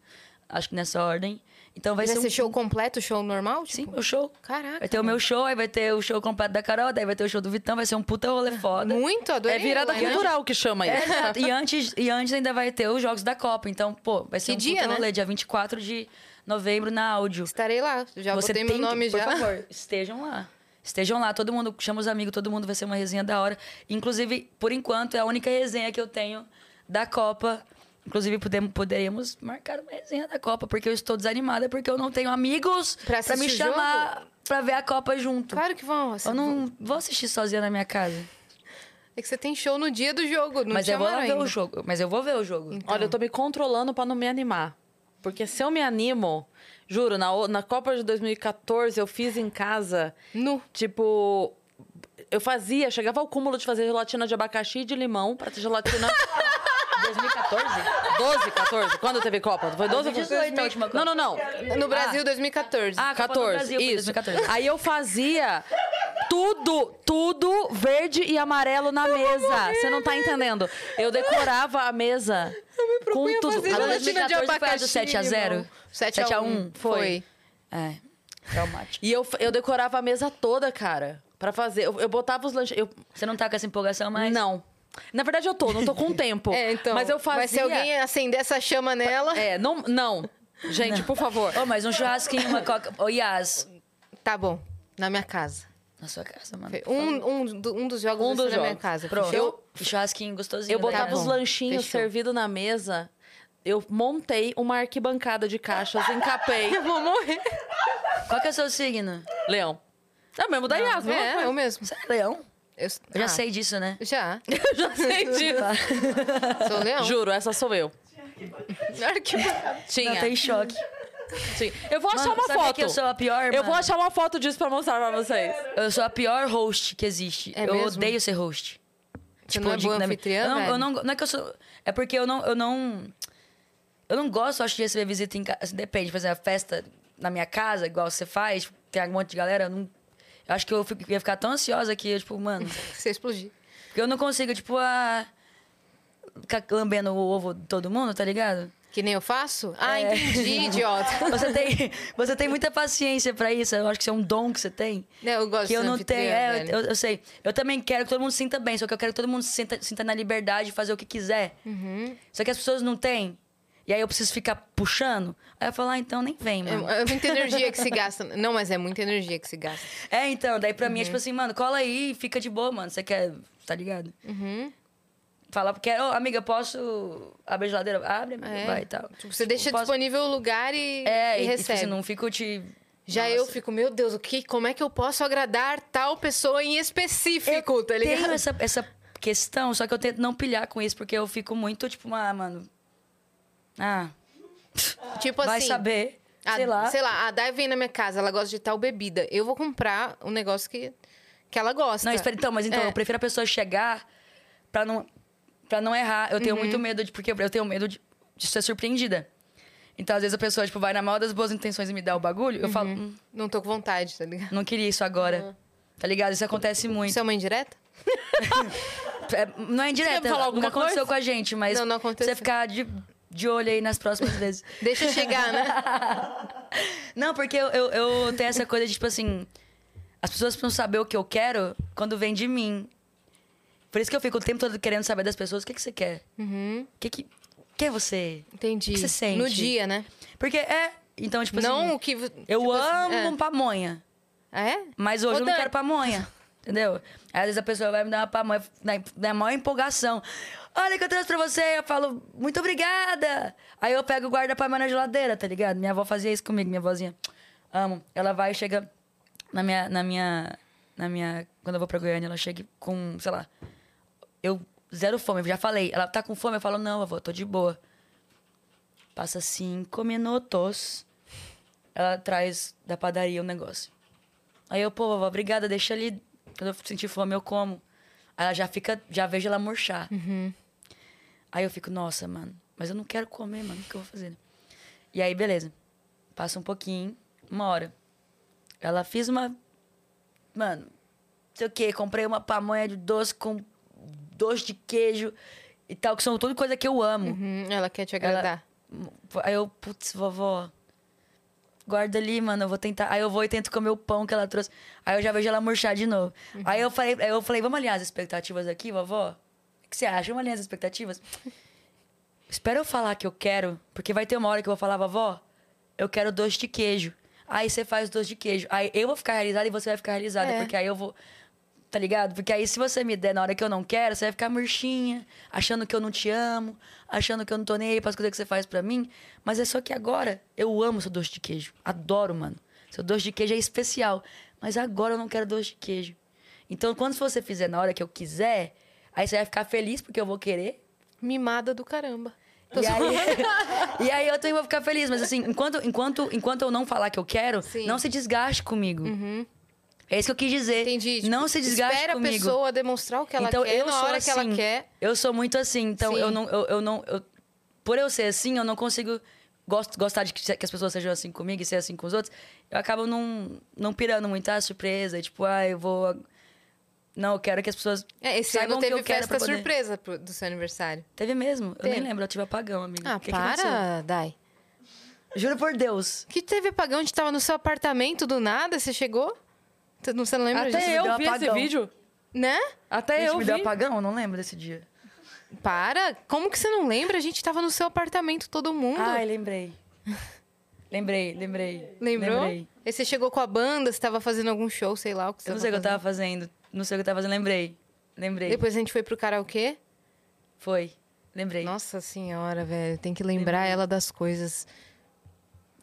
Acho que nessa ordem. Então vai, Vai ser ser um show completo, show normal? Sim, Tipo? o show. Caraca. Vai ter o meu show, aí vai ter o show completo da Carol, daí vai ter o show do Vitão, vai ser um puta rolê foda. Muito, adorei. É virada cultural que chama É, isso. exato. e, antes, e antes ainda vai ter os Jogos da Copa. Então, pô, vai ser Que um dia, puta né? rolê, dia 24 de novembro na áudio. Estarei lá. Já Você botei tem meu nome que, já. Por favor, estejam lá. Estejam lá, todo mundo, chama os amigos, todo mundo vai ser uma resenha da hora. Inclusive, por enquanto, é a única resenha que eu tenho da Copa. Inclusive, podemos, poderíamos marcar uma resenha da Copa, porque eu estou desanimada, porque eu não tenho amigos Pra pra me jogo? chamar pra ver a Copa junto. Claro que vão. Eu não vou assistir sozinha na minha casa. É que você tem show no dia do jogo. Não mas eu vou ver ainda. o jogo. Mas eu vou ver o jogo. Então. Olha, eu tô me controlando pra não me animar. Porque se eu me animo, juro, na, na Copa de 2014 eu fiz em casa, Nu. tipo. Eu fazia, chegava ao cúmulo de fazer gelatina de abacaxi e de limão pra ter gelatina. *laughs* 2014? 12, 14. Quando teve Copa? Foi 12 ou foi 2018 a última Copa. Não, não, não. No Brasil, 2014. Ah, Copa do 14, Brasil, foi isso. 2014. Aí eu fazia tudo, tudo verde e amarelo na mesa. Você não tá entendendo. Eu decorava a mesa com propunha tudo. fazer A do gelatina de 2014 foi a do abacaxi, 7 a 0? irmão. 7 a 1 foi. É, traumático. E eu, eu decorava a mesa toda, cara, pra fazer. Eu, eu botava os lanches. Eu, Você não tá com essa empolgação mais? Não. Na verdade, eu tô, não tô com tempo. *laughs* É, então. Mas eu fazia. Mas se alguém acender essa chama nela, É, não. Não. Gente, por favor. Ô, mas um churrasquinho, uma coca... Ô, Yas. tá bom. Na minha casa. Na sua casa, mano. Um, um, do- um dos jogos Um ser dos na minha jogos. casa. Pronto. Eu... Churrasquinho gostosinho. Eu botava Tá casa. os lanchinhos fechou. servidos na mesa. Eu montei uma arquibancada de caixas, encapei. *laughs* Eu vou morrer. Qual que é o seu signo? Leão. É mesmo da Yas, não É, eu mesmo. Você é leão? Eu, Eu já ah, sei disso, né? Já. *laughs* Eu já sei *laughs* disso. Sou leão. Juro, essa sou eu. Arquibancada. Tinha. Não, tem choque. Sim. Eu vou achar Mano, uma sabe foto. que eu sou a pior, Eu vou mano? achar uma foto disso pra mostrar pra vocês. Eu sou a pior host que existe. É eu mesmo? odeio ser host. Você não é boa anfitriã, eu não, velho? eu não, não é que eu sou... É porque eu não... Eu não, eu não gosto, acho, de receber visita em casa. Depende, fazer uma festa na minha casa, igual você faz, tem um monte de galera, eu não... Eu acho que eu ia ficar tão ansiosa que, eu, tipo, mano. *laughs* Você explodir. Porque eu não consigo, tipo, ah, ficar lambendo o ovo de todo mundo, tá ligado? Que nem eu faço? Ah, É. entendi, idiota. *laughs* Você tem, você tem muita paciência pra isso. Eu acho que isso é um dom que você tem. Não, eu gosto Que eu não tenho. É, eu, eu sei. Eu também quero que todo mundo se sinta bem, só que eu quero que todo mundo se sinta, sinta na liberdade de fazer o que quiser. Uhum. Só que as pessoas não têm. E aí eu preciso ficar puxando. Aí eu falo, ah, então nem vem, É, mano. é muita energia que se *laughs* gasta. Não, mas é muita energia que se gasta. É, então, daí pra mim é Uhum. tipo assim, mano, cola aí e fica de boa, mano. Você quer. Tá ligado? Uhum. Fala, porque, ô, amiga, posso abrir a geladeira? Abre, amiga, É. vai e tal. Tipo, você deixa posso- disponível o lugar e, É, e e, tipo recebe. assim, não fico te. Já Nossa. eu fico, meu Deus, o que, como é que eu posso agradar tal pessoa em específico, tá ligado? Tenho essa, essa questão, só que eu tento não pilhar com isso, porque eu fico muito, tipo, ah, mano. Ah, Tipo vai assim, saber. a, sei lá. Sei lá, a Dai vem na minha casa, ela gosta de tal bebida. Eu vou comprar um negócio que, que ela gosta. Não, espera, então, mas então, É. eu prefiro a pessoa chegar pra não, pra não errar. Eu tenho Uhum. muito medo de. Porque eu tenho medo de, de ser surpreendida. Então, às vezes, a pessoa, tipo, vai na mal das boas intenções e me dá o bagulho, eu falo, hum, Não tô com vontade, tá ligado? não queria isso agora. Tá ligado? Isso acontece muito. Isso é uma indireta? *laughs* É, não é indireto, Quer falar alguma nunca aconteceu coisa? com a gente, mas Não, não aconteceu. você ficar de, de olho aí nas próximas vezes. *laughs* Deixa eu chegar, né? *laughs* Não, porque eu, eu, eu tenho essa coisa de, tipo assim... As pessoas precisam saber o que eu quero quando vem de mim. Por isso que eu fico o tempo todo querendo saber das pessoas o que, que você quer. Uhum, O que, que, quem é você? entendi. O que você sente? No dia, né? Porque é... Então, tipo não assim... o que... Eu tipo amo é. pamonha. Ah, é? Mas hoje Ô, eu não Dan- quero pamonha. *laughs* Entendeu? Aí, às vezes a pessoa vai me dar uma pamonha na, na maior empolgação. Olha que eu trouxe pra você. Eu falo, muito obrigada. Aí eu pego e guardo a pamonha na geladeira, tá ligado? Minha avó fazia isso comigo, minha avózinha. Amo. Ela vai e chega na minha, na minha. Na minha. Quando eu vou pra Goiânia, ela chega com, sei lá. Eu zero fome, eu já falei. Ela tá com fome, eu falo, não, avó, tô de boa. Passa cinco minutos. Ela traz da padaria um negócio. Aí eu, pô, vovó, obrigada, deixa ali. Quando eu sentir fome, eu como. Aí ela já fica, já vejo ela murchar. Aí eu fico, nossa, mano, mas eu não quero comer, mano, o que eu vou fazer? E aí, beleza. Passa um pouquinho, uma hora. Ela fiz uma. Mano, não sei o quê, comprei uma pamonha de doce com doce de queijo e tal, que são tudo coisa que eu amo. Uhum, ela quer te agradar. Aí eu, putz, vovó, guarda ali, mano, eu vou tentar. Aí eu vou e tento comer o pão que ela trouxe. Aí eu já vejo ela murchar de novo. Aí eu falei, eu falei, vamos alinhar as expectativas aqui, vovó? O que você acha? Vamos alinhar as expectativas? *laughs* Espera eu falar que eu quero, porque vai ter uma hora que eu vou falar, vovó, eu quero doce de queijo. Aí você faz doce de queijo. Aí eu vou ficar realizada e você vai ficar realizada, É. porque aí eu vou. Tá ligado? Porque aí se você me der na hora que eu não quero, você vai ficar murchinha, achando que eu não te amo, achando que eu não tô nem aí pras coisas que você faz pra mim. Mas é só que agora eu amo seu doce de queijo. Adoro, mano. Seu doce de queijo é especial. Mas agora eu não quero doce de queijo. Então, quando você fizer na hora que eu quiser, aí você vai ficar feliz porque eu vou querer. Mimada do caramba. E aí, *laughs* e aí eu também vou ficar feliz. Mas assim, enquanto, enquanto, enquanto eu não falar que eu quero, Sim. não se desgaste comigo. É isso que eu quis dizer. Entendi. Tipo, não se desgaste Espera comigo. a pessoa demonstrar o que ela então, quer eu na sou hora que ela assim. quer. Eu sou muito assim. Então, Sim. eu não... Eu, eu não eu- por eu ser assim, eu não consigo gost, gostar de que, que as pessoas sejam assim comigo e ser assim com os outros. Eu acabo não, não pirando muito a surpresa. Tipo, ah, eu vou... Não, eu quero que as pessoas É, esse ano que teve eu quero festa poder. surpresa pro- do seu aniversário. Teve mesmo? Eu Teve. nem lembro, eu tive apagão, amiga. Ah, que que para, Dai. Juro por Deus. Que teve apagão? A gente tava no seu apartamento do nada, você chegou? Você não, você não lembra disso? Até deu eu vi esse apagão. vídeo. Né? Até Gente, eu me vi. deu apagão? Eu não lembro desse dia. Para. Como que você não lembra? A gente tava no seu apartamento, todo mundo. Ai, lembrei. *laughs* lembrei, lembrei. Lembrou? Lembrei. Aí você chegou com a banda, você tava fazendo algum show, sei lá o que você Eu não sei o que eu tava fazendo. Não sei o que eu tava fazendo. Lembrei. Lembrei. Depois a gente foi pro karaokê. Foi. Lembrei. Nossa senhora, velho. Tem que lembrar ela das coisas.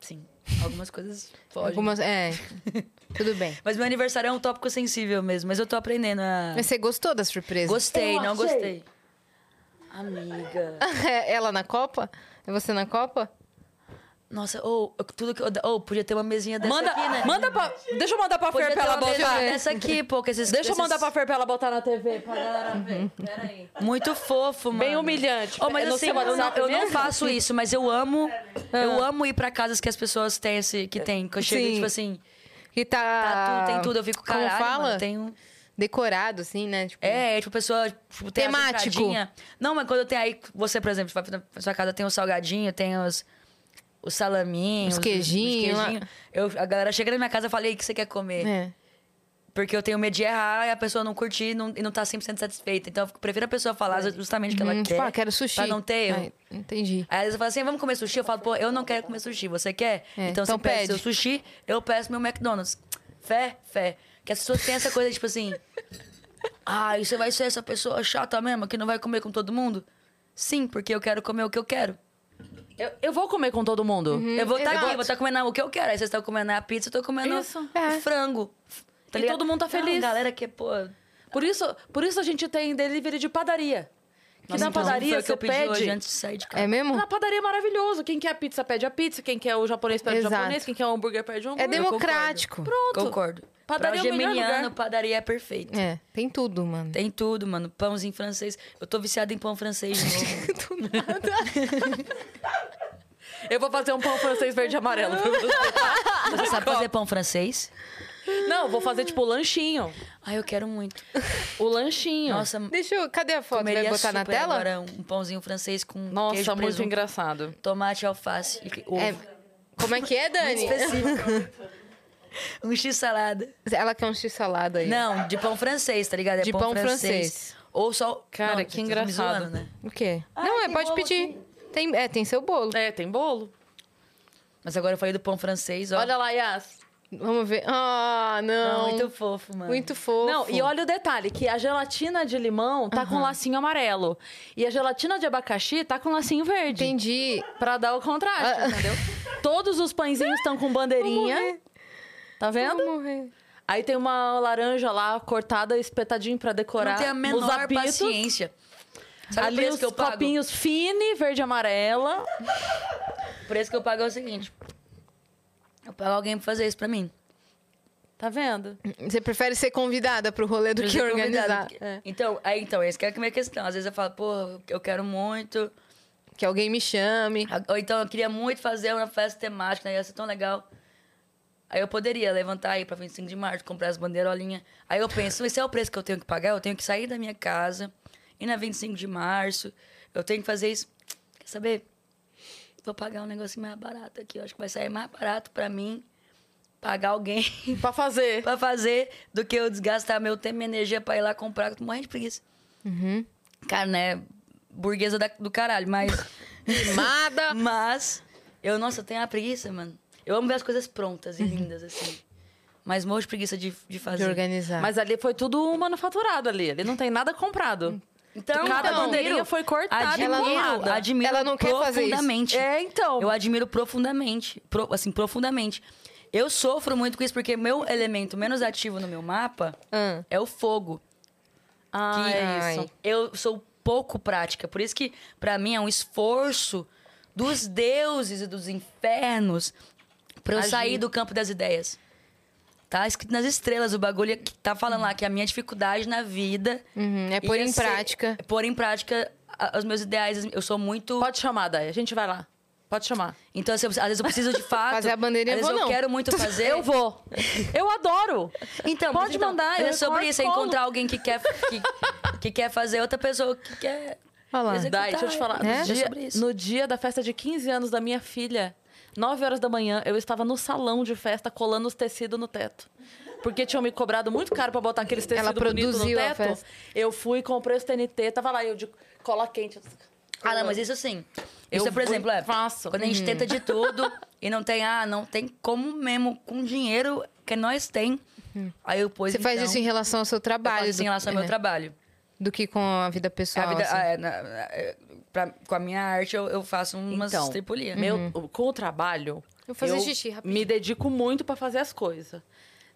Sim. Algumas coisas fogem. Algumas. É. Tudo bem. *laughs* Mas meu aniversário é um tópico sensível mesmo. Mas eu tô aprendendo a... Mas você gostou da surpresa? Gostei, Eu não achei. gostei. Amiga. *laughs* ela na Copa? É você na Copa? Nossa, ou tudo que eu... Ou podia ter uma mesinha dessa Manda, aqui, né? manda pra... Deixa eu mandar pra Podia Fer pra ela botar. dessa aqui, pô. que esses, Deixa eu mandar pra Fer pra ela botar na TV. Pra galera ver. Pera aí. Muito fofo, mano. Bem humilhante. Oh, mas É no assim, eu não, eu não faço isso, mas eu amo. Eu amo ir pra casas que as pessoas têm esse. Que tem. Que eu chego, Sim. tipo assim. Que tá. Tá tudo, tem tudo. Eu fico, Como caralho, fala? mano, tem um... Decorado, assim, né? Tipo, É, tipo, a pessoa tipo, Temático. Não, mas quando tem aí, você, por exemplo, vai pra sua casa, tem o salgadinho, tem os, os salaminhos. Os queijinho, queijinho. Eu, a galera chega na minha casa e fala, e o que você quer comer? É. Porque eu tenho medo de errar e a pessoa não curtir não, e não tá 100% satisfeita. Então, eu prefiro a pessoa falar justamente o que ela Hum, quer. tipo, ah, quero sushi. Pra não ter erro. Entendi. Aí eu falo assim, vamos comer sushi? Eu falo, pô, eu não quero comer sushi, você quer? É, então, então você pede pede. seu sushi, eu peço meu McDonald's. Fé, fé. Que as pessoas têm essa coisa, tipo assim... *laughs* Ah, e você vai ser essa pessoa chata mesmo, que não vai comer com todo mundo? Sim, porque eu quero comer o que eu quero. Eu, eu vou comer com todo mundo. eu vou estar aqui, exato. vou estar comendo o que eu quero. Aí vocês estão comendo a pizza, eu tô comendo Isso. É. o frango. Tá E ligado? todo mundo tá Não, feliz. galera que, pô... Por isso, por isso a gente tem delivery de padaria. Que Nossa, na inclusive, padaria você eu pedi pede. hoje antes de sair de casa. É mesmo? Na padaria é maravilhoso. Quem quer a pizza pede a pizza, quem quer o japonês pede Exato. o japonês, quem quer o hambúrguer pede o É hambúrger. democrático. Pronto. Concordo. Padaria pra é o geminiano, lugar. padaria é perfeito. É, tem tudo, mano. Tem tudo, mano. Pãozinho francês. Eu tô viciado em pão francês de novo. *laughs* *laughs* Eu vou fazer um pão francês verde e amarelo pra você. Você sabe fazer pão francês? Não, vou fazer tipo o lanchinho. Ai, eu quero muito. O lanchinho. Nossa, Deixa eu. Cadê a foto? Vai botar na tela? agora um pãozinho francês com Nossa, queijo muito presunto, engraçado. tomate, alface e ovo. É, como é que é, Dani? Específico. *laughs* *laughs* um x-salada. Ela quer um x-salada aí. Não, de pão francês, tá ligado? É De pão francês. Ou só... Cara, Não, que engraçado. zoando, né? O quê? Ah, não, é, pode bolo pedir. Tem, é, tem seu bolo. É, tem bolo. Mas agora eu falei do pão francês, ó. Olha lá, Yas. Vamos ver. Ah, não. Não, muito fofo, mano. Muito fofo. Não, e olha o detalhe, que a gelatina de limão tá com lacinho amarelo. E a gelatina de abacaxi tá com lacinho verde. Entendi. Pra dar o contraste, Ah. entendeu? *laughs* Todos os pãezinhos estão com bandeirinha. Tá vendo? Vou morrer. Aí tem uma laranja lá, cortada, espetadinho pra decorar. Não tenho a menor apitos. paciência. Sabe Ali os que eu pago? copinhos fine, verde e amarela. O preço que eu pago é o seguinte. Eu pago alguém pra fazer isso pra mim. Tá vendo? Você prefere ser convidada pro rolê do que organizar. É. Então, aí, então, essa que é a minha questão. Às vezes eu falo, pô, eu quero muito. Que alguém me chame. Ou então eu queria muito fazer uma festa temática, né? Ia ser tão legal. Aí eu poderia levantar aí pra 25 de março, comprar as bandeirolinhas. Aí eu penso, esse é o preço que eu tenho que pagar? Eu tenho que sair da minha casa, ir na 25 de março. Eu tenho que fazer isso. Quer saber? Vou pagar um negocinho mais barato aqui. Eu acho que vai sair mais barato pra mim pagar alguém *laughs* Pra fazer. *laughs* pra fazer do que eu desgastar meu tempo e energia pra ir lá comprar. Eu tô morrendo de preguiça. Uhum. Cara, né? Burguesa da- do caralho, mas. *laughs* Mimada. mas. Eu, nossa, eu tenho uma preguiça, mano. Eu amo ver as coisas prontas e lindas, assim. Mas morro de preguiça de, de De fazer. organizar. Mas ali foi tudo manufaturado ali. Ali não tem nada comprado. Então, Cada admiro- bandeirinha foi cortada e admiro, colada. admiro Ela não quer fazer isso. profundamente. É, então. Eu admiro profundamente. pro- assim, profundamente. Eu sofro muito com isso, porque meu elemento menos ativo no meu mapa Ah. é o fogo. Ah, que é isso. eu sou pouco prática. Por isso que, pra mim, é um esforço dos deuses e dos infernos pra eu Agir. sair do campo das ideias. Tá escrito nas estrelas o bagulho que tá falando lá que a minha dificuldade na vida Uhum, é pôr ia em ser- prática. pôr em prática os meus ideais. Eu sou muito. Pode chamar, Day. A gente vai lá. Pode chamar. Então, assim, às vezes eu preciso de *laughs* fato. Fazer a bandeirinha às eu vezes vou, eu não. quero muito *laughs* fazer. Eu vou. Eu adoro. Então, Pode então, mandar, eu é sobre isso, é encontrar alguém que quer, que, que quer fazer, outra pessoa que quer. Olha lá. Dai, deixa eu te falar. É? No, dia, sobre isso. no dia da festa de 15 anos da minha filha, 9 horas da manhã, eu estava no salão de festa colando os tecidos no teto. Porque tinham me cobrado muito caro pra botar aqueles tecidos bonitos no produziu a teto. festa. Eu fui, comprei os TNT, tava lá, eu de cola quente. Ah, não, mas isso sim. Eu Isso, por exemplo, é. faço. Quando a gente tenta de tudo e não tem, ah, não tem como mesmo com dinheiro que nós tem. Aí eu pus. Você faz então, isso em relação ao seu eu trabalho. faço isso em relação ao meu é, trabalho. Do que com a vida A pessoal. vida, assim. ah, é, na- na- é, pra- com a minha arte, eu, eu faço umas Então, tripulias. Meu, com o trabalho, Vou fazer xixi me dedico muito pra fazer as coisas.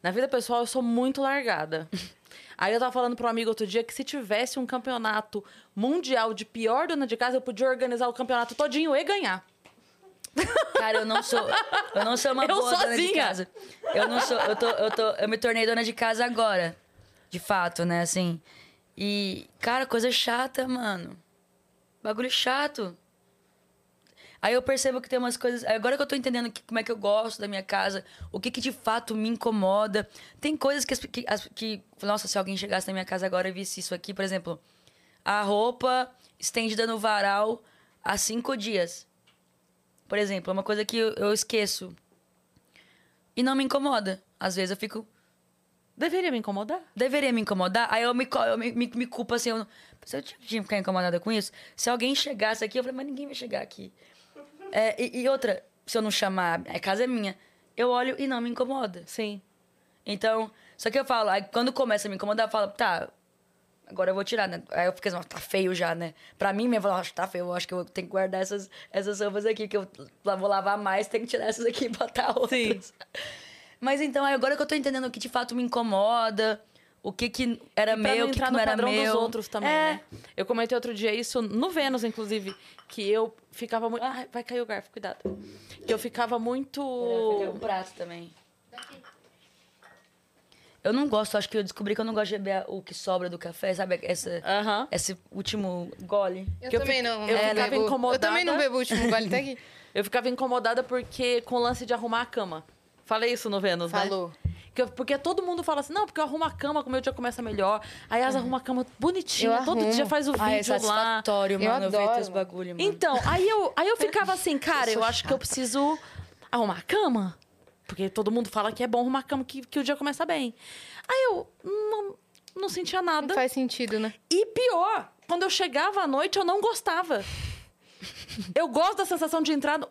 Na vida pessoal, eu sou muito largada. *laughs* Aí eu tava falando para um amigo outro dia que se tivesse um campeonato mundial de pior dona de casa, eu podia organizar o campeonato todinho e ganhar. Cara, eu não sou. Eu não sou uma *laughs* Eu boa dona de sozinha. casa. Eu não sou. Eu, tô, eu, tô, eu me tornei dona de casa agora. De fato, né? Assim. E, cara, coisa chata, mano. Bagulho chato. Aí eu percebo que tem umas coisas. Agora que eu tô entendendo que, como é que eu gosto da minha casa, o que, que de fato me incomoda. Tem coisas que, que, que. Nossa, se alguém chegasse na minha casa agora e visse isso aqui, por exemplo, a roupa estendida no varal há cinco dias. Por exemplo, é uma coisa que eu, eu esqueço. E não me incomoda. Às vezes eu fico. Deveria me incomodar? Deveria me incomodar? Aí eu me, eu me, me, me culpo assim. Eu, se eu tinha que ficar incomodada com isso, se alguém chegasse aqui, eu falei, mas ninguém vai chegar aqui. É, e, e outra, se eu não chamar, a casa é minha, eu olho e não me incomoda. Sim. Então, só que eu falo, aí quando começa a me incomodar, eu falo, tá, agora eu vou tirar, né? Aí eu fico assim, "Nossa, tá feio já, né? Pra mim mesmo, eu falo, "Nossa, tá feio, eu acho que eu tenho que guardar essas, essas roupas aqui, que eu vou lavar mais, tenho que tirar essas aqui e botar outras. Mas então, aí agora que eu tô entendendo o que de fato me incomoda, o que que era pra meu, o que, que não era padrão meu. dos outros também, é. né? Eu comentei outro dia isso no Vênus, inclusive, que eu ficava muito... Ah, vai cair o garfo, cuidado. Que eu ficava muito... Um prato também. Eu não gosto, acho que eu descobri que eu não gosto de beber o que sobra do café, sabe? Essa, Aham. Esse último gole. Eu Que eu também não. eu não ficava bebo- incomodada. Eu também não bebo o último gole, tá aqui. *laughs* Eu ficava incomodada porque com o lance de arrumar a cama. Falei isso no Vênus, né? Falou. Que eu- porque todo mundo fala assim, não, porque eu arrumo a cama, como meu dia começa melhor. Aí elas arrumam a cama bonitinha, Eu todo arrumo. dia faz o Ah, é vídeo lá. Eu mano. Eu, adoro. teus bagulho, mano. Então, aí eu, aí eu *laughs* ficava assim, cara, Eu eu, acho que eu preciso arrumar a cama. Porque todo mundo fala que é bom arrumar a cama, que, que o dia começa bem. Aí eu não, não sentia Não nada. faz sentido, né? E pior, quando eu chegava à noite, eu não gostava. Eu gosto da sensação de entrar. no-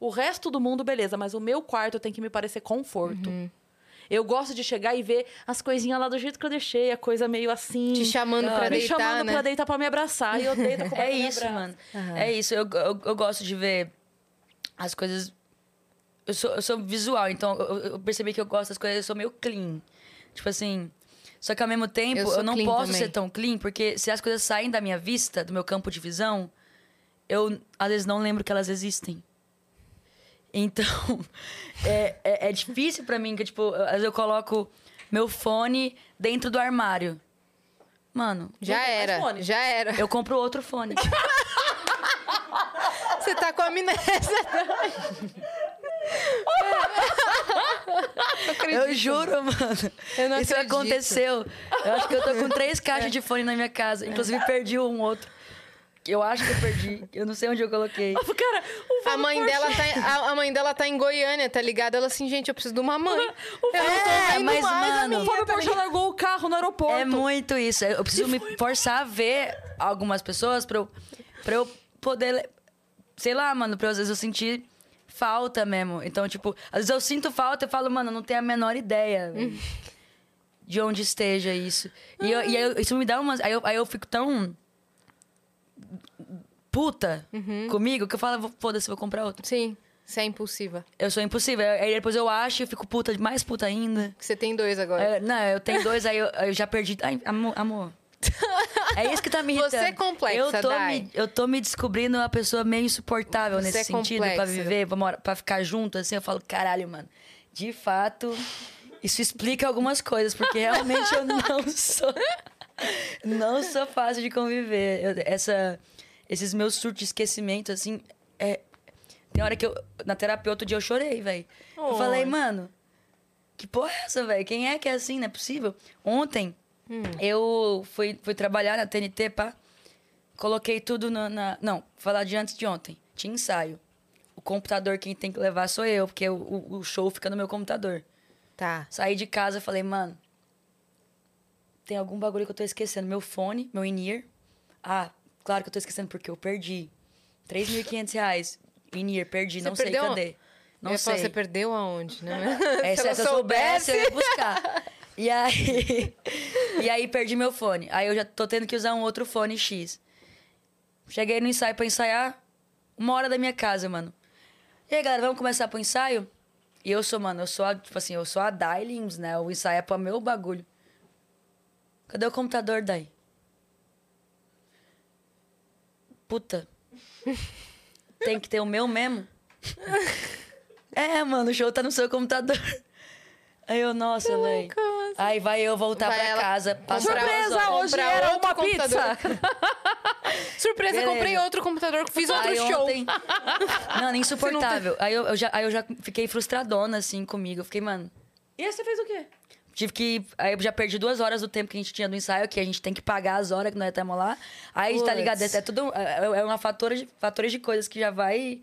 O, resto do mundo, beleza, mas o meu quarto tem que me parecer conforto. Uhum. Eu gosto de chegar e ver as coisinhas lá do jeito que eu deixei, a coisa meio assim. Te chamando Cara, pra me deitar, chamando né? pra deitar pra me abraçar. E eu *laughs* deito com É isso, mano. É isso. Eu, eu, eu gosto de ver as coisas. Eu sou, eu sou visual, então eu, eu percebi que eu gosto das coisas, eu sou meio clean. Tipo assim. Só que ao mesmo tempo, Eu eu, não posso também. ser tão clean, porque se as coisas saem da minha vista, do meu campo de visão, eu às vezes não lembro que elas existem. Então, *laughs* é, é, é difícil pra mim, que tipo, às vezes eu coloco meu fone dentro do armário. Mano, Já era, fone. já era. eu compro outro fone. *laughs* Você tá com amnésia. *laughs* Eu juro, mano. Eu Isso acredito. aconteceu. Eu acho que eu tô com três caixas de fone na minha casa. Inclusive, perdi um outro. Eu acho que eu perdi. Eu não sei onde eu coloquei. Cara, o A mãe, dela tá, em- a, a mãe dela tá em Goiânia, tá ligada? Ela assim, gente, eu preciso de uma mãe. Eu não tô É, vendo mas, mais a mano, minha, o Fábio tá Porchat ligado? largou o carro no aeroporto. É muito isso. Eu preciso me forçar a ver algumas pessoas pra eu, pra eu poder. Sei lá, mano, pra eu, às vezes eu sentir falta mesmo. Então, tipo, às vezes eu sinto falta e falo, mano, não tenho a menor ideia velho, de onde esteja isso. E, eu- e aí eu- isso me dá umas. Aí eu, aí eu fico tão. Puta comigo que eu falo, "Vou- foda-se, vou comprar outro. Sim, você é impulsiva. Eu sou impossível. Aí depois eu acho e fico puta, mais puta ainda. Você tem dois agora. É, não, eu tenho dois, aí eu, eu já perdi. Ai, amor. amor. É isso que tá me irritando. *laughs* Você é complexa, eu tô, Dai. me, eu tô me descobrindo uma pessoa meio insuportável Você nesse é sentido, pra complexa. viver, pra, mora- pra ficar junto, assim. Eu falo, caralho, mano. De fato, isso explica algumas coisas, porque realmente eu não *laughs* sou. Não sou fácil de conviver. Eu- essa, esses meus surtos de esquecimento, assim. É, tem hora que eu. Na terapia, outro dia eu chorei, velho. Eu falei, mano. Que porra é essa, velho? Quem é que é assim? Não é possível. Ontem, eu fui, fui trabalhar na TNT, pá. Coloquei tudo na, na- Não, vou falar de antes de ontem. Tinha ensaio. O computador quem tem que levar sou eu, porque o, o- show fica no meu computador. Tá. Saí de casa e falei, mano, tem algum bagulho que eu tô esquecendo. Meu fone, meu in-ear. Ah, claro que eu tô esquecendo porque eu perdi. 3.500 reais. In-ear, perdi. Você não sei cadê. Não eu ia falar, sei. você perdeu aonde, né? *laughs* *laughs* É, se, se eu soubesse, eu ia buscar. E *laughs* aí, e aí perdi meu fone. Aí eu já tô tendo que usar um outro fone X. Cheguei no ensaio pra ensaiar, uma hora da minha casa, mano. E aí, galera, vamos começar pro ensaio? E eu sou, mano, eu sou a, tipo assim, eu sou a Dai Lins, né? O ensaio é pra meu bagulho. Cadê o computador, Dai? Puta. Tem que ter o meu mesmo? É, mano, o show tá no seu computador. Aí eu, nossa, velho. Aí vai eu voltar Vai pra ela casa, Surpresa, hoje era outro uma pizza. Surpresa, Beleza. comprei outro computador, fiz outro Aí show. ontem- Mano, insuportável. Aí eu, eu já, aí eu já fiquei frustradona, assim, comigo. Eu fiquei, mano, E aí você fez o quê? Tive que. Aí eu já perdi duas horas do tempo que a gente tinha do ensaio, que a gente tem que pagar as horas que nós estamos lá. Aí, tá Puts. ligado? É, é tudo. É é uma fatora de, fatores de coisas que já vai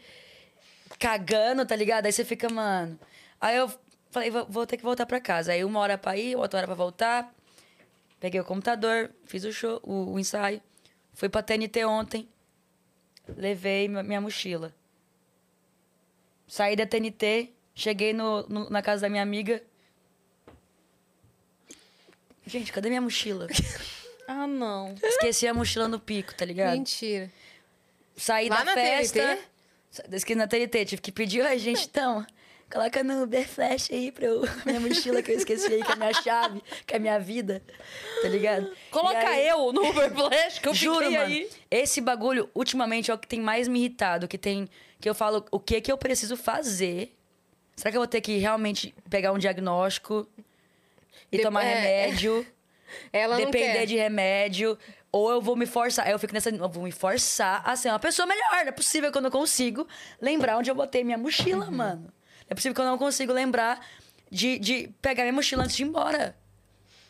cagando, tá ligado? Aí você fica, mano. Aí eu falei, vou, vou ter que voltar pra casa. Aí uma hora pra ir, outra hora pra voltar. Peguei o computador, fiz o show, o, o ensaio. Fui pra TNT ontem. Levei minha, minha mochila. Saí da TNT, cheguei no, no- na casa da minha amiga. Gente, cadê minha mochila? *laughs* Ah, não. Esqueci a mochila no pico, tá ligado? Mentira. Saí Lá da na festa. TNT? Esqueci na TNT, tive que pedir, oi, gente, então, coloca no Uber Flash aí pra eu, *laughs* minha mochila que eu esqueci aí, com a minha chave, com a minha vida, tá ligado? Coloca aí- eu no Uber Flash, que eu Juro, fiquei mano. aí. Esse bagulho, ultimamente, é o que tem mais me irritado. Que tem. Que eu falo, o que que eu preciso fazer? Será que eu vou ter que realmente pegar um diagnóstico e De- tomar é, remédio? *laughs* Ela não depender de remédio? Ou eu vou me forçar. Aí eu fico nessa. Eu vou me forçar a ser uma pessoa melhor. Não é possível que eu não consigo lembrar onde eu botei minha mochila, Uhum. mano. Não é possível que eu não consigo lembrar de, de pegar minha mochila antes de ir embora.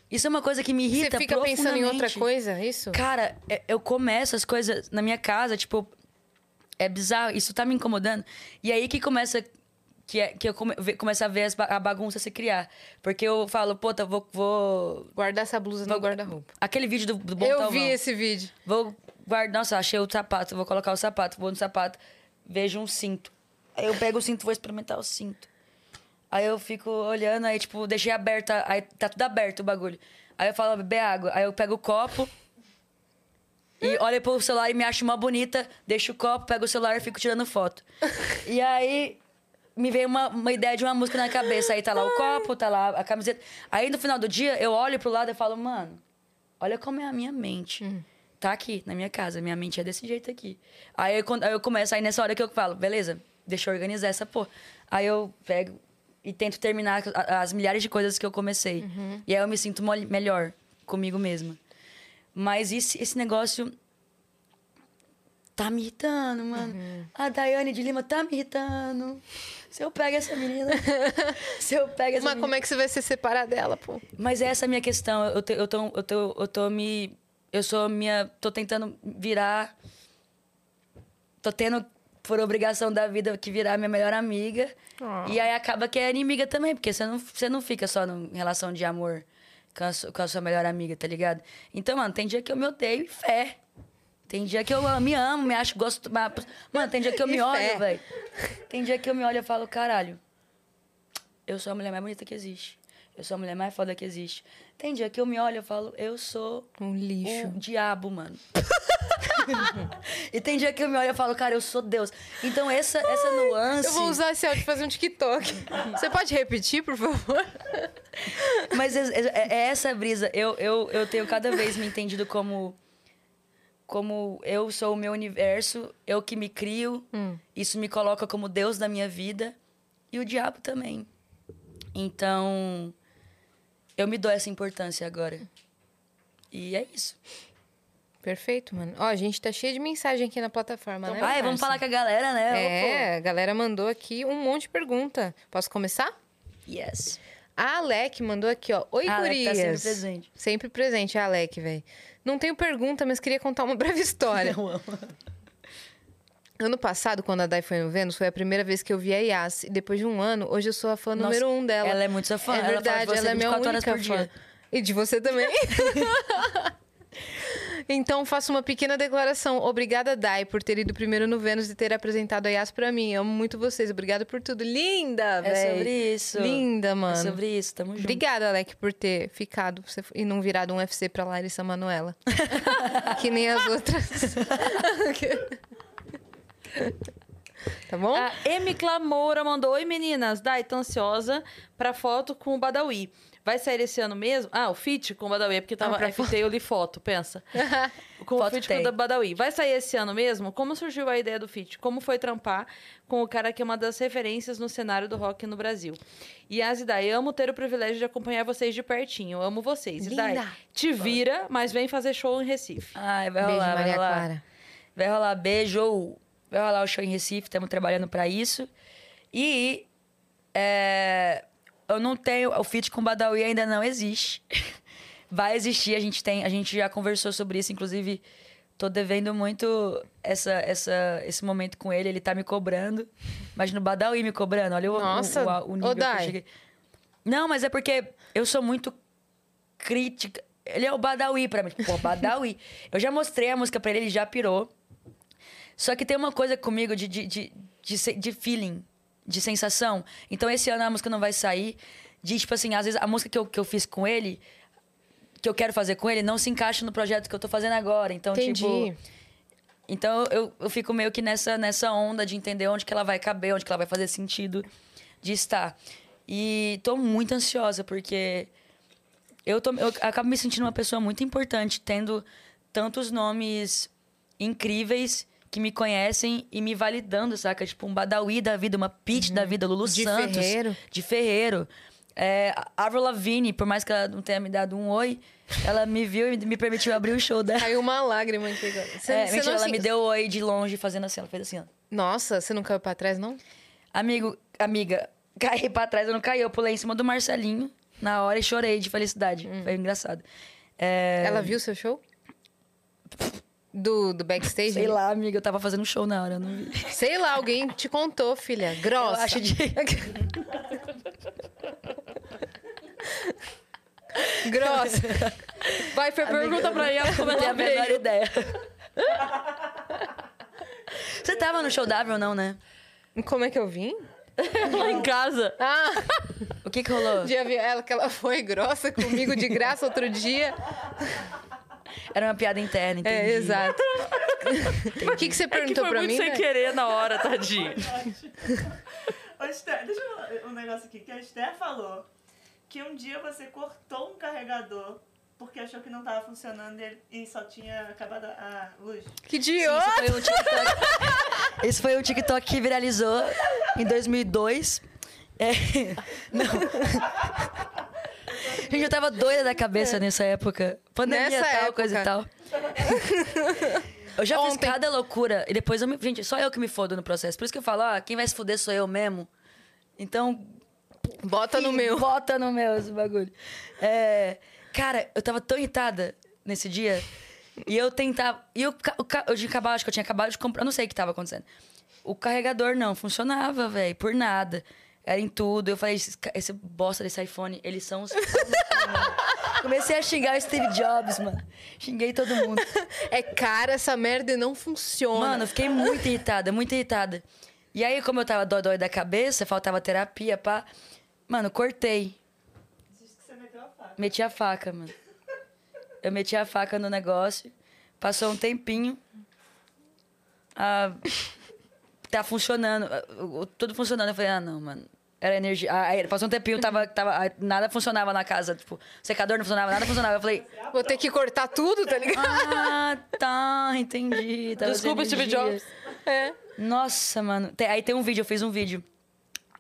Isso é uma coisa que me Você irrita fica pensando em outra coisa, isso? Cara, é- eu começo as coisas na minha casa, tipo, é bizarro, isso tá me incomodando. E aí que começa que, é, que eu come, começo a ver as a bagunça se criar. Porque eu falo, puta, vou. vou... Guardar essa blusa no guarda-roupa. Aquele vídeo do, do Bom Eu Talvão. vi esse vídeo. Vou guardar. Nossa, achei o sapato, vou colocar o sapato, vou no sapato, vejo um cinto. Aí eu pego o cinto, vou experimentar o cinto. Aí eu fico olhando, aí, tipo, deixei aberta, aí tá tudo aberto o bagulho. Aí eu falo, beber água. Aí eu pego o copo e olho pro celular e me acho uma bonita, deixo o copo, pego o celular e fico tirando foto. e aí me veio uma, uma ideia de uma música na cabeça. Aí tá lá o copo, tá lá a camiseta. Aí no final do dia eu olho pro lado e falo, mano, olha como é a minha mente. Tá aqui, na minha casa. Minha mente é desse jeito aqui. Aí eu, aí eu começo, aí nessa hora que eu falo, beleza, deixa eu organizar essa porra. Aí eu pego e tento terminar as milhares de coisas que eu comecei. E aí eu me sinto melhor comigo mesma. Mas esse, esse negócio tá me irritando, mano. A Daiane de Lima tá me irritando. Se eu pego essa menina. *laughs* se eu pego essa Mas menina. como é que você vai se separar dela, pô? Mas essa é a minha questão. Eu, te- eu, tô, eu, tô, eu tô me. Eu sou minha. Tô tentando virar. Tô tendo, por obrigação da vida, que virar minha melhor amiga. E aí acaba que é inimiga também, porque você não, você não fica só em relação de amor com a, com a sua melhor amiga, tá ligado? Então, mano, tem dia que eu me odeio e fé. Tem dia que eu me amo, me acho, gosto. Mano, tem dia que eu *laughs* me olho, velho. Tem dia que eu me olho e falo, caralho, eu sou a mulher mais bonita que existe. Eu sou a mulher mais foda que existe. Tem dia que eu me olho e falo, eu sou Um lixo. o diabo, mano. *laughs* e tem dia que eu me olho e falo, cara, eu sou Deus. Então essa, essa nuance. Eu vou usar esse áudio pra fazer um TikTok. *laughs* Você pode repetir, por favor? Mas é, é- é essa brisa. Eu, eu, eu tenho cada vez me entendido como. Como eu sou o meu universo, eu que me crio. Isso me coloca como Deus da minha vida. E o diabo também. Então. Eu me dou essa importância agora. E é isso. Perfeito, mano. Ó, a gente tá cheio de mensagem aqui na plataforma, né? Ai, vamos falar com a galera, né? É, a galera mandou aqui um monte de pergunta. Posso começar? Yes. A Alec mandou aqui, ó. Oi, A Alec tá gurias. sempre presente. Sempre presente, a Alec, velho. Não tenho pergunta, mas queria contar uma *laughs* breve história. Eu amo. Ano passado, quando a Dai foi no Vênus, foi a primeira vez que eu vi a Yas. E depois de um ano, hoje eu sou a fã Nossa, número um dela. ela é muito sua fã. É Ela verdade, ela é minha 24 horas única fã. E de você também. *laughs* então, faço uma pequena declaração. Obrigada, Dai, por ter ido primeiro no Vênus e ter apresentado a Yas pra mim. Amo muito vocês. Obrigada por tudo. Linda, É velho. sobre isso. Linda, mano. É sobre isso, tamo junto. Obrigada, Alec, por ter ficado você- e não virado um UFC pra Larissa Manoela. *laughs* que nem as outras. tá bom? A Emi Clamora mandou: Oi meninas, Dai, tô ansiosa pra foto com o Badawi. Vai sair esse ano mesmo? Ah, o feat com o Badawi, é porque tava Ah, pra FT, eu li foto, pensa. *laughs* com o Foto feat tem. com o Badawi. Vai sair esse ano mesmo? Como surgiu a ideia do feat? Como foi trampar com o cara que é uma das referências no cenário do rock no Brasil? E a Zidai, amo ter o privilégio de acompanhar vocês de pertinho. Eu amo vocês. Zidai, Linda. te vira, mas vem fazer show em Recife. Ai, vai Beijo, rolar, vai Maria rolar. Clara. Vai rolar beijo. Vai rolar o show em Recife, estamos trabalhando pra isso. E é, eu não tenho. O feat com o Badawi ainda não existe. *laughs* Vai existir, a gente tem. A gente já conversou sobre isso, inclusive. Tô devendo muito essa, essa, esse momento com ele. Ele tá me cobrando. Imagina o Badawi me cobrando. Olha o, Nossa, o, o, o nível ô, que eu cheguei. Não, mas é porque eu sou muito crítica. Ele é o Badawi pra mim. Pô, Badawi. *laughs* eu já mostrei a música pra ele, ele já pirou. Só que tem uma coisa comigo de, de, de, de, de feeling, de sensação. Então, esse ano a música não vai sair. De, tipo assim, às vezes a música que eu, que eu fiz com ele, que eu quero fazer com ele, não se encaixa no projeto que eu tô fazendo agora. Então, Entendi. tipo. Então eu, eu fico meio que nessa, nessa onda de entender onde que ela vai caber, onde que ela vai fazer sentido de estar. E tô muito ansiosa, porque eu, tô, eu acabo me sentindo uma pessoa muito importante, tendo tantos nomes incríveis que me conhecem e me validando, saca? Tipo, um Badawi da vida, uma Peach da vida, Lulu Uhum. De Santos. Ferreiro. De Ferreiro. É, a Avril Lavigne, por mais que ela não tenha me dado um oi, ela me viu e me permitiu abrir o show dela. Caiu uma lágrima aqui agora. Você, É, você mentira, ela se- me deu oi de longe, fazendo assim. Ela fez assim, ó. Nossa, você não caiu pra trás, não? Amigo, amiga, *laughs* caí pra trás, eu não caí. Eu pulei em cima do Marcelinho na hora e chorei de felicidade. Foi engraçado. É, Hum. Ela viu seu show? Do, do backstage? Sei lá, amiga, eu tava fazendo show na hora, eu não vi. Sei lá, alguém te contou, filha. Eu Grossa. acho de... Grossa. Vai, Fê, pergunta pra ela como não tenho ela a menor veio. ideia. Você tava no show da Avril, não, né? Como é que eu vim? Lá em casa. Ah, O que que rolou? vi ela que ela foi grossa comigo de graça outro dia. Era uma piada interna, entendi. É, exato. O que, que você É que perguntou foi pra muito mim? sem né? querer na hora, tadinho. Ô, Esther, deixa eu falar um negócio aqui. Que a Esther falou que um dia você cortou um carregador porque achou que não tava funcionando e, só tinha acabado a luz. Que idiota! foi um TikTok. Esse foi um TikTok que viralizou em 2002. É, *laughs* não. *laughs* Gente, eu tava doida da cabeça nessa época. Pandemia Nessa tal, época. coisa e tal. *laughs* Eu já fiz Ontem. cada loucura. E depois eu me... Gente, só eu que me fodo no processo. Por isso que eu falo, ó, quem vai se fuder sou eu mesmo. Então, Bota no meu. Bota no meu esse bagulho. É, cara, eu tava tão irritada nesse dia. E eu tentava. E eu, eu tinha acabado, acho que eu tinha acabado de comprar. Eu não sei o que tava acontecendo. O carregador não funcionava, velho, por nada. Era em tudo. Eu falei, esse, bosta desse iPhone, eles são os. *laughs* Comecei a xingar o Steve Jobs, mano. Xinguei todo mundo. *laughs* É cara essa merda e não funciona. Mano, eu fiquei muito irritada, muito irritada. E aí, como eu tava dói da cabeça, faltava terapia, pá. Mano, cortei. Diz que você meteu a faca. Meti a faca, mano. Eu meti a faca no negócio. Passou um tempinho. Ah, tá funcionando. Tudo funcionando. Eu falei, ah, não, mano. Era energia. Aí passou um tempinho, tava, tava, nada funcionava na casa. Tipo, secador não funcionava, nada funcionava. Eu falei, Vou ter que cortar tudo, tá ligado? ah, tá, entendi. Tava Desculpa, Steve. Jobs. É. Nossa, mano. Tem- aí tem um vídeo, eu fiz um vídeo.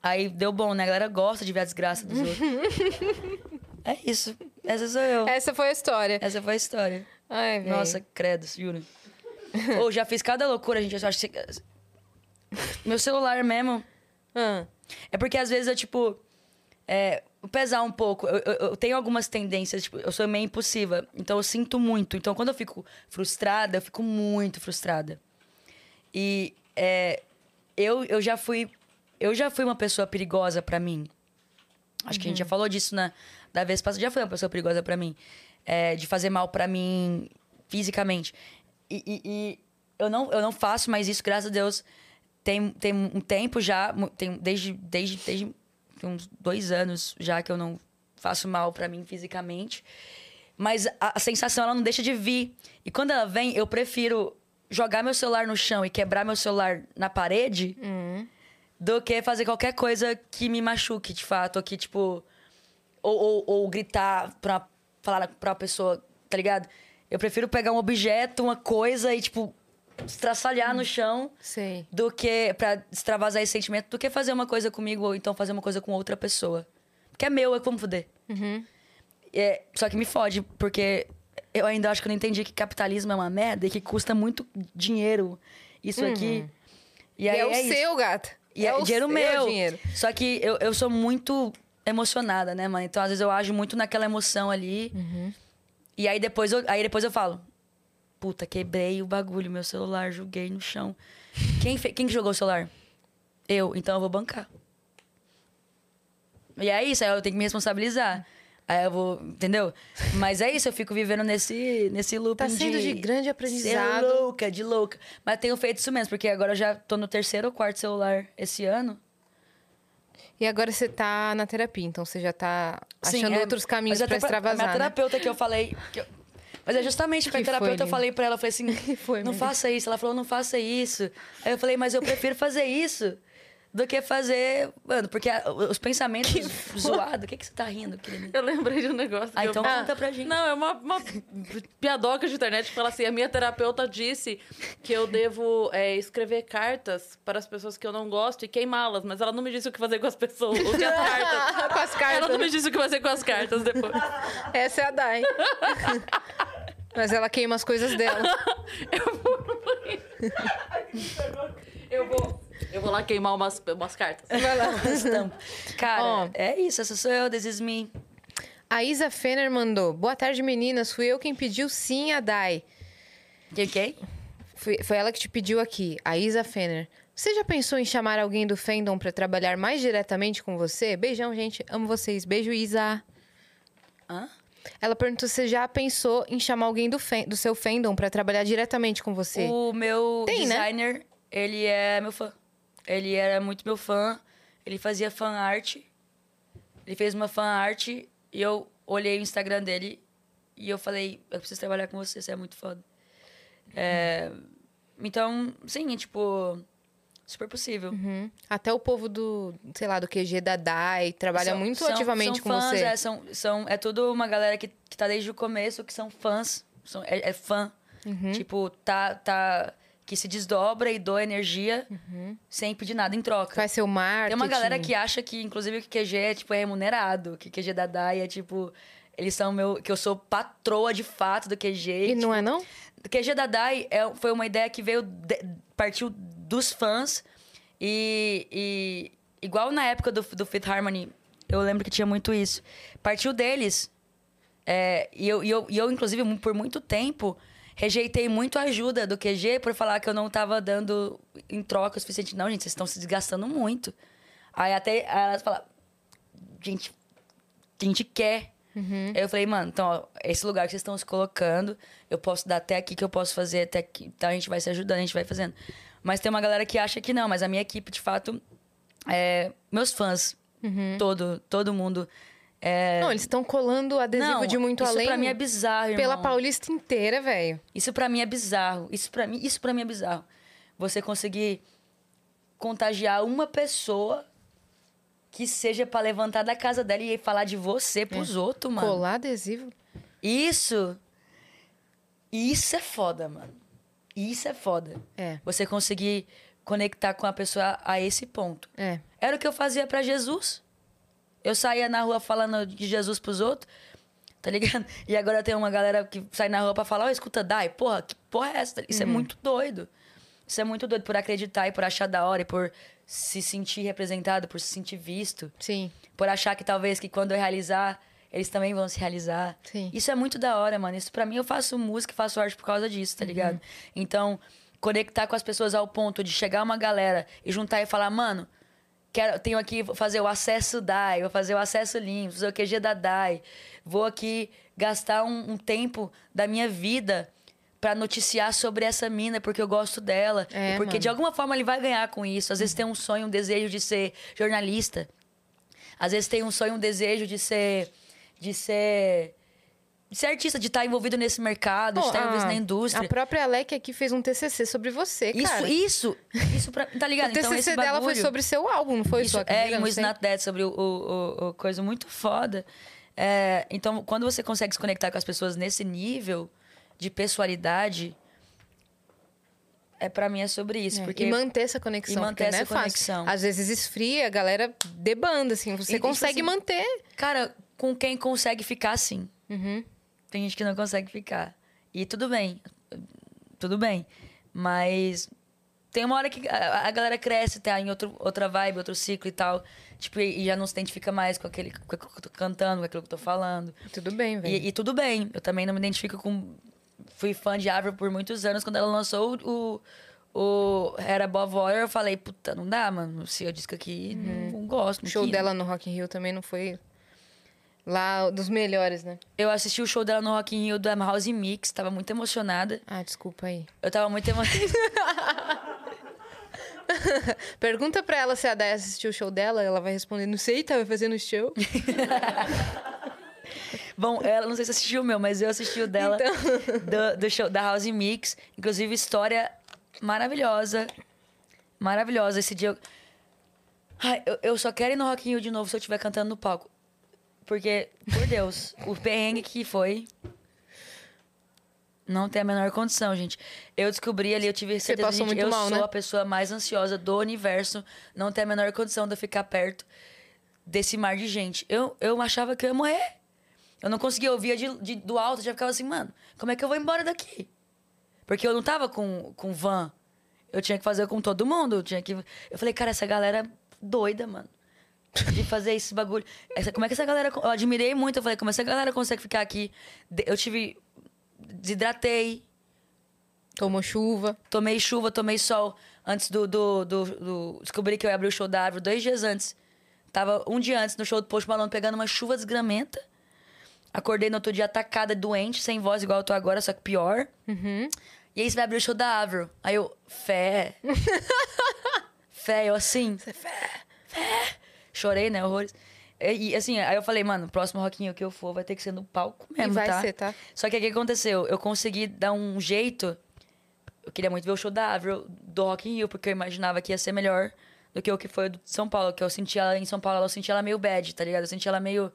Aí deu bom, né? A galera gosta de ver a desgraça dos outros. *laughs* é isso. Essa sou eu. Essa foi a história. Essa foi a história. Ai, velho. Nossa, credo, juro. Ou já fiz cada loucura, gente. Eu acho que... Meu celular mesmo... Ah, É porque às vezes eu, tipo... É, pesar um pouco. Eu, eu- eu tenho algumas tendências, tipo, eu sou meio impulsiva. Então eu sinto muito. Então quando eu fico frustrada, eu fico muito frustrada. E é, eu, eu já fui... Eu já fui uma pessoa perigosa pra mim. Acho que a gente já falou disso na, da vez passada. Já foi uma pessoa perigosa pra mim. É, de fazer mal pra mim fisicamente. E, e- e eu, não, eu não faço mais isso, graças a Deus. Tem, tem um tempo já, tem, desde, desde, desde uns dois anos já que eu não faço mal pra mim fisicamente. Mas a, a sensação, ela não deixa de vir. E quando ela vem, eu prefiro jogar meu celular no chão e quebrar meu celular na parede do que fazer qualquer coisa que me machuque, de fato. Ou que, tipo... ou, ou, ou gritar pra falar pra pessoa, tá ligado? Eu prefiro pegar um objeto, uma coisa e, tipo, estraçalhar no chão Sei. do que pra extravasar esse sentimento, do que fazer uma coisa comigo ou então fazer uma coisa com outra pessoa. Porque é meu, é como foder. É, só que me fode, porque eu ainda acho que eu não entendi que capitalismo é uma merda e que custa muito dinheiro isso aqui. E aí é o é isso. seu, gata. E é, o dinheiro meu. dinheiro. Só que eu, eu sou muito emocionada, né, mano? Então, às vezes, eu ajo muito naquela emoção ali. Uhum. E aí depois, eu, aí depois eu falo. Puta, quebrei o bagulho, meu celular, joguei no chão. Quem, fe- quem que jogou o celular? Eu, então eu vou bancar. E é isso, aí eu tenho que me responsabilizar. Aí eu vou, entendeu? Mas é isso, eu fico vivendo nesse, nesse loop Tá sendo de grande aprendizado. Ser louca, de louca. Mas tenho feito isso mesmo, porque agora eu já tô no terceiro ou quarto celular esse ano. E agora você tá na terapia, então você já tá Sim, achando é, outros caminhos pra até A extravasar, minha né? terapeuta que eu falei... que eu- Mas é justamente Que foi, terapeuta eu Lina? falei pra ela, eu falei assim, *laughs* foi, não faça isso. Ela falou, não faça isso. Aí eu falei, mas eu prefiro fazer isso do que fazer... Mano, porque a- os pensamentos zoados... O que, que você tá rindo, querida? Eu lembrei de um negócio. Ah, que eu- então conta pra gente. Não, é uma, uma piadoca de internet que fala assim: a minha terapeuta disse que eu devo é, escrever cartas para as pessoas que eu não gosto e queimá-las, mas ela não me disse o que fazer com as pessoas, *laughs* com as cartas. Com as Ela cartas. não me disse o que fazer com as cartas depois. Essa é a Dai. *laughs* Mas ela queima as coisas dela. *laughs* Eu vou, eu vou lá queimar umas, umas cartas. Vai lá. *laughs* Cara, Ó. é isso. Essa sou eu, this is me. A Isa Fener mandou. Boa tarde, meninas. Fui eu quem pediu sim a Dai. Quem, quem? Foi, foi ela que te pediu aqui, a Isa Fener. Você já pensou em chamar alguém do fandom pra trabalhar mais diretamente com você? Beijão, gente. Amo vocês. Beijo, Isa. Hã? Ela perguntou se você já pensou em chamar alguém do, do seu fandom pra trabalhar diretamente com você. O meu Tem, né? designer, ele é meu fã. Ele era muito meu fã. Ele fazia fan art. Ele fez uma fan art e eu olhei o Instagram dele e eu falei, eu preciso trabalhar com você, você é muito foda. É, então, sim, é, tipo, super possível. Uhum. Até o povo do, sei lá, do QG da Dai trabalha São- muito são- ativamente são com fãs, você. É, são, são, é tudo uma galera que, que tá desde o começo, que são fãs. São, é, é fã. Uhum. Tipo, tá, tá. Que se desdobra e doa energia sem pedir nada em troca. Faz seu marketing. Tem uma galera que acha que, inclusive, que QG é, tipo, é remunerado. Que QG da DAI é, tipo... Eles são meu... Que eu sou patroa, de fato, do QG. E não é não? O QG da DAI é, foi uma ideia que veio... de- partiu dos fãs. E, e... Igual na época do, do Fifth Harmony, eu lembro que tinha muito isso. Partiu deles. É, e, eu, e, eu, e eu, inclusive, por muito tempo, rejeitei muito a ajuda do QG por falar que eu não tava dando em troca o suficiente. Não, gente, vocês estão se desgastando muito. Aí até aí elas falaram, gente, a gente quer. Aí eu falei, mano, então, ó, esse lugar que vocês estão se colocando, eu posso dar até aqui que eu posso fazer, até aqui. Então a gente vai se ajudando, a gente vai fazendo. Mas tem uma galera que acha que não, mas a minha equipe, de fato, é, meus fãs, todo, todo mundo. É, Não, eles estão colando adesivo não, de muito isso além. pra mim é bizarro, Pela irmão. Paulista inteira, velho. Isso pra mim é bizarro. Isso pra mim, isso para mim é bizarro. Você conseguir contagiar uma pessoa que seja pra levantar da casa dela e falar de você pros outros, mano. Colar adesivo. Isso isso é foda, mano. Isso é foda. É, Você conseguir conectar com a pessoa a esse ponto. é. Era o que eu fazia pra Jesus. Eu saía na rua falando de Jesus pros outros, tá ligado? E agora tem uma galera que sai na rua pra falar, ó, escuta, Dai, porra, que porra é essa? Isso é muito doido. Isso é muito doido por acreditar e por achar da hora e por se sentir representado, por se sentir visto, Sim. por achar que talvez que quando eu realizar, eles também vão se realizar. Sim. Isso é muito da hora, mano. Isso pra mim eu faço música e faço arte por causa disso, tá ligado? Então, conectar com as pessoas ao ponto de chegar uma galera e juntar e falar, mano, quero, tenho aqui, vou fazer o acesso DAI, vou fazer o acesso limpo, fazer o QG da DAI. Vou aqui gastar um, um tempo da minha vida pra noticiar sobre essa mina, porque eu gosto dela. É, porque mano. de alguma forma ele vai ganhar com isso. Às vezes tem um sonho, um desejo de ser jornalista. Às vezes tem um sonho, um desejo de ser. de ser. Ser artista, de estar envolvido nesse mercado, de estar envolvido a- na indústria. A própria Alec aqui fez um TCC sobre você, Isso, cara. isso, isso pra, tá ligado? *laughs* O TCC então esse dela foi bagulho- sobre seu álbum, não foi? isso Sua é carreira, em não It's. Not Dead, sobre o, o, o- coisa muito foda. É, então, quando você consegue se conectar com as pessoas nesse nível de pessoalidade, é para mim é sobre isso. É, porque e manter essa conexão. E manter não essa é fácil. conexão. Às vezes esfria, a galera debanda, assim. Você E, tipo consegue assim, manter. Cara, com quem consegue ficar assim. Uhum. Tem gente que não consegue ficar. E tudo bem. Tudo bem. Mas tem uma hora que a, a galera cresce, tá em outro, outra vibe, outro ciclo e tal. Tipo, e, e já não se identifica mais com aquele com aquilo que eu tô cantando, com aquilo que eu tô falando. Tudo bem, velho. E, e tudo bem. Eu também não me identifico com. Fui fã de Avril por muitos anos. Quando ela lançou o. O Era Above Water, eu falei, puta, não dá, mano. Se eu disco aqui, não, não gosto. O show dela no Rock in Rio também não foi lá dos melhores, né? Eu assisti o show dela no Rock in Rio do House Mix, tava muito emocionada. Ah, desculpa aí. Eu tava muito emocionada. *laughs* Pergunta pra ela se a Day assistiu o show dela, ela vai responder, não sei, tava fazendo show. *laughs* Bom, ela não sei se assistiu o meu, mas eu assisti o dela *laughs* do, do show da House Mix. Inclusive, história maravilhosa. Maravilhosa. Esse dia eu. Ai, eu, eu só quero ir no Rock in Rio de novo se eu estiver cantando no palco. Porque, por Deus, o perrengue que foi. Não tem a menor condição, gente. Eu descobri ali, eu tive certeza passou gente, eu mal, sou né? a pessoa mais ansiosa do universo. Não tem a menor condição de eu ficar perto desse mar de gente. Eu, eu achava que eu ia morrer. Eu não conseguia ouvir de, de- do alto, já ficava assim, mano, como é que eu vou embora daqui? Porque eu não tava com, com van. Eu tinha que fazer com todo mundo. Eu, tinha que... eu falei, cara, essa galera é doida, mano. De fazer esse bagulho. Essa, como é que essa galera. Eu admirei muito. Eu falei, como essa galera consegue ficar aqui? Eu tive. Desidratei, Tomou chuva. tomei chuva, tomei sol. Antes do, do, do, do- Descobri que eu ia abrir o show da árvore dois dias antes. Tava um dia antes no show do Post Malone pegando uma chuva desgramenta. Acordei no outro dia atacada, doente, sem voz, igual eu tô agora, só que pior. E aí você vai abrir o show da Avril. Aí eu, fé. *laughs* fé, eu assim. Fé, fé. Chorei, né, horrores. E, assim, aí eu falei, mano, o próximo rockinho que eu for vai ter que ser no palco mesmo, e vai tá? ser, tá? Só que o que aconteceu? Eu consegui dar um jeito. Eu queria muito ver o show da Avril do Rock in Rio, porque eu imaginava que ia ser melhor do que o que foi o de São Paulo. Que eu senti ela em São Paulo, eu senti ela meio bad, tá ligado? Eu senti ela meio.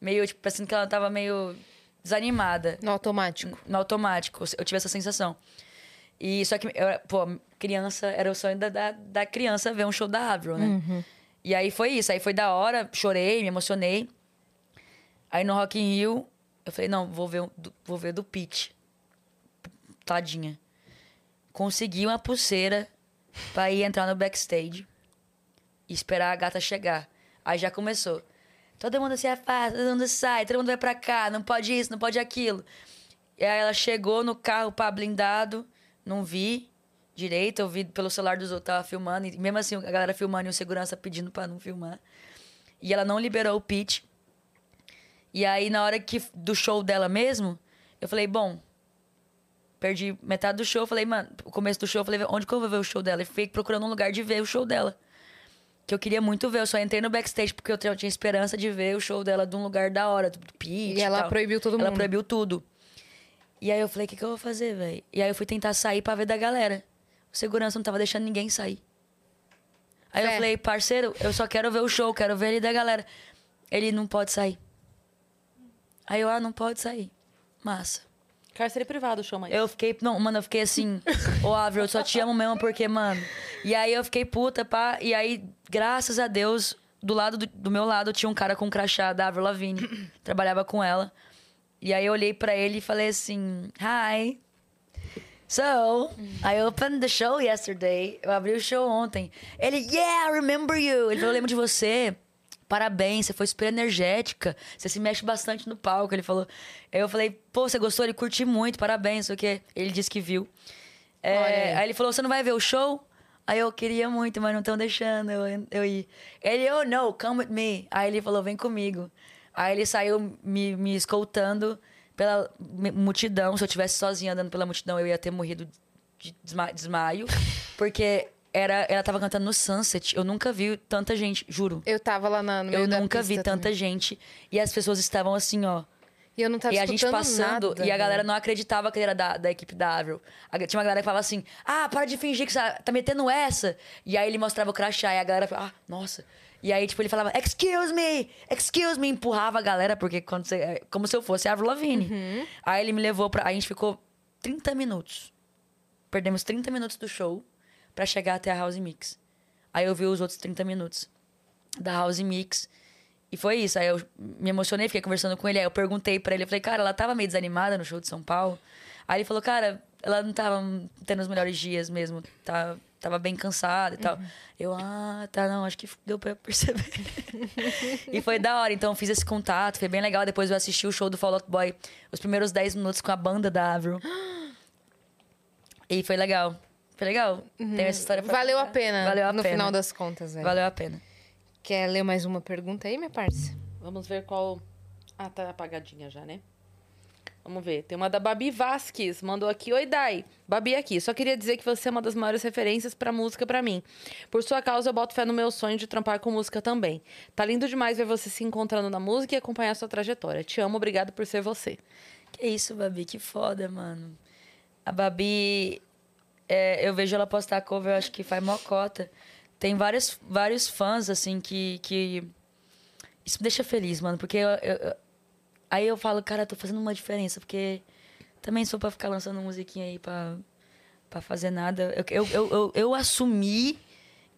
Meio, tipo, parecendo que ela tava meio desanimada No automático. no automático. Eu tive essa sensação. E só que, eu, pô, criança, era o sonho da, da, da criança ver um show da Avril, né? E aí foi isso. Aí foi da hora, chorei, me emocionei. Aí no Rock in Rio, eu falei, não, vou ver, vou ver do Pete. Tadinha. Consegui uma pulseira pra ir entrar no backstage e esperar a gata chegar. Aí já começou. Todo mundo se afasta, todo mundo sai, todo mundo vai pra cá, não pode isso, não pode aquilo. E aí ela chegou no carro, pá, blindado, não vi direito, eu vi pelo celular dos outros, tava filmando, e mesmo assim a galera filmando e o segurança pedindo pra não filmar. E ela não liberou o pitch. E aí na hora que do show dela mesmo, eu falei, bom, perdi metade do show, eu falei, mano, o começo do show, eu falei, onde que eu vou ver o show dela? E fiquei procurando um lugar de ver o show dela. Que eu queria muito ver, eu só entrei no backstage porque eu tinha esperança de ver o show dela de um lugar da hora, do, pitch E ela tal. proibiu todo Ela mundo. proibiu tudo. E aí eu falei, o que, que eu vou fazer, velho? E aí eu fui tentar sair pra ver da galera. O segurança não tava deixando ninguém sair. Aí eu Fé. falei, parceiro, eu só quero ver o show, quero ver ele da galera. Ele não pode sair. Aí eu, ah, não pode sair. Massa. Cárcere privado chama isso. Eu fiquei, não, mano, eu fiquei assim, *laughs* ô Avril, eu só te amo mesmo porque, mano. E aí eu fiquei puta, pá. E aí, graças a Deus, do lado do, do meu lado tinha um cara com um crachá da Avril Lavigne. trabalhava com ela. E aí eu olhei pra ele e falei assim, hi. So, I opened the show yesterday. Eu abri o show ontem. Ele, yeah, I remember you. Ele falou, eu lembro de você. Parabéns, você foi super energética. Você se mexe bastante no palco. Ele falou. Aí eu falei, pô, você gostou? Ele curti muito, parabéns, sei o quê. Ele disse que viu. É, aí. aí ele falou, você não vai ver o show? Aí eu queria muito, mas não estão deixando eu, eu ir. Ele, oh, no, come with me. Aí ele falou, vem comigo. Aí ele saiu me, me escoltando pela multidão. Se eu tivesse sozinha andando pela multidão, eu ia ter morrido de desma- desmaio. Porque era, ela tava cantando no Sunset. Eu nunca vi tanta gente, juro. Eu tava lá na, no meio Eu nunca vi tanta também. gente. E as pessoas estavam assim, ó. E eu não tava e a gente passando, nada, e a galera velho. não acreditava que ele era da, da equipe da Avril. A- Tinha uma galera que falava assim: ah, para de fingir que você tá metendo essa. E aí ele mostrava o crachá, e a galera falava: ah, nossa. E aí, tipo, ele falava, excuse me, excuse me, empurrava a galera, porque quando você, é como se eu fosse a Avril Lavigne. Aí ele me levou pra. Aí a gente ficou 30 minutos. Perdemos 30 minutos do show pra chegar até a House Mix. Aí eu vi os outros 30 minutos da House Mix. E foi isso. Aí eu me emocionei, fiquei conversando com ele. Aí eu perguntei pra ele, eu falei, cara, ela tava meio desanimada no show de São Paulo. Aí ele falou, cara, ela não tava tendo os melhores dias mesmo. Tá, tava bem cansada e tal. Eu, ah, tá, não, acho que deu pra perceber. *laughs* e foi da hora. Então eu fiz esse contato, foi bem legal. Depois eu assisti o show do Fall Out Boy, os primeiros 10 minutos com a banda da Avril. *gasps* E foi legal. Foi legal. Tem essa história pra Valeu a contar. pena, Valeu a no pena. final das contas, velho. Valeu a pena. Quer ler mais uma pergunta aí, minha parça? Vamos ver qual. Ah, tá apagadinha já, né? Vamos ver. Tem uma da Babi Vasques. Mandou aqui. Oi, Dai. Babi aqui. Só queria dizer que você é uma das maiores referências pra música pra mim. Por sua causa, eu boto fé no meu sonho de trampar com música também. Tá lindo demais ver você se encontrando na música e acompanhar sua trajetória. Te amo, obrigado por ser você. Que isso, Babi, que foda, mano. A Babi, é, eu vejo ela postar cover, eu acho que faz mocota. Tem vários, vários fãs, assim, que, que. Isso me deixa feliz, mano, porque eu- eu- aí eu falo, cara, tô fazendo uma diferença, porque também for pra ficar lançando musiquinha aí pra, pra fazer nada. Eu, eu, eu, eu, eu assumi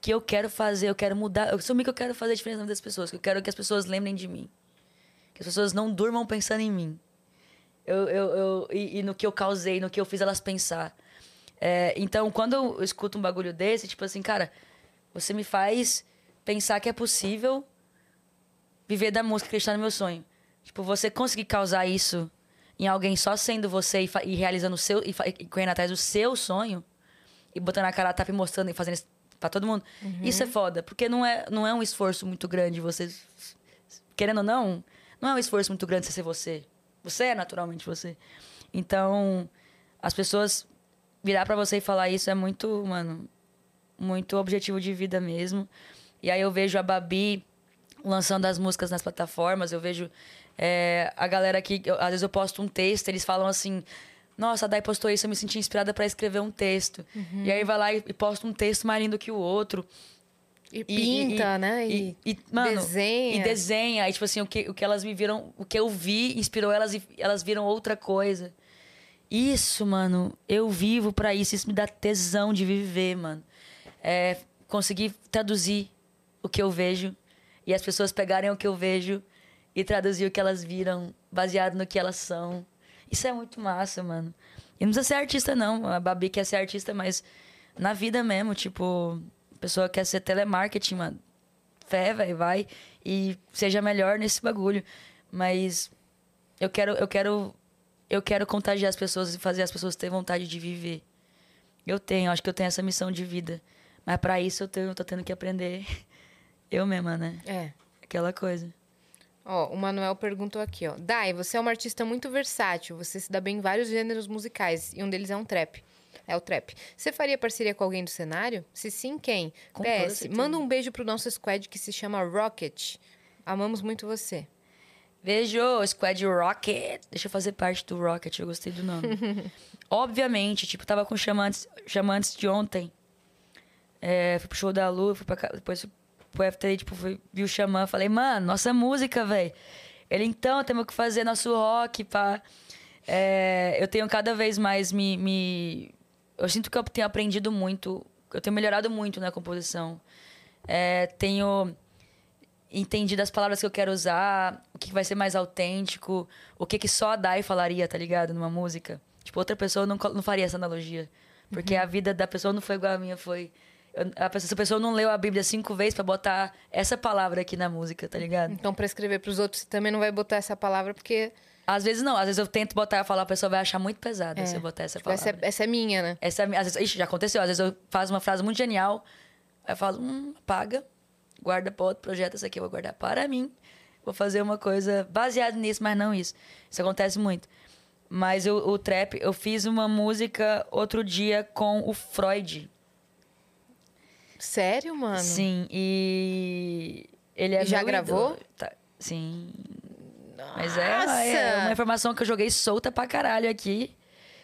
que eu quero fazer, eu quero mudar. Eu assumi que eu quero fazer a diferença na vida das pessoas, que eu quero que as pessoas lembrem de mim. Que as pessoas não durmam pensando em mim. Eu, eu, eu, e, e no que eu causei, no que eu fiz elas pensar. É, então, quando eu escuto um bagulho desse, tipo assim, cara, você me faz pensar que é possível viver da música, acreditar no meu sonho. Tipo, você conseguir causar isso em alguém só sendo você e, e realizando o seu, e, e correndo atrás do seu sonho, e botando a cara a tapa e mostrando e fazendo isso pra todo mundo, isso é foda, porque não é, não é um esforço muito grande você. Querendo ou não, não é um esforço muito grande você ser você. Você é naturalmente você. Então, as pessoas virar pra você e falar isso é muito, mano, muito objetivo de vida mesmo. E aí eu vejo a Babi lançando as músicas nas plataformas, eu vejo é, a galera que eu- às vezes eu posto um texto, eles falam assim: "Nossa, a Dai postou isso, eu me senti inspirada pra escrever um texto". E aí vai lá e, e posta um texto mais lindo que o outro. E, E- pinta, e- né? E, e, mano, desenha. E desenha. E, tipo assim, o que, o que elas me viram, o que eu vi inspirou elas e elas viram outra coisa. Isso, mano, eu vivo pra isso. Isso me dá tesão de viver, mano. É conseguir traduzir o que eu vejo e as pessoas pegarem o que eu vejo e traduzir o que elas viram baseado no que elas são. Isso é muito massa, mano. E não precisa ser artista, não. A Babi quer ser artista, mas na vida mesmo, tipo, a pessoa quer ser telemarketing, mano. Fé, velho, vai e seja melhor nesse bagulho. Mas eu quero, eu quero, eu quero contagiar as pessoas e fazer as pessoas terem vontade de viver. Eu tenho, acho que eu tenho essa missão de vida. Mas pra isso eu, tenho, eu tô tendo que aprender *laughs* eu mesma, né? É. Aquela coisa. Ó, o Manuel perguntou aqui, ó. Dai, você é uma artista muito versátil. Você se dá bem em vários gêneros musicais. E um deles é um trap. É o trap. Você faria parceria com alguém do cenário? Se sim, quem? Com PS, manda um beijo pro nosso squad que se chama Rocket. Amamos muito você. Beijo, Squad Rocket. Deixa eu fazer parte do Rocket, eu gostei do nome. *laughs* Obviamente, tipo, tava com chamantes, chamantes de ontem. É, fui pro show da Lu, fui pra depois fui pro FT, tipo, fui, vi o Xamã, falei, mano, nossa música, velho. Ele, então, temos que fazer nosso rock, pá. É, eu tenho cada vez mais me, me... Eu sinto que eu tenho aprendido muito, eu tenho melhorado muito na composição. É, tenho entendido as palavras que eu quero usar, o que vai ser mais autêntico, o que que só a Dai falaria, tá ligado? Numa música. Tipo, outra pessoa não, não faria essa analogia. Porque a vida da pessoa não foi igual a minha, foi... eu- a pessoa, essa pessoa não leu a Bíblia cinco vezes pra botar essa palavra aqui na música, tá ligado? Então, pra escrever pros outros, você também não vai botar essa palavra, porque Às vezes não, às vezes eu tento botar e falar, a pessoa vai achar muito pesada se eu botar essa tipo, essa, palavra. é, essa é minha, né? Essa, é- às vezes, ixi, já aconteceu. Às vezes eu faço uma frase muito genial, aí eu falo, hum, apaga, guarda para outro projeto, essa aqui eu vou guardar para mim. Vou fazer uma coisa baseada nisso, mas não isso. Isso acontece muito. Mas o, o trap, eu fiz uma música outro dia com o Freud. Sério, mano? Sim, e ele é E já gravou? Tá, sim. Mas é, é uma informação que eu joguei solta pra caralho aqui.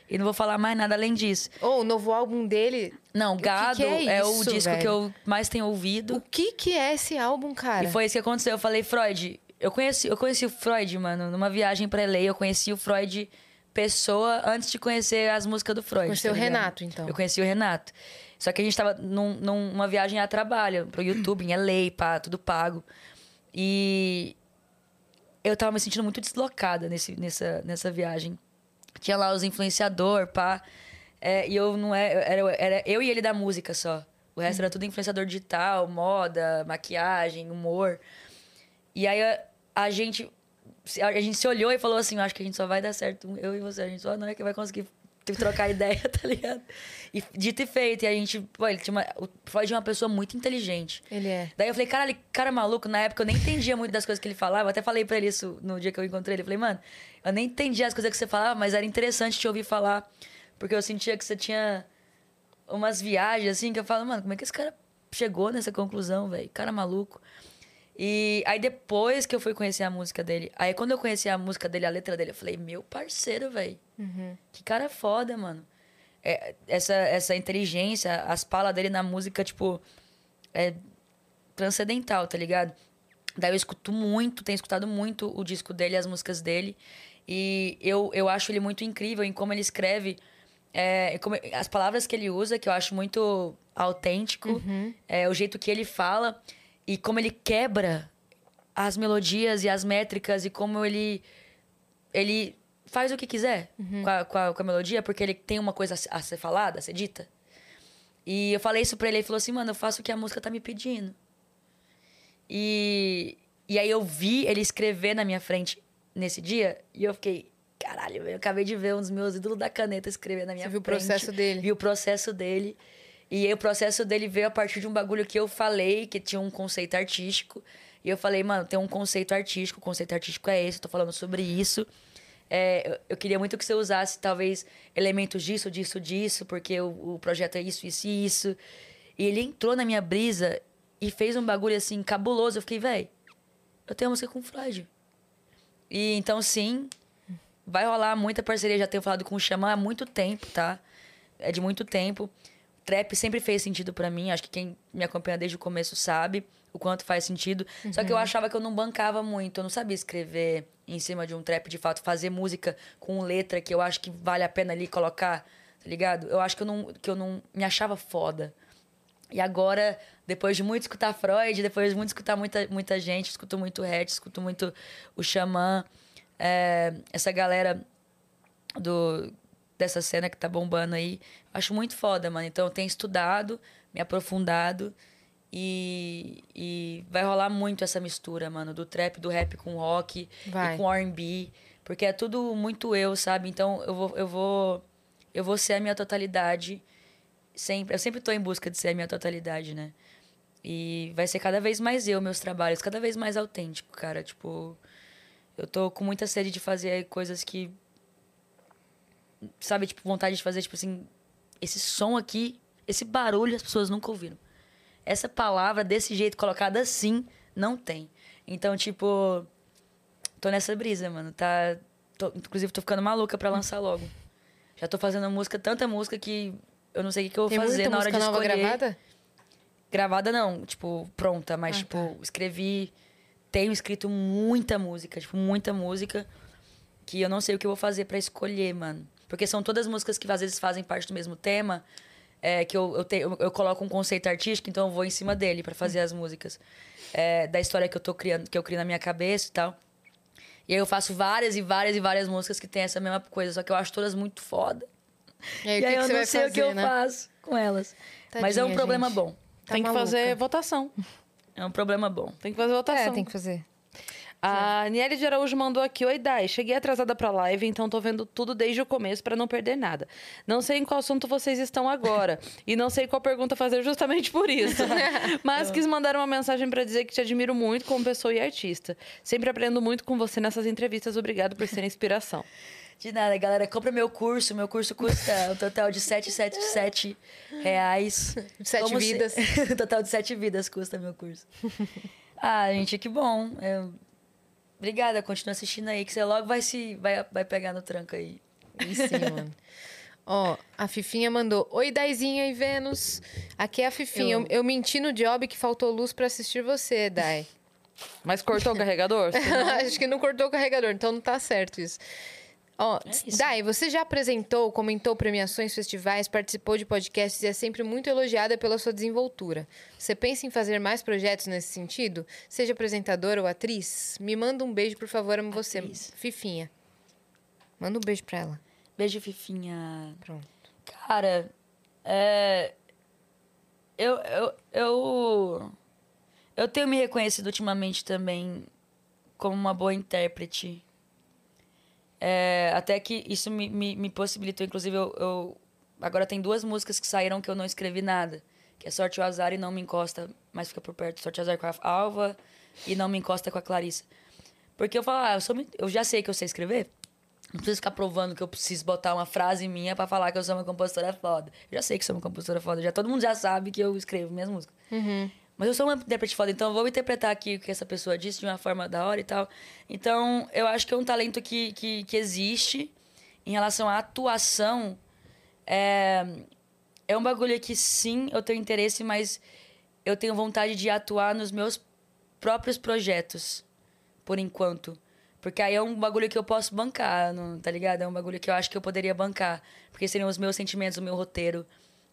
E não vou falar mais nada além disso. Ou o novo álbum dele. Não, que Gado que é é, o isso, disco que velho? eu mais tenho ouvido. O que que é esse álbum, cara? E foi isso que aconteceu. Eu falei, Freud, eu conheci, eu conheci o Freud, mano, numa viagem pra LA. Eu conheci o Freud pessoa antes de conhecer as músicas do Freud. Conheceu tá o? Renato, então. Eu conheci o Renato. Só que a gente tava num- numa viagem a trabalho, pro YouTube, em LA, pá, tudo pago. E eu tava me sentindo muito deslocada nesse, nessa, nessa viagem. Tinha lá os influenciador, pá. É, e eu não é, era, era eu e ele da música só. O resto era tudo influenciador digital, moda, maquiagem, humor. E aí a, a gente a gente se olhou e falou assim, acho que a gente só vai dar certo, eu e você, a gente só não é que vai conseguir trocar ideia, *laughs* tá ligado? E dito e feito, e a gente, pô, ele tinha uma, o Freud é uma pessoa muito inteligente. Ele é. Daí eu falei, cara, ele, cara maluco, na época eu nem entendia muito das coisas que ele falava. Eu até falei pra ele isso no dia que eu encontrei ele. Eu falei, mano, eu nem entendia as coisas que você falava, mas era interessante te ouvir falar. Porque eu sentia que você tinha umas viagens assim que eu falo, mano, como é que esse cara chegou nessa conclusão, velho? Cara maluco. E aí depois que eu fui conhecer a música dele, aí quando eu conheci a música dele, a letra dele, eu falei, meu parceiro, velho. Que cara foda, mano. É, essa, essa inteligência, as palas dele na música, tipo, é transcendental, tá ligado? Daí eu escuto muito, tenho escutado muito o disco dele, as músicas dele. E eu, eu acho ele muito incrível em como ele escreve. é, como- as palavras que ele usa, que eu acho muito autêntico. é, o jeito que ele fala. E como ele quebra as melodias e as métricas. E como ele... Ele faz o que quiser com, a, com, a, com a melodia. Porque ele tem uma coisa a se- a ser falada, a ser dita. E eu falei isso pra ele. Ele falou assim, mano, eu faço o que a música tá me pedindo. E, e aí eu vi ele escrever na minha frente nesse dia e eu fiquei, caralho, eu acabei de ver um dos meus ídolos da caneta escrever na minha Você viu o frente. processo dele. Vi o processo dele. E aí o processo dele veio a partir de um bagulho que eu falei, que tinha um conceito artístico. E eu falei, mano, tem um conceito artístico, o conceito artístico é esse, eu tô falando sobre isso. É, eu- queria muito que você usasse, talvez, elementos disso, disso, disso, porque o, o projeto é isso, isso e isso. E ele entrou na minha brisa e fez um bagulho assim, cabuloso. Eu fiquei, véi, eu tenho música com o Freud. E então, sim, vai rolar muita parceria. Já tenho falado com o Xamã há muito tempo, tá? É de muito tempo. Trap sempre fez sentido pra mim. Acho que quem me acompanha desde o começo sabe o quanto faz sentido. Só que eu achava que eu não bancava muito. Eu não sabia escrever em cima de um trap, de fato. Fazer música com letra que eu acho que vale a pena ali colocar, tá ligado? Eu acho que eu não, que eu não me achava foda. E agora, depois de muito escutar Freud, depois de muito escutar muita, muita gente, escuto muito Hatch, escuto muito o Xamã, é, essa galera do, dessa cena que tá bombando aí. Acho muito foda, mano. Então eu tenho estudado, me aprofundado e, e vai rolar muito essa mistura, mano, do trap, do rap com rock Vai. e com R&B, porque é tudo muito eu, sabe? Então eu vou eu vou eu vou ser a minha totalidade sempre. Eu sempre tô em busca de ser a minha totalidade, né? E vai ser cada vez mais eu, meus trabalhos, cada vez mais autêntico, cara. Tipo, eu tô com muita sede de fazer coisas que. Sabe, tipo, vontade de fazer, tipo assim, esse som aqui, esse barulho as pessoas nunca ouviram. Essa palavra desse jeito, colocada assim, não tem. Então, tipo, tô nessa brisa, mano. Tá. tô- inclusive, tô ficando maluca pra lançar logo. Já tô fazendo música, tanta música que eu não sei o que, que eu vou Tem fazer na hora de nova escolher. gravada? Gravada não, tipo, pronta, mas, Ah, tipo, escrevi. Tenho escrito muita música, tipo, muita música. Que eu não sei o que eu vou fazer pra escolher, mano. Porque são todas músicas que às vezes fazem parte do mesmo tema. É, que eu, eu, te- eu, eu coloco um conceito artístico, então eu vou em cima dele pra fazer as músicas. É, da história que eu tô criando, que eu crio na minha cabeça e tal. E aí eu faço várias e várias e várias músicas que tem essa mesma coisa, só que eu acho todas muito foda. E aí, E aí que, eu não sei fazer, o que eu né? faço com elas. Mas é um Tadinha, problema gente. bom. Tá tem que maluca. fazer votação. É um problema bom. Tem que fazer votação. É, tem que fazer. A Niele de Araújo mandou aqui: Oi, Dai. Cheguei atrasada pra live, então tô vendo tudo desde o começo pra não perder nada. Não sei em qual assunto vocês estão agora. *laughs* e não sei qual pergunta fazer justamente por isso. *laughs* Mas quis mandar uma mensagem pra dizer que te admiro muito como pessoa e artista. Sempre aprendo muito com você nessas entrevistas. Obrigado por ser inspiração. *laughs* De nada, galera. Compra meu curso. Meu curso custa um total de 777 reais. Sete Como se- vidas. um total de sete vidas custa meu curso. ah, gente, que bom. Eu- Obrigada, continua assistindo aí, que você logo vai se vai, vai pegar no tranco aí. E sim, mano. *laughs* Ó, a Fifinha mandou: Oi, Daizinha e Vênus. Aqui é a Fifinha. Eu, Eu- eu menti no job que faltou luz pra assistir você, Dai. Mas cortou o carregador? *laughs* Senão- Acho que não cortou o carregador, então não tá certo isso. Ó, É. Dai, você já apresentou, comentou premiações, festivais, participou de podcasts e é sempre muito elogiada pela sua desenvoltura. Você pensa em fazer mais projetos nesse sentido? Seja apresentadora ou atriz? Me manda um beijo, por favor, amo você. Atriz. Fifinha. Manda um beijo pra ela. Beijo, Fifinha. Pronto. Cara, é. Eu, eu, eu. Eu tenho me reconhecido ultimamente também como uma boa intérprete. É, até que isso me, me, me possibilitou, inclusive, eu, eu- Agora tem duas músicas que saíram que eu não escrevi nada. Que é Sorte o Azar e Não Me Encosta, mas fica por perto. Sorte o Azar com a Alva e Não Me Encosta com a Clarissa. Porque eu falo, ah, eu, sou eu já sei que eu sei escrever. Não preciso ficar provando que eu preciso botar uma frase minha pra falar que eu sou uma compositora foda. Eu já sei que sou uma compositora foda. Já, todo mundo já sabe que eu escrevo minhas músicas. Mas eu sou uma intérprete foda, então eu vou interpretar aqui o que essa pessoa disse de uma forma da hora e tal. Então, eu acho que é um talento que, que, que existe em relação à atuação. É, é um bagulho que sim, eu tenho interesse, mas eu tenho vontade de atuar nos meus próprios projetos, por enquanto. Porque aí é um bagulho que eu posso bancar, não, tá ligado? É um bagulho que eu acho que eu poderia bancar. Porque seriam os meus sentimentos, o meu roteiro.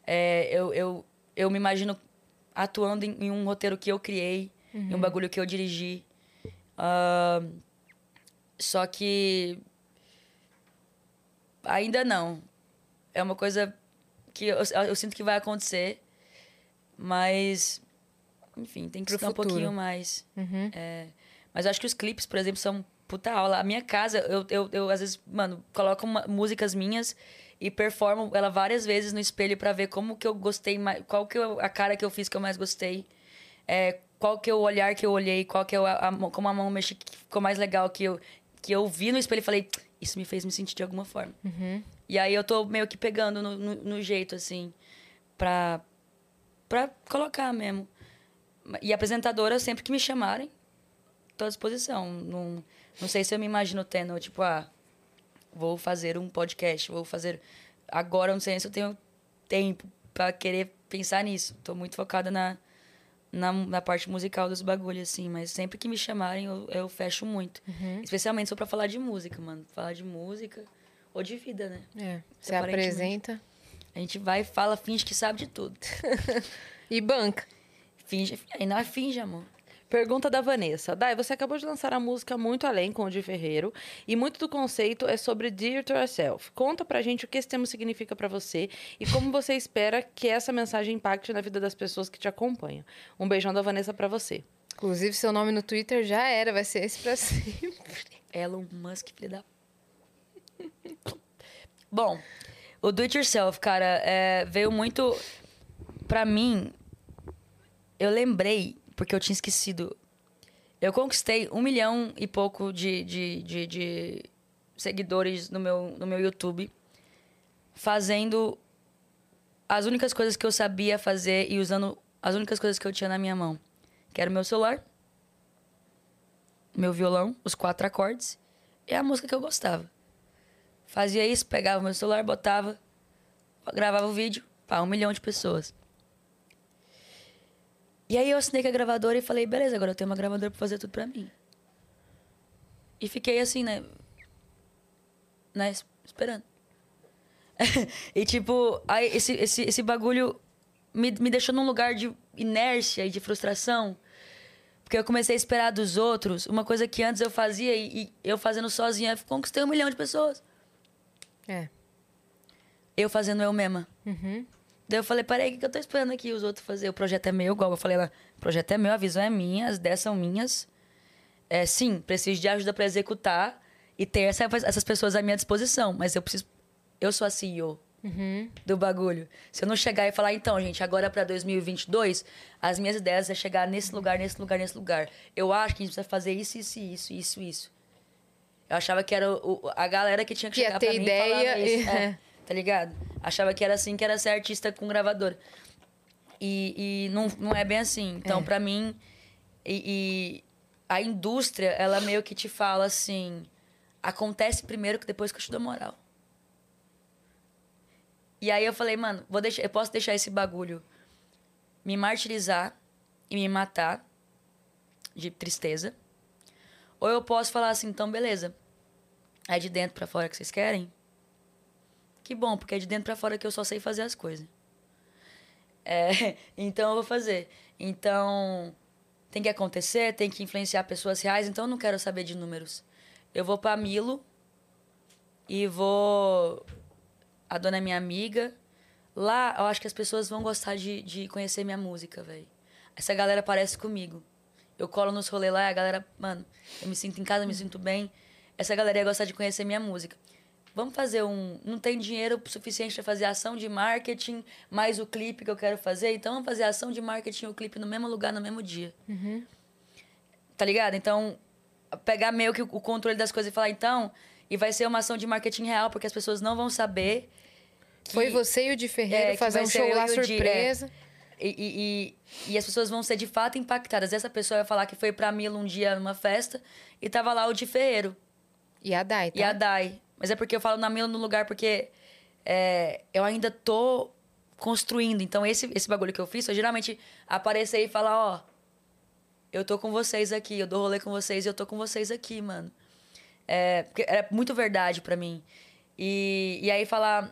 É, eu, eu, eu me imagino atuando em, em um roteiro que eu criei, em um bagulho que eu dirigi. Ah, só que. Ainda não. É uma coisa que eu, eu sinto que vai acontecer, mas. Enfim, tem que Pro estudar um futuro. pouquinho mais. É, mas eu acho que os clipes, por exemplo, são puta aula. A minha casa, eu, eu, eu às vezes, mano, coloco uma- músicas minhas e performo ela várias vezes no espelho pra ver como que eu gostei mais, qual que eu, a cara que eu fiz que eu mais gostei. É, qual que é o olhar que eu olhei, qual que é a, mão- como a mão mexi que ficou mais legal que eu que eu vi no espelho e falei, isso me fez me sentir de alguma forma. E aí eu tô meio que pegando no, no, no jeito assim pra pra colocar mesmo. E apresentadora sempre que me chamarem, tô à disposição. Não, não sei se eu me imagino tendo, tipo, ah, vou fazer um podcast, vou fazer. Agora, não sei se eu tenho tempo pra querer pensar nisso. Tô muito focada na, na, na parte musical dos bagulhos, assim. Mas sempre que me chamarem, eu, eu fecho muito. Especialmente se for pra falar de música, mano. Falar de música ou de vida, né? É, você apresenta A gente vai e fala, finge que sabe de tudo. *laughs* e banca. Finge, aí não é finge, amor. Pergunta da Vanessa. Dai, você acabou de lançar a música Muito Além com o Di Ferreiro e muito do conceito é sobre Dear to Yourself. Conta pra gente o que esse termo significa pra você e como você espera que essa mensagem impacte na vida das pessoas que te acompanham. Um beijão da Vanessa pra você. Inclusive, seu nome no Twitter já era, vai ser esse pra *laughs* sempre. Elon Musk, filho da. *laughs* Bom, o do it yourself, cara, é, veio muito. Pra mim, eu lembrei, porque eu tinha esquecido. Eu conquistei um milhão e pouco de, de, de, de seguidores no meu, no meu YouTube, fazendo as únicas coisas que eu sabia fazer e usando as únicas coisas que eu tinha na minha mão. Que era o meu celular, meu violão, os quatro acordes, e a música que eu gostava. Fazia isso, pegava meu celular, botava, gravava o vídeo, pá, um milhão de pessoas. E aí eu assinei com a gravadora e falei, beleza, agora eu tenho uma gravadora pra fazer tudo pra mim. E fiquei assim, né? Né? es- Esperando. *laughs* e tipo, aí esse, esse, esse bagulho me, me deixou num lugar de inércia e de frustração. Porque eu comecei a esperar dos outros uma coisa que antes eu fazia e, e eu fazendo sozinha, eu conquistei um milhão de pessoas. É. Eu fazendo eu mesma. Daí eu falei, peraí, o que eu tô esperando aqui os outros fazer? O projeto é meu, igual eu falei lá. O projeto é meu, a visão é minha, as ideias são minhas. É, sim, preciso de ajuda pra executar e ter essa- essas pessoas à minha disposição. Mas eu preciso. Eu sou a CEO do bagulho. Se eu não chegar e falar, então, gente, agora pra 2022, as minhas ideias é chegar nesse lugar, nesse lugar, nesse lugar. Eu acho que a gente precisa fazer isso, isso, isso, isso, isso. Eu achava que era o- a galera que tinha que Que chegar ter pra mim ideia e falar isso. e- É, *laughs* tá ligado? Achava que era assim, que era ser artista com gravador. E, e não, não é bem assim. Então, pra mim, e, e a indústria, ela meio que te fala assim: acontece primeiro que depois que eu te dou moral. E aí eu falei, mano, vou deixar, eu posso deixar esse bagulho me martirizar e me matar de tristeza. Ou eu posso falar assim, então beleza. É de dentro para fora que vocês querem? Que bom, porque é de dentro para fora que eu só sei fazer as coisas. É, *laughs* então eu vou fazer. Então tem que acontecer, tem que influenciar pessoas reais, então eu não quero saber de números. Eu vou para Milo e vou a dona é minha amiga. Lá, eu acho que as pessoas vão gostar de, de conhecer minha música, velho. Essa galera parece comigo. Eu colo nos rolês lá e a galera, mano, eu me sinto em casa, me sinto bem. Essa galera ia gostar de conhecer minha música. Vamos fazer um. Não tem dinheiro suficiente para fazer ação de marketing, mais o clipe que eu quero fazer. Então vamos fazer ação de marketing e o clipe no mesmo lugar, no mesmo dia. Uhum. Tá ligado? Então, pegar meio que o controle das coisas e falar, então, e vai ser uma ação de marketing real, porque as pessoas não vão saber. Que, Foi você e o de Ferreira é, fazer um show lá surpresa. De, é, e, e, e, as pessoas vão ser de fato impactadas. Essa pessoa vai falar que foi pra Mila um dia numa festa e tava lá o de Ferreiro. E a Dai, tá? E a Dai. Mas é porque eu falo na Mila no lugar porque é, eu ainda tô construindo. Então, esse, esse bagulho que eu fiz, eu geralmente aparecer e falar, ó, eu tô com vocês aqui, eu dou rolê com vocês e eu tô com vocês aqui, mano. É, porque era muito verdade para mim. E, e aí falar.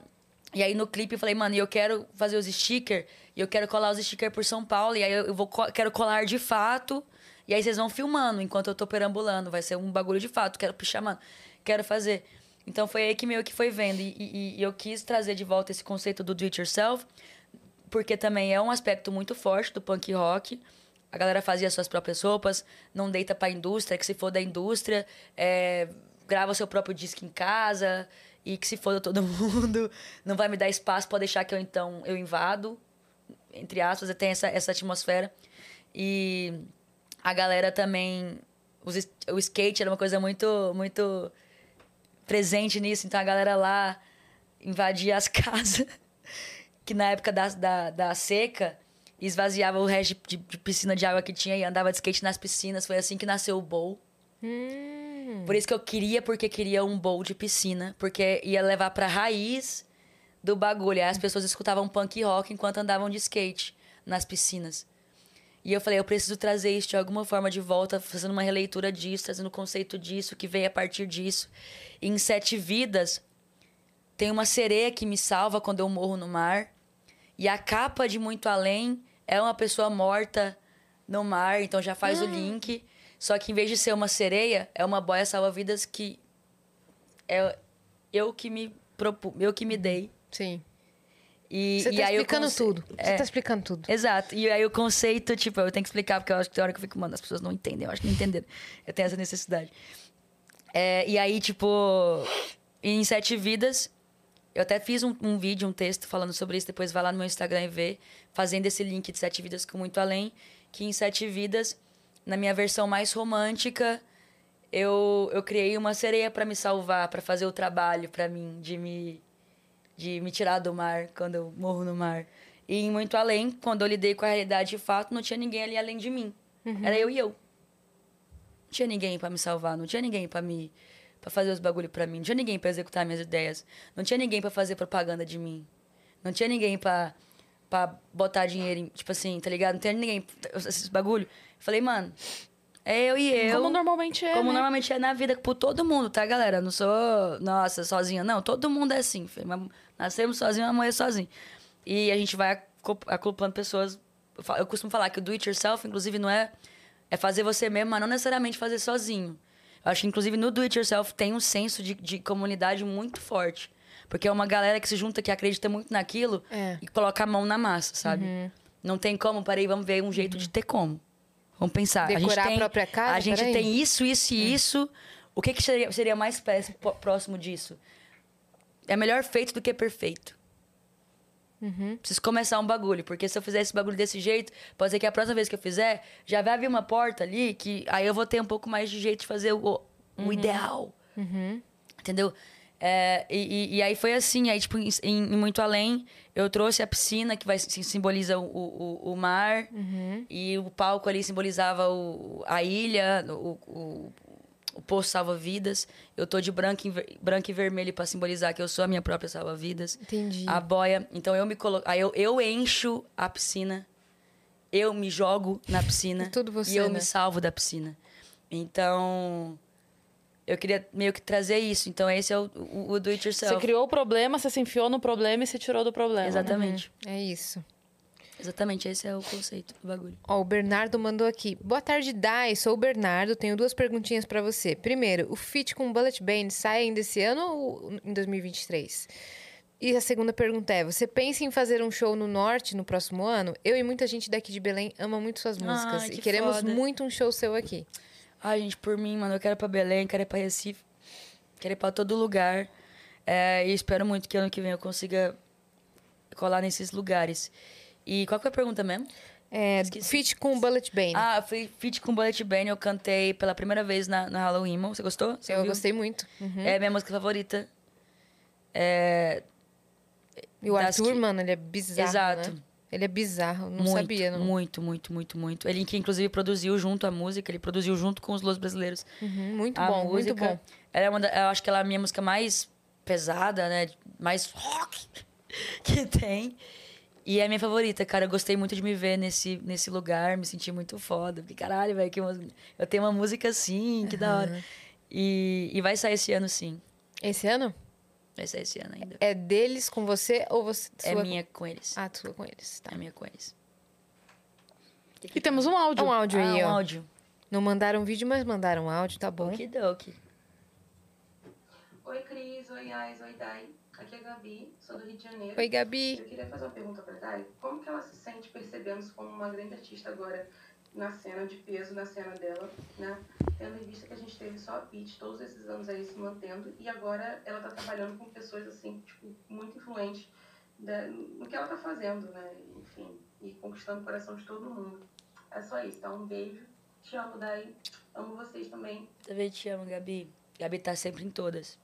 E aí no clipe eu falei, mano, eu quero fazer os stickers, e eu quero colar os stickers por São Paulo, e aí eu, vou, quero colar de fato. E aí vocês vão filmando enquanto eu tô perambulando. Vai ser um bagulho de fato, quero puxar, mano. Quero fazer. Então foi aí que meio que foi vendo. E, e, e eu quis trazer de volta esse conceito do do it yourself, porque também é um aspecto muito forte do punk rock. A galera fazia suas próprias roupas, não deita pra indústria, que se for da indústria, é, grava seu próprio disco em casa e que se for todo *laughs* mundo, não vai me dar espaço, pode deixar que eu então eu invado, entre aspas, tem essa, essa atmosfera. E a galera também. Os, o skate era uma coisa muito, muito presente nisso. Então a galera lá invadia as *laughs* casas, que na época da, da, da seca esvaziava o resto de, de, piscina de água que tinha e andava de skate nas piscinas. Foi assim que nasceu o bowl. Hum. Por isso que eu queria, porque queria um bowl de piscina, porque ia levar pra raiz do bagulho. Aí as pessoas escutavam punk rock enquanto andavam de skate nas piscinas. E eu falei, eu preciso trazer isso de alguma forma de volta, fazendo uma releitura disso, trazendo o conceito disso, que veio a partir disso. E em Sete Vidas, tem uma sereia que me salva quando eu morro no mar. E a capa de Muito Além é uma pessoa morta no mar, então já faz o link. Só que em vez de ser uma sereia, é uma boia salva-vidas que é eu que me propu, eu que me dei. Sim. E, Você tá e aí explicando conce... tudo. Você É. tá explicando tudo. Exato. E aí o conceito, tipo, eu tenho que explicar, porque eu acho que tem hora que eu fico, mano, as pessoas não entendem, eu acho que não entenderam. Eu tenho essa necessidade. É, e aí, tipo, em Sete Vidas, eu até fiz um, um vídeo, um texto falando sobre isso, depois vai lá no meu Instagram e vê, fazendo esse link de Sete Vidas com Muito Além, que em Sete Vidas, na minha versão mais romântica, eu, eu criei uma sereia para me salvar, para fazer o trabalho para mim, de me, de me tirar do mar quando eu morro no mar. E Muito Além, quando eu lidei com a realidade de fato, não tinha ninguém ali além de mim. Era eu e eu. Não tinha ninguém para me salvar, não tinha ninguém para me para fazer os bagulho para mim, não tinha ninguém para executar minhas ideias, não tinha ninguém para fazer propaganda de mim. Não tinha ninguém para para botar dinheiro, em, tipo assim, tá ligado? Não tinha ninguém esses bagulho. Eu falei, mano, é eu e eu. Como normalmente é. Como né? normalmente é na vida por todo mundo, tá, galera? Eu não sou, nossa, sozinha. Não, todo mundo é assim. Mas Nascemos sozinho, a mãe é sozinha. E a gente vai acu- acoplando pessoas. Eu costumo falar que o do it yourself, inclusive, não é. É fazer você mesmo, mas não necessariamente fazer sozinho. Eu acho que, inclusive, no do it yourself tem um senso de, de comunidade muito forte. Porque é uma galera que se junta, que acredita muito naquilo É. e coloca a mão na massa, sabe? Não tem como, peraí, vamos ver um jeito de ter como. Vamos pensar. Decorar a, gente a tem, própria casa, A gente tem isso, isso e isso. O que, que seria, seria mais próximo disso? É melhor feito do que perfeito. Preciso começar um bagulho, porque se eu fizer esse bagulho desse jeito, pode ser que a próxima vez que eu fizer, já vai abrir uma porta ali que aí eu vou ter um pouco mais de jeito de fazer o, o ideal. Entendeu? É, e, e- aí foi assim, aí, tipo, em, em Muito Além, eu trouxe a piscina, que vai, sim- simboliza o, o, o mar, e o palco ali simbolizava o, a ilha, o, o, poço salva-vidas. Eu tô de branco e, branco e vermelho pra simbolizar que eu sou a minha própria salva-vidas. Entendi. A boia. Então eu me coloco. Aí eu, eu encho a piscina. Eu me jogo na piscina. *laughs* É tudo você, E eu né? me salvo da piscina. Então. Eu queria meio que trazer isso. Então esse é o, o, o do it yourself. Você criou o problema, você se enfiou no problema e se tirou do problema. né? Exatamente. É isso. Exatamente, esse é o conceito do bagulho. Ó, o Bernardo mandou aqui. Boa tarde, Dai. Sou o Bernardo. Tenho duas perguntinhas pra você. Primeiro, o feat com Bullet Bane sai ainda esse ano ou em 2023? E a segunda pergunta é: você pensa em fazer um show no norte no próximo ano? Eu e muita gente daqui de Belém ama muito suas músicas Ai, e que queremos foda. muito um show seu aqui. Ai, gente, por mim, mano, eu quero ir pra Belém, quero ir pra Recife, quero ir pra todo lugar. É, e espero muito que ano que vem eu consiga colar nesses lugares. E qual que é a pergunta mesmo? É, Esqueci. feat com Bullet Bane. Ah, foi feat com Bullet Bane, eu cantei pela primeira vez na, na Halloween. Você gostou? Você eu gostei muito. Uhum. É a minha música favorita. É, e o Arthur, que- mano, ele é bizarro. Exato. né? Ele é bizarro. Não muito, sabia, não. Muito, muito, muito, muito. Ele que inclusive produziu junto a música, ele produziu junto com os Los Brasileiros. Uhum, muito a bom, música. muito bom. Ela é uma da, eu acho que ela é a minha música mais pesada, né? Mais rock *laughs* que tem. E é a minha favorita, cara. Eu gostei muito de me ver nesse, nesse lugar, me senti muito foda. Porque, caralho, velho, eu tenho uma música assim, que da hora. E, e vai sair esse ano, sim. Esse ano? Vai sair esse ano ainda. É deles com você ou você. É sua- minha com eles. Ah, sua com eles. Tá. É minha com eles. E temos um áudio. Um áudio ah, aí, um ó. áudio. Não mandaram vídeo, mas mandaram áudio, tá bom. Okidoki. Oi, Cris. Oi, Ais. Oi, Dai. Aqui é a Gabi, sou do Rio de Janeiro. Oi, Gabi. Eu queria fazer uma pergunta pra Dai. Como que ela se sente percebendo-se como uma grande artista agora na cena, de peso na cena dela, né? Tendo em vista que a gente teve só a Pitty todos esses anos aí se mantendo e agora ela tá trabalhando com pessoas, assim, tipo, muito influentes da- no que ela tá fazendo, né? Enfim, e conquistando o coração de todo mundo. É só isso, tá? Um beijo. Te amo, Dai. Amo vocês também. Também te amo, Gabi. Gabi tá sempre em todas.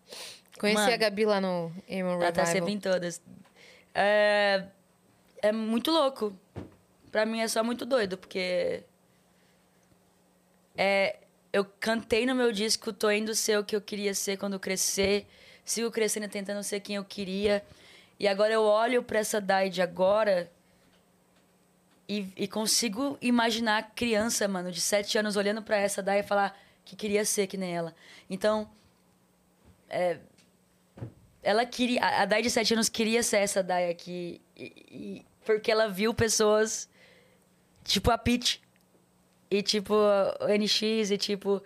Conheci Mano, a Gabi lá no Emo Ela tá Revival. sempre em todas. É, é muito louco. Pra mim é só muito doido, porque. É, eu cantei no meu disco, tô indo ser o que eu queria ser quando crescer. Sigo crescendo tentando ser quem eu queria. E agora eu olho pra essa Dai de agora e, e consigo imaginar a criança, mano, de sete anos olhando pra essa Dai e falar que queria ser que nem ela. Então, ela queria. A Dai de 7 anos queria ser essa Dai aqui. E, e- porque ela viu pessoas. Tipo a Peach. E tipo o NX e tipo.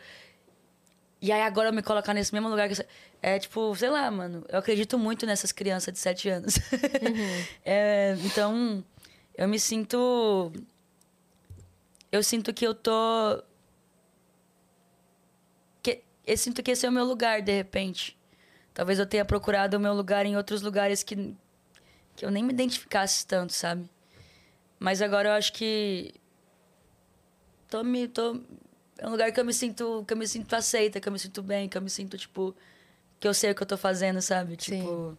E aí agora eu me colocar nesse mesmo lugar que. É tipo, sei lá, mano. Eu acredito muito nessas crianças de 7 anos. *laughs* É, então, eu me sinto. Eu sinto que eu tô. Eu sinto que esse é o meu lugar, de repente. Talvez eu tenha procurado o meu lugar em outros lugares que, que eu nem me identificasse tanto, sabe? Mas agora eu acho que. Tô me. Tô, é um lugar que eu me sinto. Que eu me sinto aceita, que eu me sinto bem, que eu me sinto, tipo. Que eu sei o que eu tô fazendo, sabe? Tipo.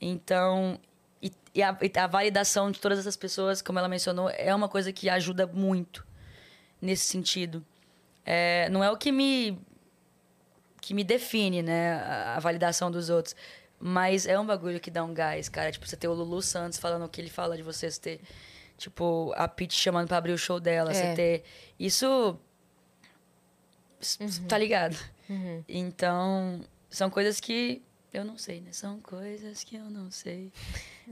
Então. E, e a, e a validação de todas essas pessoas, como ela mencionou, é uma coisa que ajuda muito nesse sentido. É, não é o que me que me define, né? A, a validação dos outros. Mas é um bagulho que dá um gás, cara. Tipo, você ter o Lulu Santos falando o que ele fala de você, você ter, tipo, a Pete chamando pra abrir o show dela, É. você ter. Isso. Tá ligado? Uhum. Então, são coisas que eu não sei, né? São coisas que eu não sei.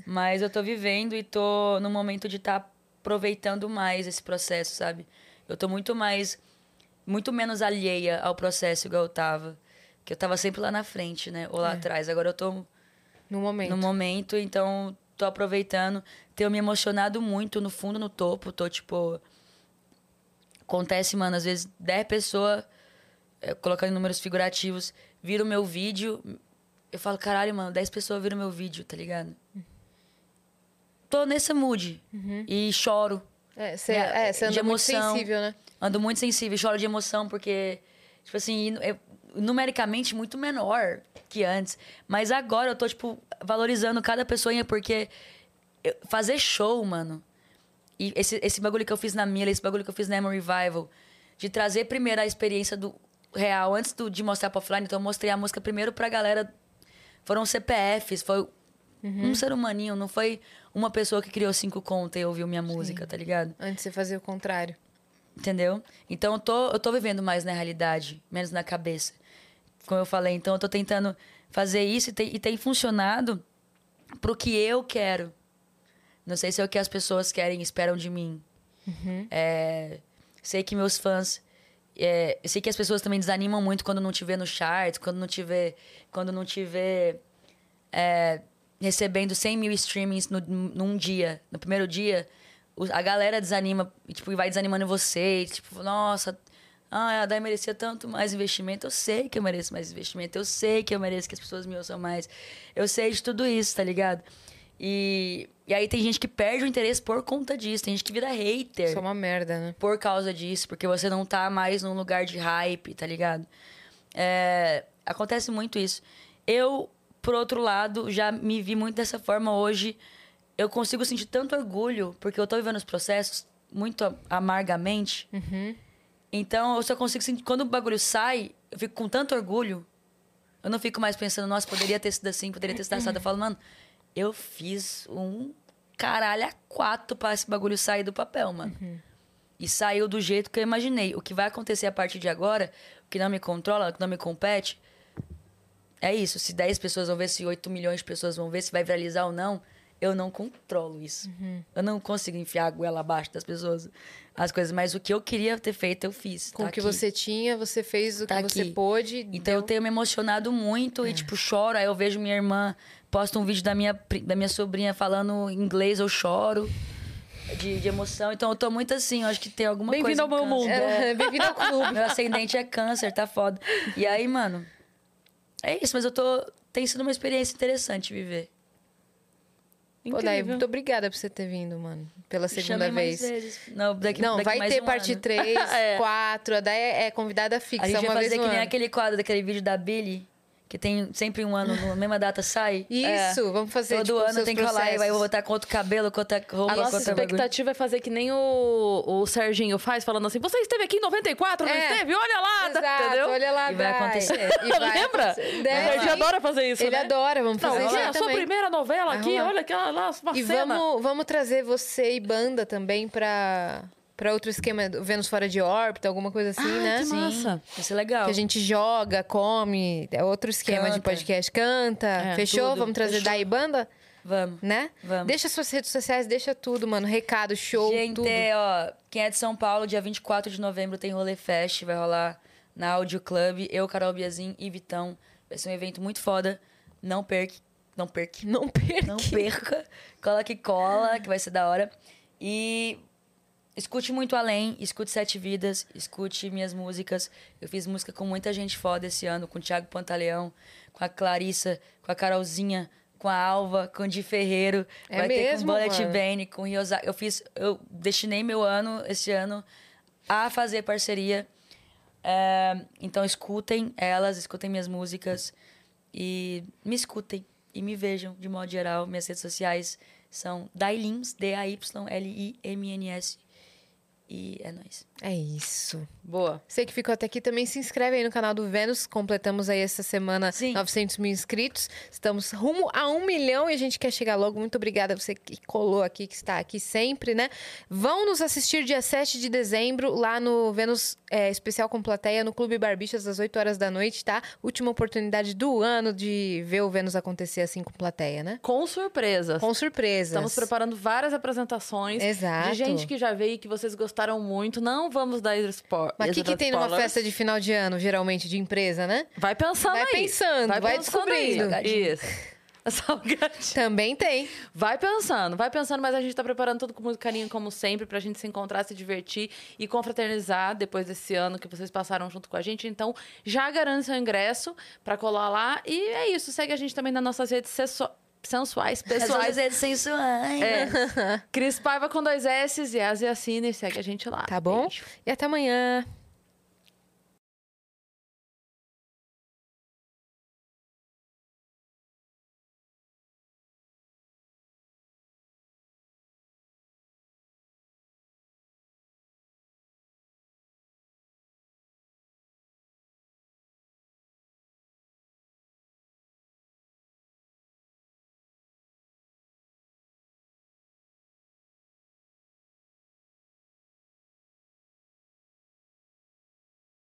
Mas eu tô vivendo e tô no momento de estar tá aproveitando mais esse processo, sabe? Eu tô muito mais. Muito menos alheia ao processo igual eu tava. Que eu tava sempre lá na frente, né? Ou lá É. atrás. Agora eu tô No momento. no momento, então tô aproveitando. Tenho me emocionado muito no fundo, no topo. Tô, tipo. Acontece, mano, às vezes 10 pessoas, eh, colocando números figurativos, viram o meu vídeo. Eu falo, caralho, mano, 10 pessoas viram meu vídeo, tá ligado? Tô nesse mood. E choro. É, você é, de anda muito emoção. sensível, né? Ando muito sensível, choro de emoção, porque, tipo assim, é numericamente muito menor que antes. Mas agora eu tô, tipo, valorizando cada pessoa, porque fazer show, mano. E esse, esse bagulho que eu fiz na Mila, esse bagulho que eu fiz na Emo Revival, de trazer primeiro a experiência do, real, antes do, de mostrar pra offline, então eu mostrei a música primeiro pra galera. Foram CPFs, foi um ser humaninho, não foi uma pessoa que criou cinco contas e ouviu minha música, tá ligado? Antes você fazer o contrário. Entendeu? Então eu tô, eu tô vivendo mais na realidade, menos na cabeça. Como eu falei, então eu tô tentando fazer isso e tem, e tem funcionado pro que eu quero. Não sei se é o que as pessoas querem, esperam de mim. É, sei que meus fãs. É, sei que as pessoas também desanimam muito quando não te vê no chart, quando não te vê, quando não te vê é, recebendo 100 mil streamings no, num dia. No primeiro dia, a galera desanima, e, tipo, e vai desanimando você. E, tipo, nossa, ah, a Dai merecia tanto mais investimento. Eu sei que eu mereço mais investimento. Eu sei que eu mereço que as pessoas me ouçam mais. Eu sei de tudo isso, tá ligado? E, e aí tem gente que perde o interesse por conta disso. Tem gente que vira hater Isso é uma merda, né? por causa disso, porque você não tá mais num lugar de hype, tá ligado? É, acontece muito isso. Eu, por outro lado, já me vi muito dessa forma hoje. Eu consigo sentir tanto orgulho, porque eu tô vivendo os processos muito amargamente. Então, eu só consigo sentir. Quando o bagulho sai, eu fico com tanto orgulho. Eu não fico mais pensando, nossa, poderia ter sido assim, poderia ter sido assado. Eu falo, mano, eu fiz um caralho a quatro pra esse bagulho sair do papel, mano. E saiu do jeito que eu imaginei. O que vai acontecer a partir de agora, o que não me controla, o que não me compete, é isso. Se 10 pessoas vão ver, se 8 milhões de pessoas vão ver, se vai viralizar ou não, eu não controlo isso. Eu não consigo enfiar a goela abaixo das pessoas, as coisas. Mas o que eu queria ter feito, eu fiz. Com tá o que aqui. você tinha, você fez o Tá que você aqui. pôde. Então eu deu- tenho me emocionado muito É. e, tipo, choro. Aí eu vejo minha irmã, posta um vídeo da minha, da minha sobrinha falando inglês, eu choro. De, de emoção. Então eu tô muito assim, eu acho que tem alguma coisa. Bem-vindo ao meu mundo. É, Bem-vindo ao clube. *laughs* Meu ascendente é câncer, tá foda. E aí, mano. É isso, mas eu tô. Tem sido uma experiência interessante viver. Pô, Dai, Incrível. muito obrigada por você ter vindo, mano. Pela segunda Chame mais vez. vezes. Não, daqui, Não, daqui vai mais ter um parte ano. 3, *laughs* É. 4. A Dai é é convidada fixa A gente uma vai vez fazer no que nem ano. aquele quadro daquele vídeo da Billy, que tem sempre um ano, na mesma data sai. *laughs* Isso, vamos fazer Todo tipo, ano tem que rolar e vai processos. botar com outro cabelo, com outra roupa, A nossa outra bagulho. expectativa é fazer que nem o, o Serginho faz, falando assim: você esteve aqui em 94, não É. esteve? Olha lá, tá- Exato, entendeu? olha lá, E vai acontecer. *laughs* E vai Lembra? acontecer. O Deve. Serginho adora fazer isso, Ele né? adora, vamos Não, fazer isso é a sua primeira novela aqui, olha aquela lá, uma E cena. vamos, vamos trazer você e banda também pra, pra outro esquema, Vênus fora de órbita, alguma coisa assim, Ah, né? que massa. Vai ser legal. Que a gente joga, come, é outro esquema de Canta. podcast. Canta, É, fechou? tudo. Vamos trazer Fechou. daí banda, Vamos. né? Vamos. Deixa suas redes sociais, deixa tudo, mano. Recado, show, Gente, tudo. ó, quem é de São Paulo, dia 24 de novembro tem Rolê Fest, vai rolar na Audio Club. Eu, Carol Biazin e Vitão. Vai ser um evento muito foda. Não perca. Não perca. Não perca. Não perca. Cola que cola, que vai ser da hora. E escute muito além, escute Sete Vidas, escute minhas músicas. Eu fiz música com muita gente foda esse ano, com o Thiago Pantaleão, com a Clarissa, com a Carolzinha, com a Alva, com o Di Ferreiro. É vai ter mesmo, com Bullet mano? Bane, com o Ryosa. Eu fiz, eu destinei meu ano esse ano a fazer parceria. É, então escutem elas, escutem minhas músicas e me escutem e me vejam de modo geral. Minhas redes sociais são Dailins, D-A-Y-L-I-M-N-S. E é nóis. É isso. Boa. Você que ficou até aqui também se inscreve aí no canal do Vênus. Completamos aí essa semana Sim. 900 mil inscritos. Estamos rumo a um milhão e a gente quer chegar logo. Muito obrigada a você que colou aqui, que está aqui sempre, né? Vão nos assistir dia 7 de dezembro lá no Vênus é, Especial com Plateia, no Clube Barbixas, às 8 horas da noite, tá? Última oportunidade do ano de ver o Vênus acontecer assim com plateia, né? Com surpresas. Com surpresas. Estamos preparando várias apresentações Exato. de gente que já veio e que vocês gostaram muito. Não vamos dar spoiler. Mas o que, que tem numa festa de final de ano, geralmente, de empresa, né? Vai pensando Vai aí. pensando, vai pensando aí. descobrindo. Isso. *laughs* Salgadinho. Também tem. Vai pensando, vai pensando, mas a gente tá preparando tudo com muito carinho, como sempre, pra gente se encontrar, se divertir e confraternizar depois desse ano que vocês passaram junto com a gente. Então, já garante seu ingresso pra colar lá. E é isso, segue a gente também nas nossas redes sensu- sensuais, pessoais. redes sensuais. É. *laughs* Cris Paiva com dois S e As e Assine, segue a gente lá. Tá bom? Beijo. E até amanhã.